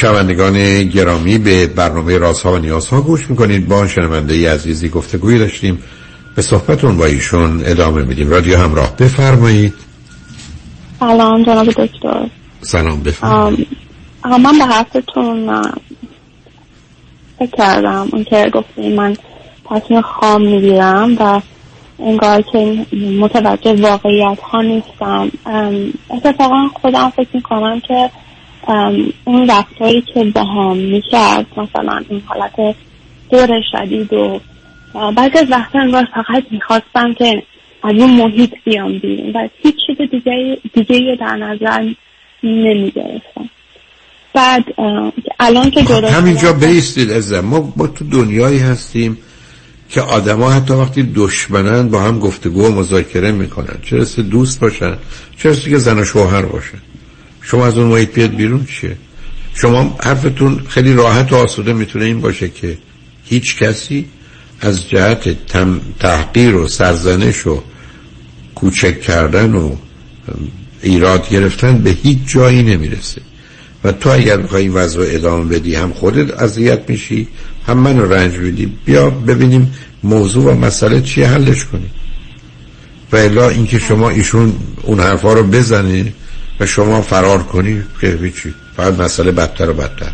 شنوندگان گرامی به برنامه رازها و نیازها گوش می‌کنید. با شنونده ای عزیزی گفتگوی داشتیم. به صحبتون با ایشون ادامه میدیم. رادیو همراه بفرمایید. سلام جناب دکتر. سلام بفرمایید. من به حرفتون فکر کردم. اون که گفتیم من تصمیم خام می‌گیرم و انگار که متوجه واقعیت ها نیستم اتفاقا خودم فکر می‌کنم که اون رفتاری که با هم می‌کرد مثلا این حالت دور شدید و بعضی از وقتا انگار فقط می‌خواستم که از اون محیط بیام بیرون و هیچ چیز دیگه, دیگه در نظر نمی‌گرفتم. بعد الان که خب همینجا بیستید از ما با تو دنیایی هستیم که آدما حتی وقتی دشمنن با هم گفتگو و مذاکره می‌کنن. چه دوست باشن؟ چه که زن و شوهر باشن؟ شما از اون محیط بیاد بیرون چیه؟ شما حرفتون خیلی راحت و آسوده می‌تونه این باشه که هیچ کسی از جهت تم تحقیر و سرزنش و کوچک کردن و ایراد گرفتن به هیچ جایی نمی‌رسه. و تو اگر بخوای این وضع ادامه بدی هم خودت اذیت میشی هم منو رنج میدی بیا ببینیم موضوع و مسئله چیه حلش کنیم. و الا اینکه شما ایشون اون حرفا رو بزنه و شما فرار کنی که هیچی. فقط مسئله بدتر و بدتر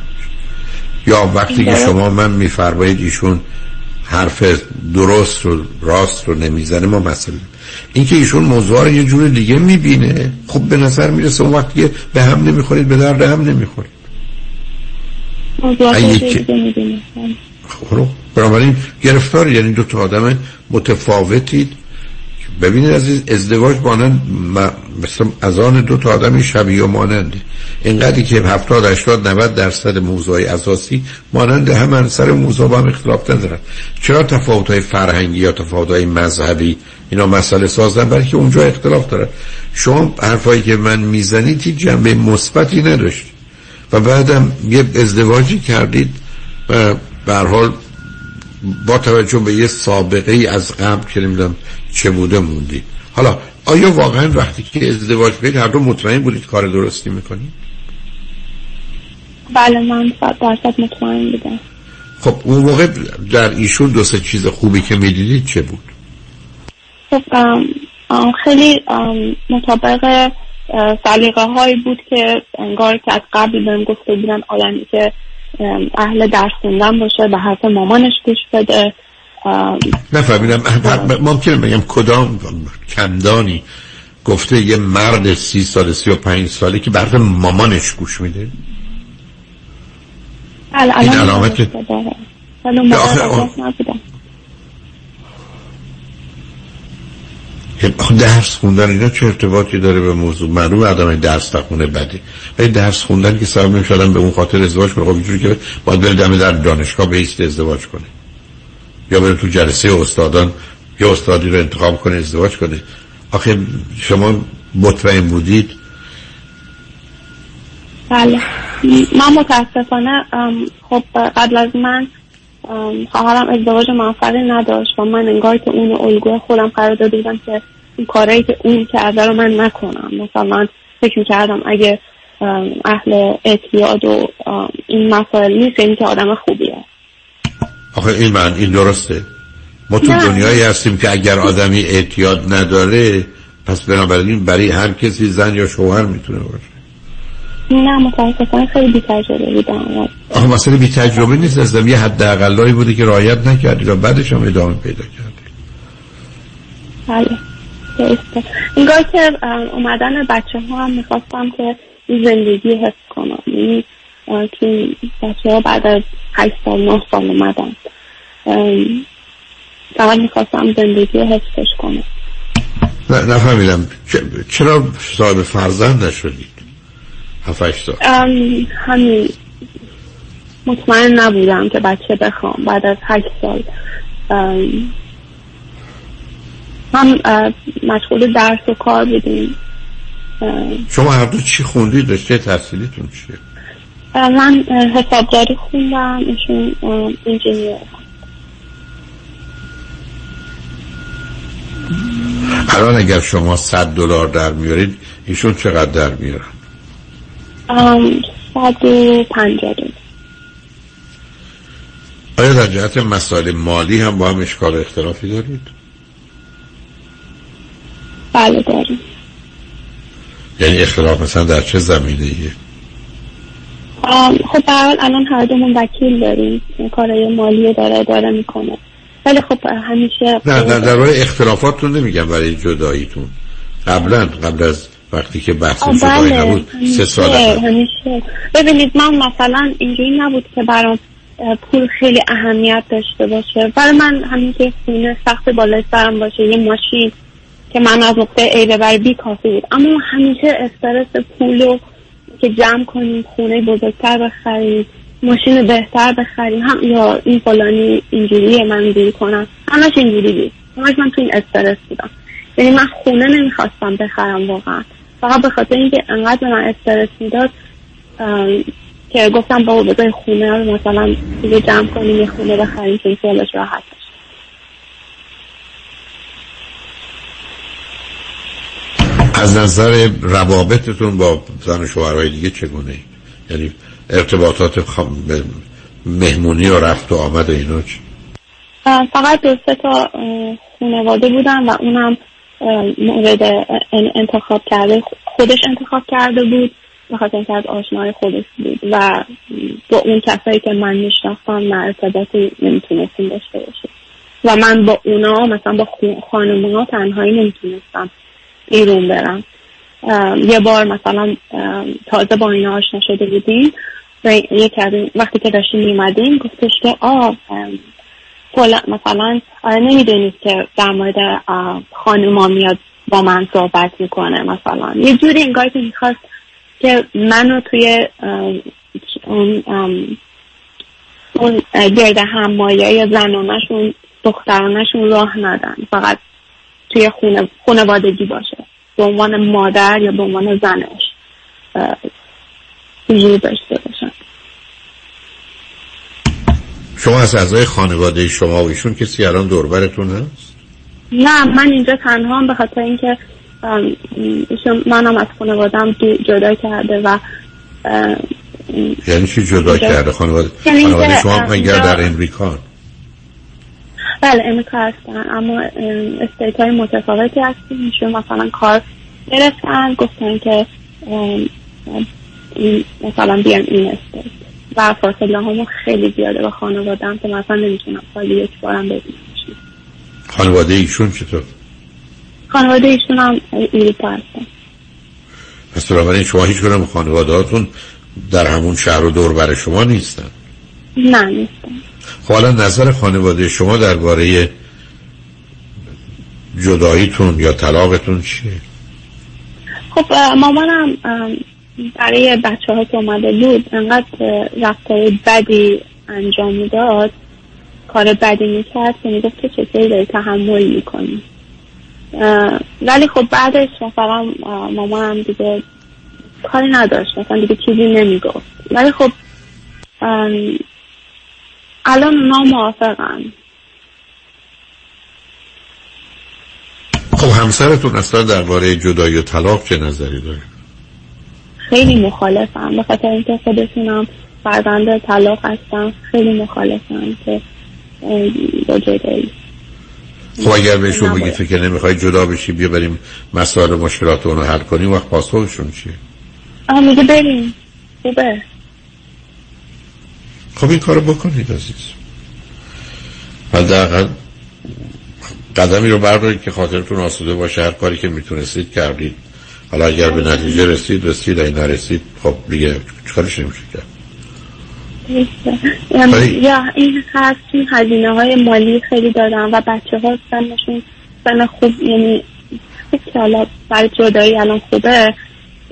یا وقتی که شما من میفرمایید ایشون حرف درست و راست رو نمی‌زنه ما مسئله اینکه ایشون موضوع رو یه جور دیگه می‌بینه خب به نظر می‌رسه اون وقتی به هم نمی‌خورید به درد هم نمی‌خورید. خب بنابراین گرفتار یعنی دو تا آدم متفاوتید ببینید عزیز ازدواج مانند مثل از آن دو تا آدم شبیه و ماننده اینقدری که 70 80 90 درصد موضوع اساسی مانند هم سر موضوع با هم اختلاف ندارن. چرا تفاوت های فرهنگی یا تفاوت های مذهبی؟ اینا مسئله سازن برای که اونجا اختلاف داره. شما حرفایی که من می‌زنید هیچ جنبه مثبتی نداشت. و بعدم یه ازدواجی کردید به حال با توجه به یه سابقه ای از قبل که نمی‌دونم چه بوده موندید حالا آیا واقعا وقتی که ازدواج کنید هر دو مطمئن بودید کار درستی می‌کنید بله من درصد مطمئن بودم. خب اون موقع در ایشون دو سه چیز خوبی که می‌دیدید چه بود؟ خب خیلی مطابق سلیقه هایی بود که انگار که از قبل بهم گفته بودن آدمی که اهل درس خوندن باشه به حرف مامانش گوش بده. نفهمیدم. ممکنه بگم کدام کندانی گفته یه مرد سی سال سی و پنج ساله که برد مامانش گوش میده؟ این علامت درس خوندن اینا چه ارتباطی داره به موضوع؟ معلوم آدم درس تخونه بده ولی درس خوندن که سبب نمی‌شدن به اون خاطر ازدواج کنه. خب اینجوری که باید بره دم در دانشگاه بیست ازدواج کنه. یا بره تو جلسه استادان یا استادی رو انتخاب کنه ازدواج کنه. آخه شما مطمئن بودید؟ بله. من متاسفانه خب قبل از من خواهرم ازدواج موفقی نداشت و من انگار که اون الگوی خودم قرار داده که این کارهایی که اون کرده رو من نکنم. مثلا فکر می‌کردم اگه اهل اعتیاد و این مسائل نیست این که آدم خوبیه. آخه این من این درسته. ما تو دنیایی هستیم که اگر آدمی اعتیاد نداره پس بنابراین برای هر کسی زن یا شوهر می‌تونه باشه. نه متاسفانه خیلی بی تجربه بودم. آخه مسئله بی تجربه نیست. از یه حد اقلایی بوده که رایت نکردی و بعدش هم ادامه پیدا کردی بله. اینگاه که اومدن بچه ها هم می‌خواستم که زندگی حفظ کنم یعنی که بچه ها بعد از هشت سال نه سال اومدن. فقط می‌خواستم زندگی حفظش کنم. نه نفهمیدم. چرا صاحب فرزند نشدید؟ هفتش سال. همین. مطمئن نبودم که بچه بخوام بعد از هشت سال. هم مشغول درس و کار بودیم. شما هر دو چی خوندید رشته تحصیلیتون چیه؟ من حسابداری خوندم ایشون انجینیر الان اگر شما صد دلار در میارید ایشون چقدر در میارن؟ صد و پنجاه آیا در جهت مسائل مالی هم با هم اشکال اختلافی دارید؟ بله داریم یعنی اختلاف مثلا در چه زمینه ایه؟ خب برحال الان هر دومون وکیل داریم. کارهای مالی داره داره می‌کنه. ولی خب همیشه نه در درباره اختلافاتتون نمیگم برای جداییتون. قبلا قبل از وقتی که بحث جدایی بله. نبود سه سال همیشه. ببینید من مثلا اینجوری نبود که برام پول خیلی اهمیت داشته باشه. برای من همین که خونه سخت بالای سرم باشه یه ماشین که من از نقطه A به بر B کافی بود. اما همیشه استرس پول رو که جمع کنیم خونه بزرگتر بخریم ماشین بهتر بخریم. هم یا این فلانی اینجوریه من اینجوری کنم. همش اینجوری بود همش من تو این استرس بودم. یعنی من خونه نمی‌خواستم بخرم واقعا. فقط به خاطر اینکه انقدر به من استرس می‌داد که گفتم بابا بذار خونه رو مثلا دیگه جمع کنیم یه خونه بخریم که خیالش راحت باشه. از نظر روابطتون با زن شوهرهای دیگه چگونه؟ یعنی ارتباطات مهمونی و رفت و آمد و اینا چی؟ فقط دو سه تا خانواده بودن و اونم مورد انتخاب کرده خودش انتخاب کرده بود به خاطر اینکه از آشنای خودش بود و با اون کسایی که من میشناختم نه ارتباطی نمی‌تونستیم داشته باشیم و من با اونا مثلا با خانمونا تنهایی نمی‌تونستم بیرون برم. یه بار مثلا تازه با اینا آشنا شده بودیم یکی وقتی که داشتیم میمدیم گفتش که آه مثلا آره نمی‌دونید که در مورد خانوما میاد با من صحبت می‌کنه مثلا. یه جوری انگار که می‌خواست که منو توی اون اون گرد همایی یا زنانشون دخترانشون راه ندن. فقط توی خونه خانوادگی باشه. به عنوان مادر یا به عنوان زنش. حضور داشته باشن. شما از اعضای خانواده شما و ایشون کسی الان دوربرتون هست؟ نه من اینجا تنها هم به خاطر اینکه منم از خانوادم جدا کرده و یعنی چی جدا کرده؟ خانواده یعنی خانواده شما مگر در امریکا بله امریکا هستن اما استیت های متفاوتی هستیم ایشون مثلا کار گرفتن گفتن که مثلا بیان این استیت. و فاصله همون خیلی زیاده با خانوادم که مثلا نمی‌تونم سالی یک بارم ببینم خانواده ایشون چطور؟ خانواده ایشون هم اروپا هستن. پس بنابراین شما هیچ کنم خانواده هاتون در همون شهر و دور بر شما نیستن؟ نه نیستن. حالا نظر خانواده شما درباره جداییتون یا طلاقتون چیه؟ خب مامانم ام، برای بچه ها که اومده بود انقدر رفتار بدی انجام می‌داد کار بدی می‌کرد که می‌گفت تو چطوری داری تحمل می‌کنی ولی خب بعدش مثلا مامانم دیگه کاری نداشت مثلا دیگه چیزی نمی‌گفت ولی خب الان اونا موافقن. خب همسرتون اصلا درباره جدایی و طلاق چه نظری داره؟ خیلی مخالفم به خاطر اینکه خودشونم فرزند طلاق هستن. خیلی مخالفم که با جدایی. خب اگر بهشون بگید تو که نمی‌خوای جدا بشی بیا بریم مسائل مشکلات اونو حل کنیم. وقت پاسخشون چیه؟ آه میگه بریم. خوبه. خب این کارو بکنید عزیز. حداقل قدمی رو بردارید که خاطرتون آسوده باشه. هر کاری که می‌تونستید کردید. حالا اگر به نتیجه رسید رسید. اگه نرسید خب دیگه چکارش نمیشه کرد. یعنی ولی- یا این هست این هزینه های مالی خیلی دادم و بچه ها سنشون سن خوب یعنی خوب که حالا برای جدایی الان خوبه.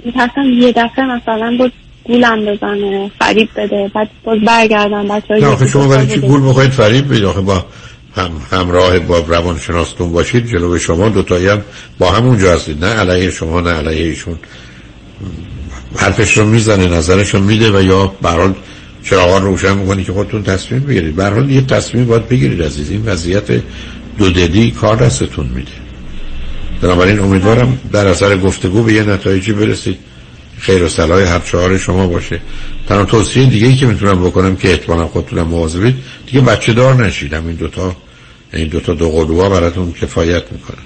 میترسم یه دفعه مثلا بود گولم بزنه فریب بده بعد باز برگردم بچه نه آخه شما برای چی گول می‌خواید فریب بدید. آخه با هم همراه با روانشناستون باشید جلو شما دوتایی هم با همونجا هستید. نه علیه شما نه علیه ایشون. حرفش رو می‌زنه نظرش رو میده و یا برحال چراغان روشن می‌کنی که خودتون تصمیم بگیرید. برحال یه تصمیم باید بگیرید عزیز. این وضعیت دودلی کار دستتون میده. بنابراین امیدوارم در اثر گفتگو به یه نتایجی برسید. خیر و صلاح هر چهار شما باشه. تنها توصیه دیگه ای که می‌تونم بکنم که احتمالا خودتونم مواظبید دیگه بچه دار نشیدم این دوتا این دوتا دو قلوها براتون کفایت می‌کنن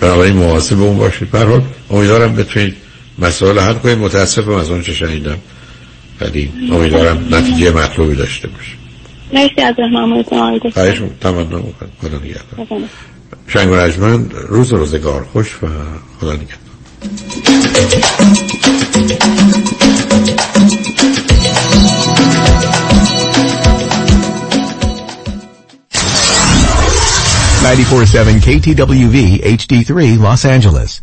بنابراین مواظب اون باشید. برحال امیدوارم بتونید مسائل حل کنید. متاسفم از اون چه شنیدم. ولی امیدوارم نتیجه مطلوبی داشته باشه مرسی از دکتر خواهش تمنا می‌کنم خدا نگهدار. شنگ و رجمن روز روزگار. خوش و خدا نگهدار. 94.7 KTWV HD3 Los Angeles.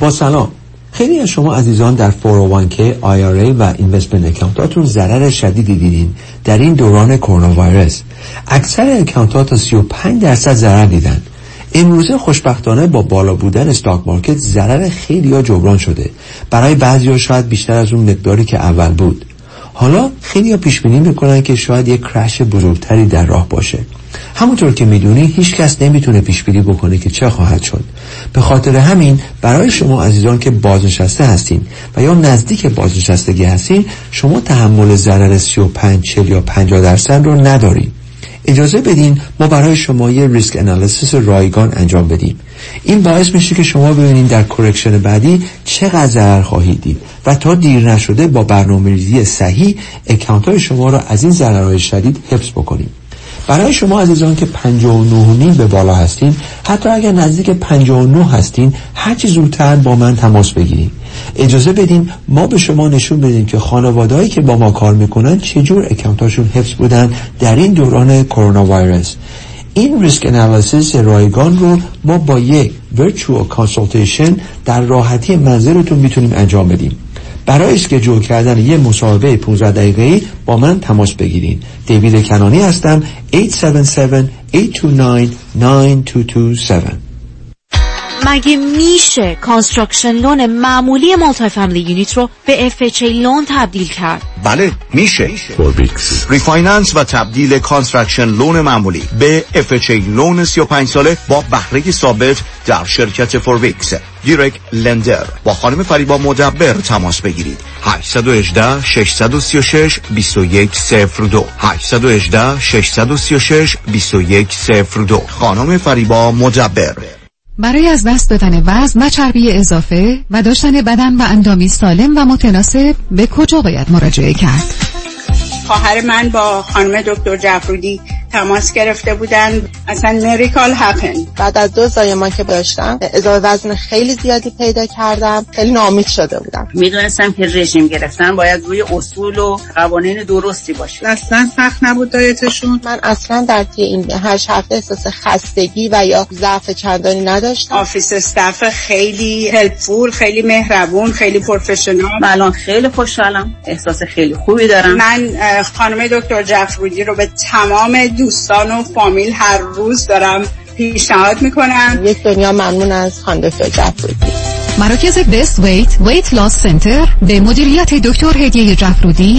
با سلام. خیلی از شما عزیزان در 401k IRA و investment account اتون ضرر شدیدی دیدین در این دوران کرونا ویروس اکثر account ات تا 35 درصد ضرر دیدن. امروزه خوشبختانه با بالا بودن stock market ضرر خیلی ها جبران شده. برای بعضی ها شاید بیشتر از اون مقداری که اول بود. حالا خیلی پیش بینی می‌کنن که شاید یک crash بزرگتری در راه باشه. همونطور که می‌دونی هیچ کس نمی‌تونه پیش بینی بکنه که چه خواهد شد. به خاطر همین برای شما عزیزان که بازنشسته هستین و یا نزدیک بازنشستگی هستین شما تحمل ضرر 35 40 یا 50 درصد رو ندارید اجازه بدین ما برای شما یه risk analysis رایگان انجام بدیم. این باعث میشه که شما ببینید در correction بعدی چقدر ضرر خواهید دید و تا دیر نشده با برنامه ریزی صحیح account های شما را از این ضررهای شدید حفظ بکنیم. برای شما عزیزان که 59 نیم به بالا هستین حتی اگر نزدیک 59 هستین هرچی زودتر با من تماس بگیرید. اجازه بدین ما به شما نشون بدیم که خانوادهایی که با ما کار می‌کنن چجور account اشون حفظ بودن در این دوران کرونا ویروس این risk analysis رایگان رو ما با یک virtual consultation در راحتی منزلتون می‌تونیم انجام بدیم. برای schedule کردن یه مصاحبه 15 دقیقه‌ای با من تماس بگیرید. دیوید کنانی هستم 877-829-9227 مگه میشه construction loan معمولی multi-family unit رو به FHA loan تبدیل کرد؟ بله میشه. فوربیکس refinance و تبدیل construction loan معمولی به FHA loan 35 ساله با بهره ثابت در شرکت فوربیکس دیرک لندر با خانم فریبا مدبر تماس بگیرید. 818 636 2102 818 636 2102 خانم فریبا مدبر. برای از دست دادن وزن و چربی اضافه و داشتن بدن و اندامی سالم و متناسب به کجا باید مراجعه کرد؟ خواهر من با خانم دکتر جعفرودی تماس گرفته بودن. اصلا miracle happen بعد از دو زایمان که داشتم اضافه وزن خیلی زیادی پیدا کردم. خیلی ناامید شده بودم. می‌دونستم که رژیم گرفتن باید روی اصول و قوانین درستی باشه. اصلا سخت نبود diet شون. من اصلا در طی این هشت هفته احساس خستگی و یا ضعف چندانی نداشتم. office staff خیلی helpful خیلی مهربون خیلی professional من الان خیلی خوشحالم. احساس خیلی خوبی دارم. من خانم دکتر جعفرودی رو به تمام دوستان و فامیل هر روز دارم پیشنهاد می‌کنم. یک دنیا ممنون از خانم دکتر جعفرودی مراکز بست ویت ویت لاس سنتر به مدیریت دکتر هدیه جعفرودی